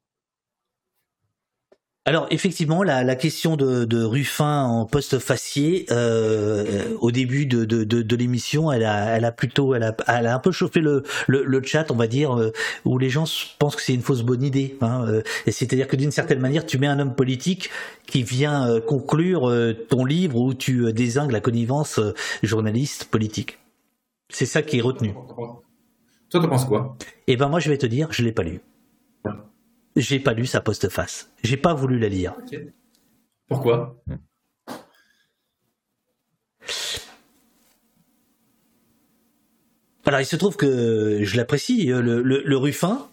Alors effectivement, la, question de, Ruffin en poste facier euh, au début de, l'émission, elle a, elle a plutôt, elle a, elle a un peu chauffé le, le, chat, on va dire, euh, où les gens pensent que c'est une fausse bonne idée. Hein, c'est-à-dire que d'une certaine manière, tu mets un homme politique qui vient conclure ton livre où tu désingues la connivence journaliste politique. C'est ça qui est retenu. Toi, tu penses quoi? Eh ben moi, je vais te dire, je l'ai pas lu. J'ai pas lu sa postface. J'ai pas voulu la lire. Pourquoi? Alors, il se trouve que je l'apprécie, euh, le, Ruffin,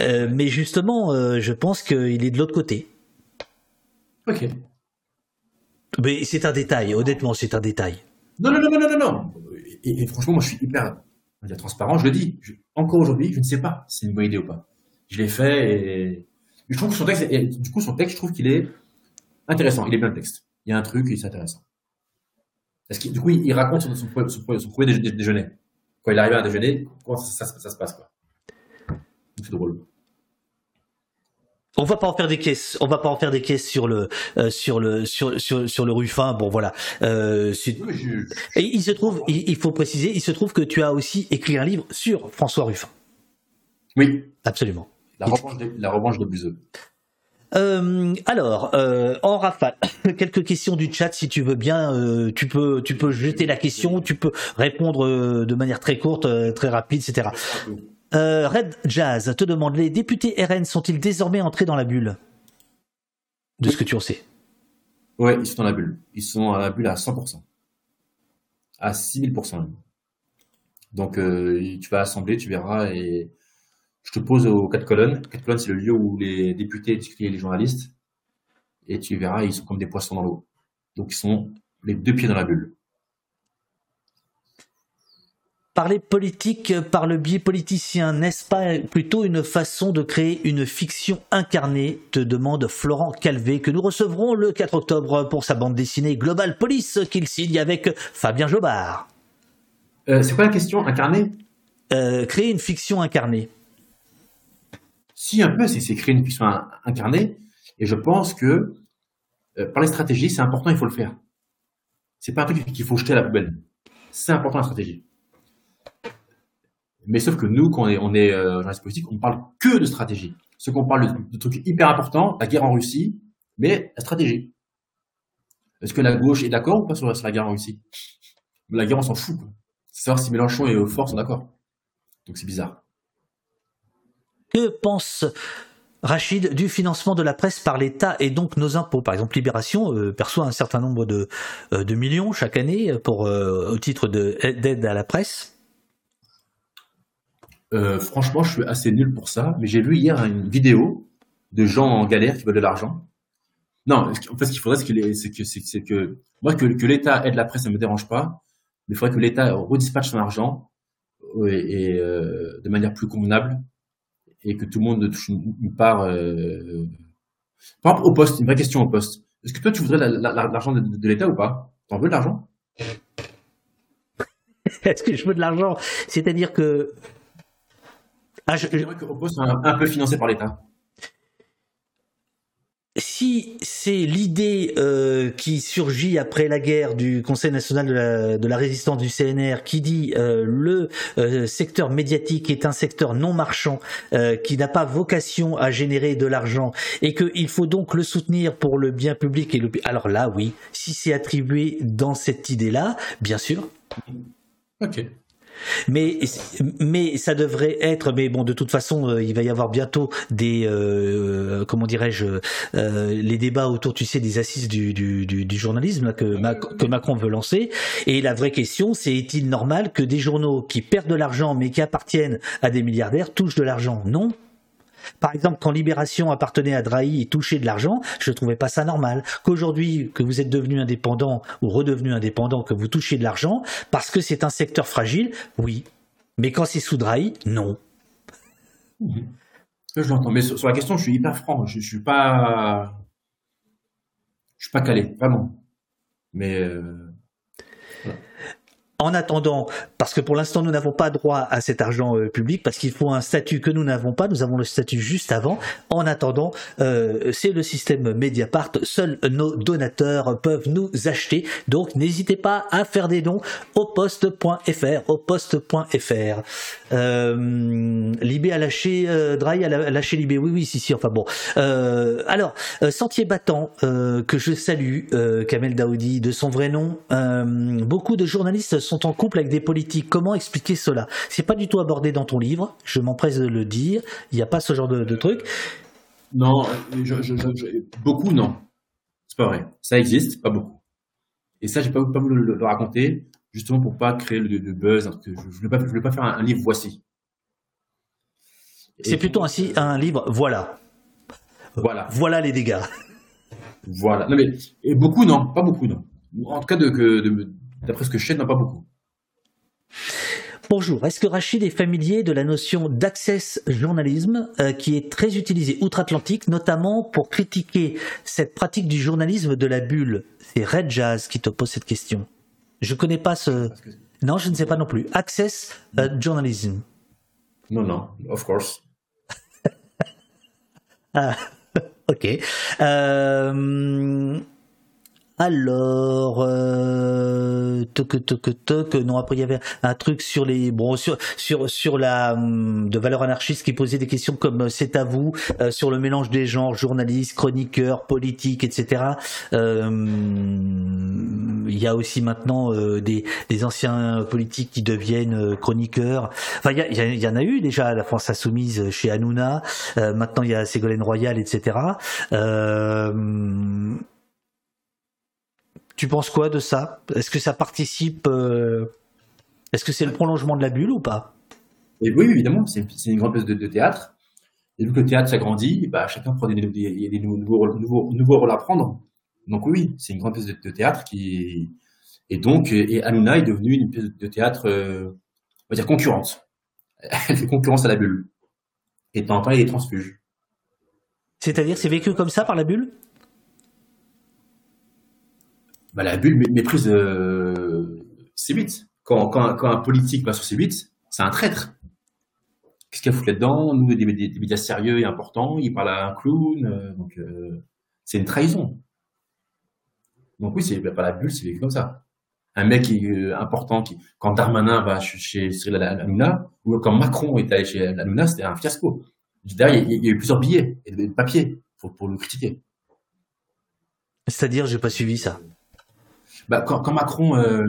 euh, mais justement, euh, je pense qu'il est de l'autre côté. Ok. Mais c'est un détail, honnêtement, c'est un détail. Non, non, non, non, non, non. Et, franchement, moi, je suis hyper transparent. Je le dis. encore aujourd'hui, je ne sais pas si c'est une bonne idée ou pas. Je l'ai fait et je trouve que son texte, du coup, son texte, je trouve qu'il est intéressant. Il est bien le texte. Il y a un truc et c'est intéressant. Parce que du coup, il, raconte son, son, premier déjeuner. Quand il arrive à déjeuner, comment ça, se passe, quoi. C'est drôle. On va pas en faire des caisses. On va pas en faire des caisses sur le euh, sur le sur, sur, sur le Ruffin. Bon voilà. Euh, et il se trouve, il, faut préciser, il se trouve que tu as aussi écrit un livre sur François Ruffin. Oui, absolument. La revanche de, la revanche de Buzeux. Euh, alors, euh, en rafale, quelques questions du chat si tu veux bien. Euh, tu peux, tu peux jeter la question, tu peux répondre de manière très courte, très rapide, etc. Red Jazz te demande les députés RN sont-ils désormais entrés dans la bulle? De ce que tu en sais Oui, ils sont dans la bulle. Ils sont à la bulle à 100%, à 6000% même. Donc, tu vas assembler, tu verras et je te pose aux quatre colonnes. Quatre colonnes, c'est le lieu où les députés discutent les journalistes. Et tu verras, ils sont comme des poissons dans l'eau. Donc, ils sont les deux pieds dans la bulle. Parler politique par le biais politicien, n'est-ce pas plutôt une façon de créer une fiction incarnée te demande Florent Calvé, que nous recevrons le 4 octobre pour sa bande dessinée Global Police qu'il signe avec Fabien Jobard. Euh, c'est quoi la question Incarnée? Euh, Créer une fiction incarnée. Si un peu, c'est créer une fiction incarnée. Et je pense que euh, par les stratégies, c'est important, il faut le faire. C'est pas un truc qu'il faut jeter à la poubelle. C'est important la stratégie. Mais sauf que nous, quand on est, est euh, journaliste politique, on parle que de stratégie. Ce qu'on parle de, trucs hyper importants, la guerre en Russie, mais la stratégie. Est-ce que la gauche est d'accord ou pas sur, la guerre en Russie? La guerre, on s'en fout. C'est savoir si Mélenchon et Fort sont d'accord. Donc c'est bizarre. Que pense Rachid du financement de la presse par l'État et donc nos impôts? Par exemple, Libération euh, perçoit un certain nombre de, euh, millions chaque année pour, euh, au titre d'aide à la presse. franchement, je suis assez nul pour ça, mais j'ai vu hier une vidéo de gens en galère qui veulent de l'argent. Non, en fait, ce qu'il faudrait, c'est que, moi, que, l'État aide la presse, ça me dérange pas, mais il faudrait que l'État redispatche son argent et, de manière plus convenable et que tout le monde touche une, part. Euh, par exemple, au poste, une vraie question au poste. Est-ce que toi, tu voudrais l'argent de, l'État ou pas? T'en veux de l'argent? Est-ce que je veux de l'argent? C'est-à-dire que. Ah, je... J'aimerais qu'au poste soit un peu financé par l'État si c'est l'idée euh, qui surgit après la guerre du Conseil national de la, résistance du CNR qui dit euh, le euh, secteur médiatique est un secteur non marchand qui n'a pas vocation à générer de l'argent et qu'il faut donc le soutenir pour le bien public et alors là oui si c'est attribué dans cette idée là bien sûr. Ok mais mais ça devrait être. Mais bon, de toute façon, euh, il va y avoir bientôt des euh, comment dirais-je euh, les débats autour, tu sais, des assises du, du, du, journalisme que, que Macron veut lancer. Et la vraie question, c'est est-il normal que des journaux qui perdent de l'argent mais qui appartiennent à des milliardaires touchent de l'argent? Non. Par exemple, quand Libération appartenait à Drahi et touchait de l'argent, je ne trouvais pas ça normal. Qu'aujourd'hui, que vous êtes devenu indépendant ou redevenu indépendant, que vous touchiez de l'argent, parce que c'est un secteur fragile, oui. Mais quand c'est sous Drahi, non. Je l'entends. Mais sur, la question, je suis hyper franc. Je, ne suis pas, je suis pas calé, vraiment. Mais euh, en attendant, parce que pour l'instant nous n'avons pas droit à cet argent euh, public, parce qu'il faut un statut que nous n'avons pas, nous avons le statut juste avant. En attendant, euh, c'est le système Mediapart, seuls nos donateurs peuvent nous acheter, donc n'hésitez pas à faire des dons au poste.fr, au poste.fr. Euh, Libé a lâché, euh, Dry a lâché Libé, oui oui si si, enfin bon. Euh, alors, Sentier Battant, que je salue, Kamel Daoudi, de son vrai nom, beaucoup de journalistes sont en couple avec des politiques. Comment expliquer cela? C'est pas du tout abordé dans ton livre, je m'empresse de le dire. Il n'y a pas ce genre de, truc. Non, beaucoup non. C'est pas vrai. Ça existe, pas beaucoup. Et ça, j'ai pas, pas voulu le, raconter, justement pour pas créer le, buzz. Je, ne voulais, pas, pas faire un, livre voici. C'est plutôt ainsi un livre voilà. Voilà. Voilà les dégâts. Voilà. Non, mais, et beaucoup, non. Pas beaucoup, non. En tout cas, de, d'après ce que je sais, non, pas beaucoup. Bonjour, est-ce que Rachid est familier de la notion d'access journalisme euh, qui est très utilisée outre-Atlantique, notamment pour critiquer cette pratique du journalisme de la bulle? C'est Red Jazz qui te pose cette question. Je connais pas ce. Non, je ne sais pas non plus. Access euh, journalism. Non, non, of course. ah, ok. Euh, alors, euh, toc, toc, toc, non, après il y avait un truc sur les, bon, sur, sur, sur la, hum, de valeur anarchiste qui posait des questions comme euh, c'est à vous, euh, sur le mélange des genres, journalistes, chroniqueurs, politiques, etc. Euh, il y a aussi maintenant des, des anciens politiques qui deviennent chroniqueurs. Enfin, il y, en a eu déjà à la France Insoumise chez Hanouna. maintenant, il y a Ségolène Royal, etc. Euh, tu penses quoi de ça? Est-ce que ça participe euh, Est-ce que c'est le prolongement de la bulle ou pas? Et Oui, évidemment, c'est une grande pièce de, théâtre. Et vu que le théâtre s'agrandit, bah, chacun prend des, des nouveaux, nouveaux, rôles à prendre. Donc oui, c'est une grande pièce de, théâtre qui et donc et Hanouna est devenue une pièce de théâtre, euh, on va dire concurrente. Elle fait concurrence à la bulle. Et de temps en temps, il est transfuge. C'est-à-dire, c'est vécu comme ça par la bulle? Bah, la bulle méprise euh, C8. Quand, quand, quand, un politique va sur C8, c'est un traître. Qu'est-ce qu'il a foutu là-dedans? Nous, des, des, médias sérieux et importants, il parle à un clown, euh, donc euh, c'est une trahison. Donc oui, c'est pas la bulle, c'est comme ça. Un mec euh, important, qui, quand Darmanin va chez Cyril Hanouna, ou quand Macron est allé chez Hanouna, c'était un fiasco. Derrière, il y, a eu plusieurs billets et de, papier pour, pour le critiquer. C'est-à-dire, j'ai pas suivi ça. Bah, quand, Macron, euh,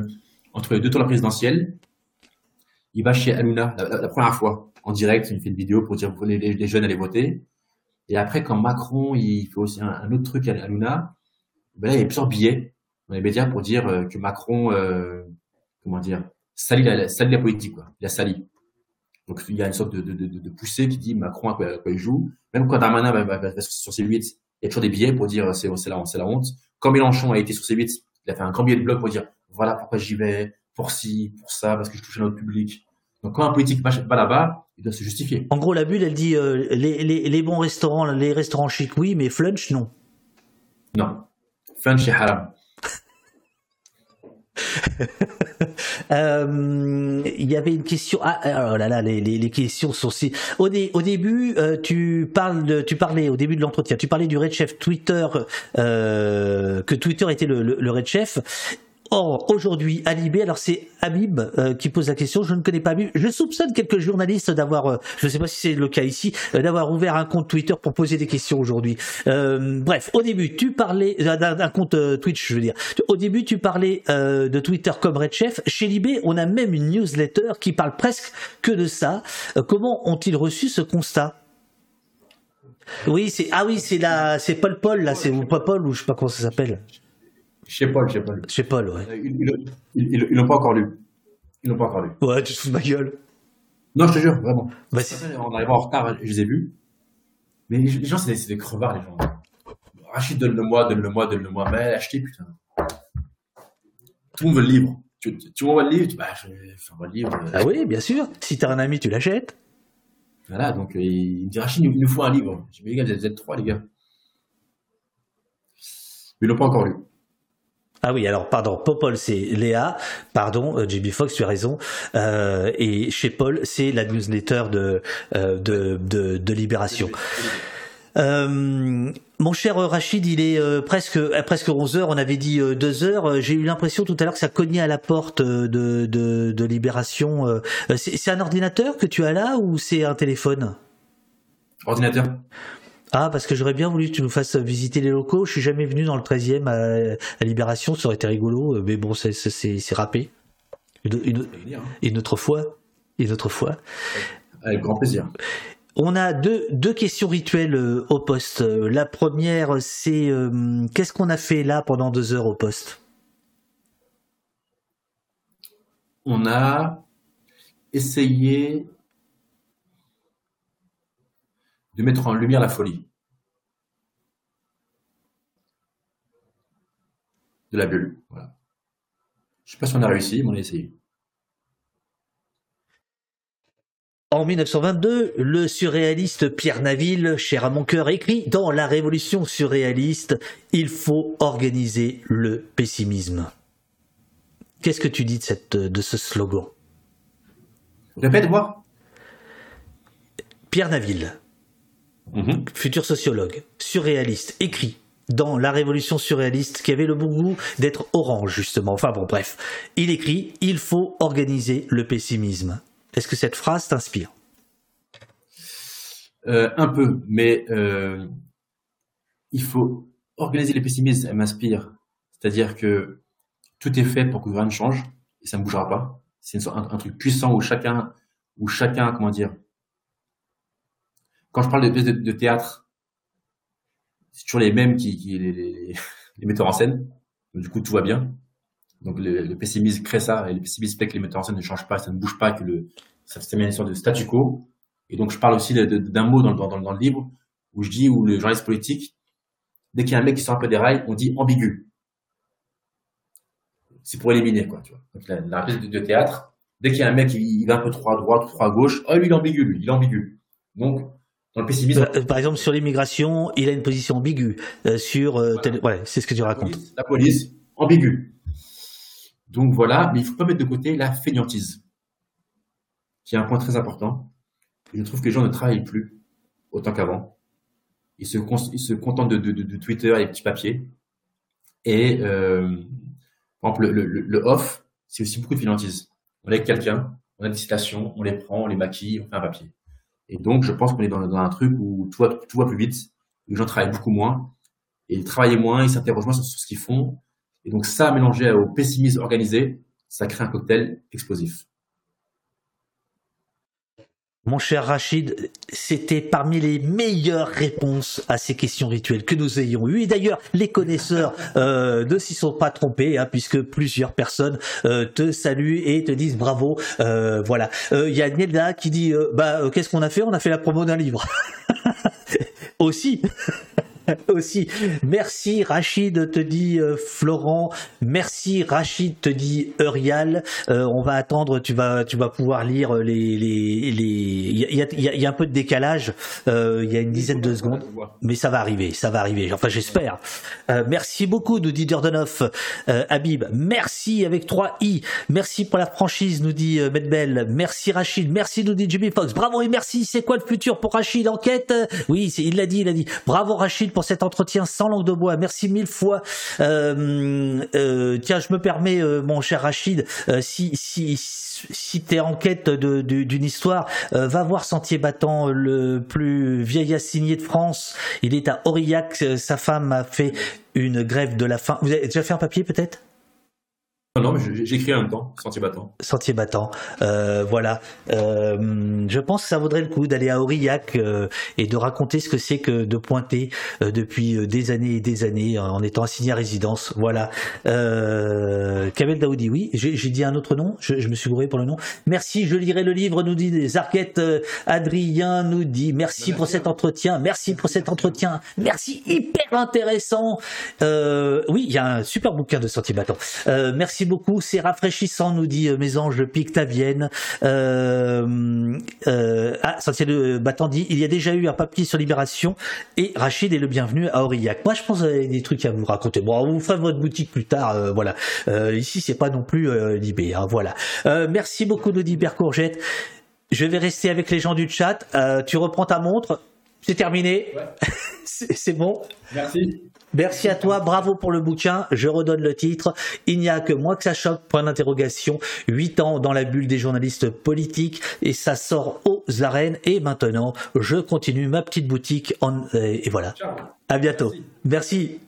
entre deux tours de il va chez Hanouna la, première fois, en direct, il fait une vidéo pour dire les, les, jeunes allaient voter. Et après, quand Macron, il fait aussi un, autre truc à Hanouna, ben là, il y a plusieurs billets dans les médias pour dire euh, que Macron, euh, comment dire, salit la, politique. Il a sali. Donc, il y a une sorte de, poussée qui dit Macron à quoi, il joue. Même quand Darmanin va, va, sur ses 8, il y a toujours des billets pour dire c'est la, la honte. Quand Mélenchon a été sur ses 8, il a fait un grand billet de blog pour dire voilà pourquoi j'y vais, pour ci, pour ça, parce que je touche à notre public. Donc quand un politique va, là-bas, il doit se justifier. En gros, la bulle, elle dit euh, les, les, les, bons restaurants, les restaurants chics, oui, mais flunch, non. Non. Flunch, c'est haram. Euh, il y avait une question. Ah, oh là là, les, questions sont si. Au, début, euh, tu parlais au début de l'entretien, tu parlais du red chef Twitter, euh, que Twitter était le, le, le red chef. Or, aujourd'hui, Alibé, alors c'est Habib euh, qui pose la question, je ne connais pas Habib, je soupçonne quelques journalistes d'avoir, euh, je ne sais pas si c'est le cas ici, euh, d'avoir ouvert un compte Twitter pour poser des questions aujourd'hui. bref, au début, tu parlais d'un compte Twitch, je veux dire. Au début, tu parlais de Twitter comme Red Chef. Chez Libé, on a même une newsletter qui parle presque que de ça. comment ont-ils reçu ce constat? Oui, c'est ah oui, c'est la c'est Paul Paul là, c'est ou Paul ou je sais pas comment ça s'appelle. Chez Paul, chez Paul. Chez Paul, ouais. Euh, ils l'ont pas encore lu. Ils l'ont pas encore lu. Ouais, tu te fous de ma gueule. Non, je te jure, vraiment. Bah, on arrive en retard, je les ai vus. Mais les gens, c'est des, crevards, les gens. Rachid, donne-le-moi, donne-le-moi, donne-le-moi. Mais achetez, putain. Tout le monde veut le livre. Tu, tu m'envoies le livre tu, Bah, je, je le livre. Ah oui, bien sûr. Si t'as un ami, tu l'achètes. Voilà, donc euh, il me dit Rachid, il nous faut un livre. Je dis, mais les gars, vous êtes trois, les gars. Mais ils l'ont pas encore lu. Ah oui, alors pardon, Popol c'est Léa, pardon, euh, JB Fox, tu as raison, euh, et chez Paul c'est la newsletter de, euh, de, de, Libération. Euh, mon cher Rachid, il est euh, presque presque 11 heures. On avait dit 2 heures. J'ai eu l'impression tout à l'heure que ça cognait à la porte de, de Libération. C'est un ordinateur que tu as là ou c'est un téléphone? Ordinateur. Ah, parce que j'aurais bien voulu que tu nous fasses visiter les locaux. Je suis jamais venu dans le 13e à, Libération, ça aurait été rigolo, euh, mais bon, c'est, c'est, râpé. Une, une, autre fois. Une autre fois. Avec grand plaisir. On a deux, deux questions rituelles euh, au poste. La première, c'est euh, qu'est-ce qu'on a fait là pendant deux heures au poste? On a essayé de mettre en lumière la folie. de la bulle. Voilà. Je sais pas si on a réussi, mais on a essayé. En 1922, le surréaliste Pierre Naville, cher à mon cœur, écrit Dans la révolution surréaliste, il faut organiser le pessimisme. Qu'est-ce que tu dis de, cette, de ce slogan? Répète, moi. Pierre Naville, mhm. futur sociologue, surréaliste, écrit dans La Révolution surréaliste, qui avait le bon goût d'être orange, justement. Enfin bon, bref. Il écrit Il faut organiser le pessimisme. Est-ce que cette phrase t'inspire? Euh, Un peu, mais euh, il faut organiser le pessimisme, elle m'inspire. C'est-à-dire que tout est fait pour que rien ne change et ça ne bougera pas. C'est un, un, truc puissant où chacun, où chacun, comment dire. Quand je parle de pièces de, théâtre, c'est toujours les mêmes qui, les, les, les, metteurs en scène. du coup, tout va bien. Donc le, pessimisme crée ça, et le pessimisme fait que les metteurs en scène ne changent pas, ça ne bouge pas, que le, ça fait une sorte de statu quo. Et donc je parle aussi d'un mot dans, dans, dans, le livre où je dis, où le journaliste politique, dès qu'il y a un mec qui sort un peu des rails, on dit ambigu. C'est pour éliminer, quoi, tu vois. Donc la, pièce de, théâtre, dès qu'il y a un mec qui va un peu trop à droite, trop à gauche, oh lui il est ambigu, lui, il est ambigu. Donc dans le pessimisme. Euh, par exemple, sur l'immigration, il a une position ambiguë. Euh, sur, euh, ouais, c'est ce que tu racontes. la police, ambiguë. Donc voilà, mais il faut pas mettre de côté la fainéantise, qui est un point très important. Je trouve que les gens ne travaillent plus autant qu'avant. Ils se, ils se contentent de, de, de, Twitter et des petits papiers. Et euh, par exemple, le, le, le off, c'est aussi beaucoup de fainéantise. On est quelqu'un, on a des citations, on les prend, on les maquille, on fait un papier. Et donc, je pense qu'on est dans, un truc où tout va, tout va plus vite, les gens travaillent beaucoup moins, et ils travaillent moins, ils s'interrogent moins sur ce qu'ils font, et donc ça, mélangé au pessimisme organisé, ça crée un cocktail explosif. Mon cher Rachid, c'était parmi les meilleures réponses à ces questions rituelles que nous ayons eues. Et d'ailleurs, les connaisseurs euh, ne s'y sont pas trompés, hein, puisque plusieurs personnes euh, te saluent et te disent bravo. Euh, voilà. Il y a Nelda qui dit bah qu'est-ce qu'on a fait? On a fait la promo d'un livre. Aussi. aussi. Merci Rachid, te dit euh, Florent. Merci Rachid, te dit Eurial. Euh, on va attendre, tu vas, tu vas pouvoir lire les, les, les. Il y a, un peu de décalage. Euh, il y a une dizaine de secondes, mais ça va arriver, ça va arriver. Enfin, j'espère. merci beaucoup, nous dit Jordanov. Habib, merci avec 3 i. Merci pour la franchise, nous dit Medbel. Merci Rachid, merci nous dit Jimmy Fox. Bravo et merci. C'est quoi le futur pour Rachid? Enquête? Oui, il l'a dit, il a dit. Bravo Rachid pour cet entretien sans langue de bois. Merci mille fois. Euh, euh, tiens, je me permets, euh, mon cher Rachid, si si si tu es en quête d'une histoire, va voir Sentier Battant, le plus vieil assigné de France. Il est à Aurillac. Sa femme a fait une grève de la faim. Vous avez déjà fait un papier peut-être? Non, mais j'écris en même temps, Sentier battant. Sentier battant, euh, voilà. Euh, je pense que ça vaudrait le coup d'aller à Aurillac euh, et de raconter ce que c'est que de pointer depuis des années et des années en étant assigné à résidence. Voilà. Kamel Daoudi, oui. J'ai dit un autre nom. Je, me suis gouré pour le nom. Merci. Je lirai le livre. Nous dit Zarquette. Adrien nous dit merci pour cet entretien. Merci pour cet entretien. Merci hyper intéressant. oui, il y a un super bouquin de Sentier battant. merci beaucoup, c'est rafraîchissant, nous dit euh, mes anges Pictavienne. Euh, euh, ah, Sentier de Battant dit, il y a déjà eu un papier sur Libération et Rachid est le bienvenu à Aurillac. Moi, je pense qu'il y a des trucs à vous raconter. Bon, vous ferez votre boutique plus tard, euh, voilà. Euh, ici, c'est pas non plus Libé, hein, voilà. merci beaucoup, nous dit Courgette. Je vais rester avec les gens du chat. tu reprends ta montre. C'est terminé. c'est bon. Merci. Merci à toi, bravo pour le bouquin. Je redonne le titre. Il n'y a que moi que ça choque, point d'interrogation. Huit ans dans la bulle des journalistes politiques et ça sort aux arènes. Et maintenant, je continue ma petite boutique. En... Et voilà. À bientôt. Merci.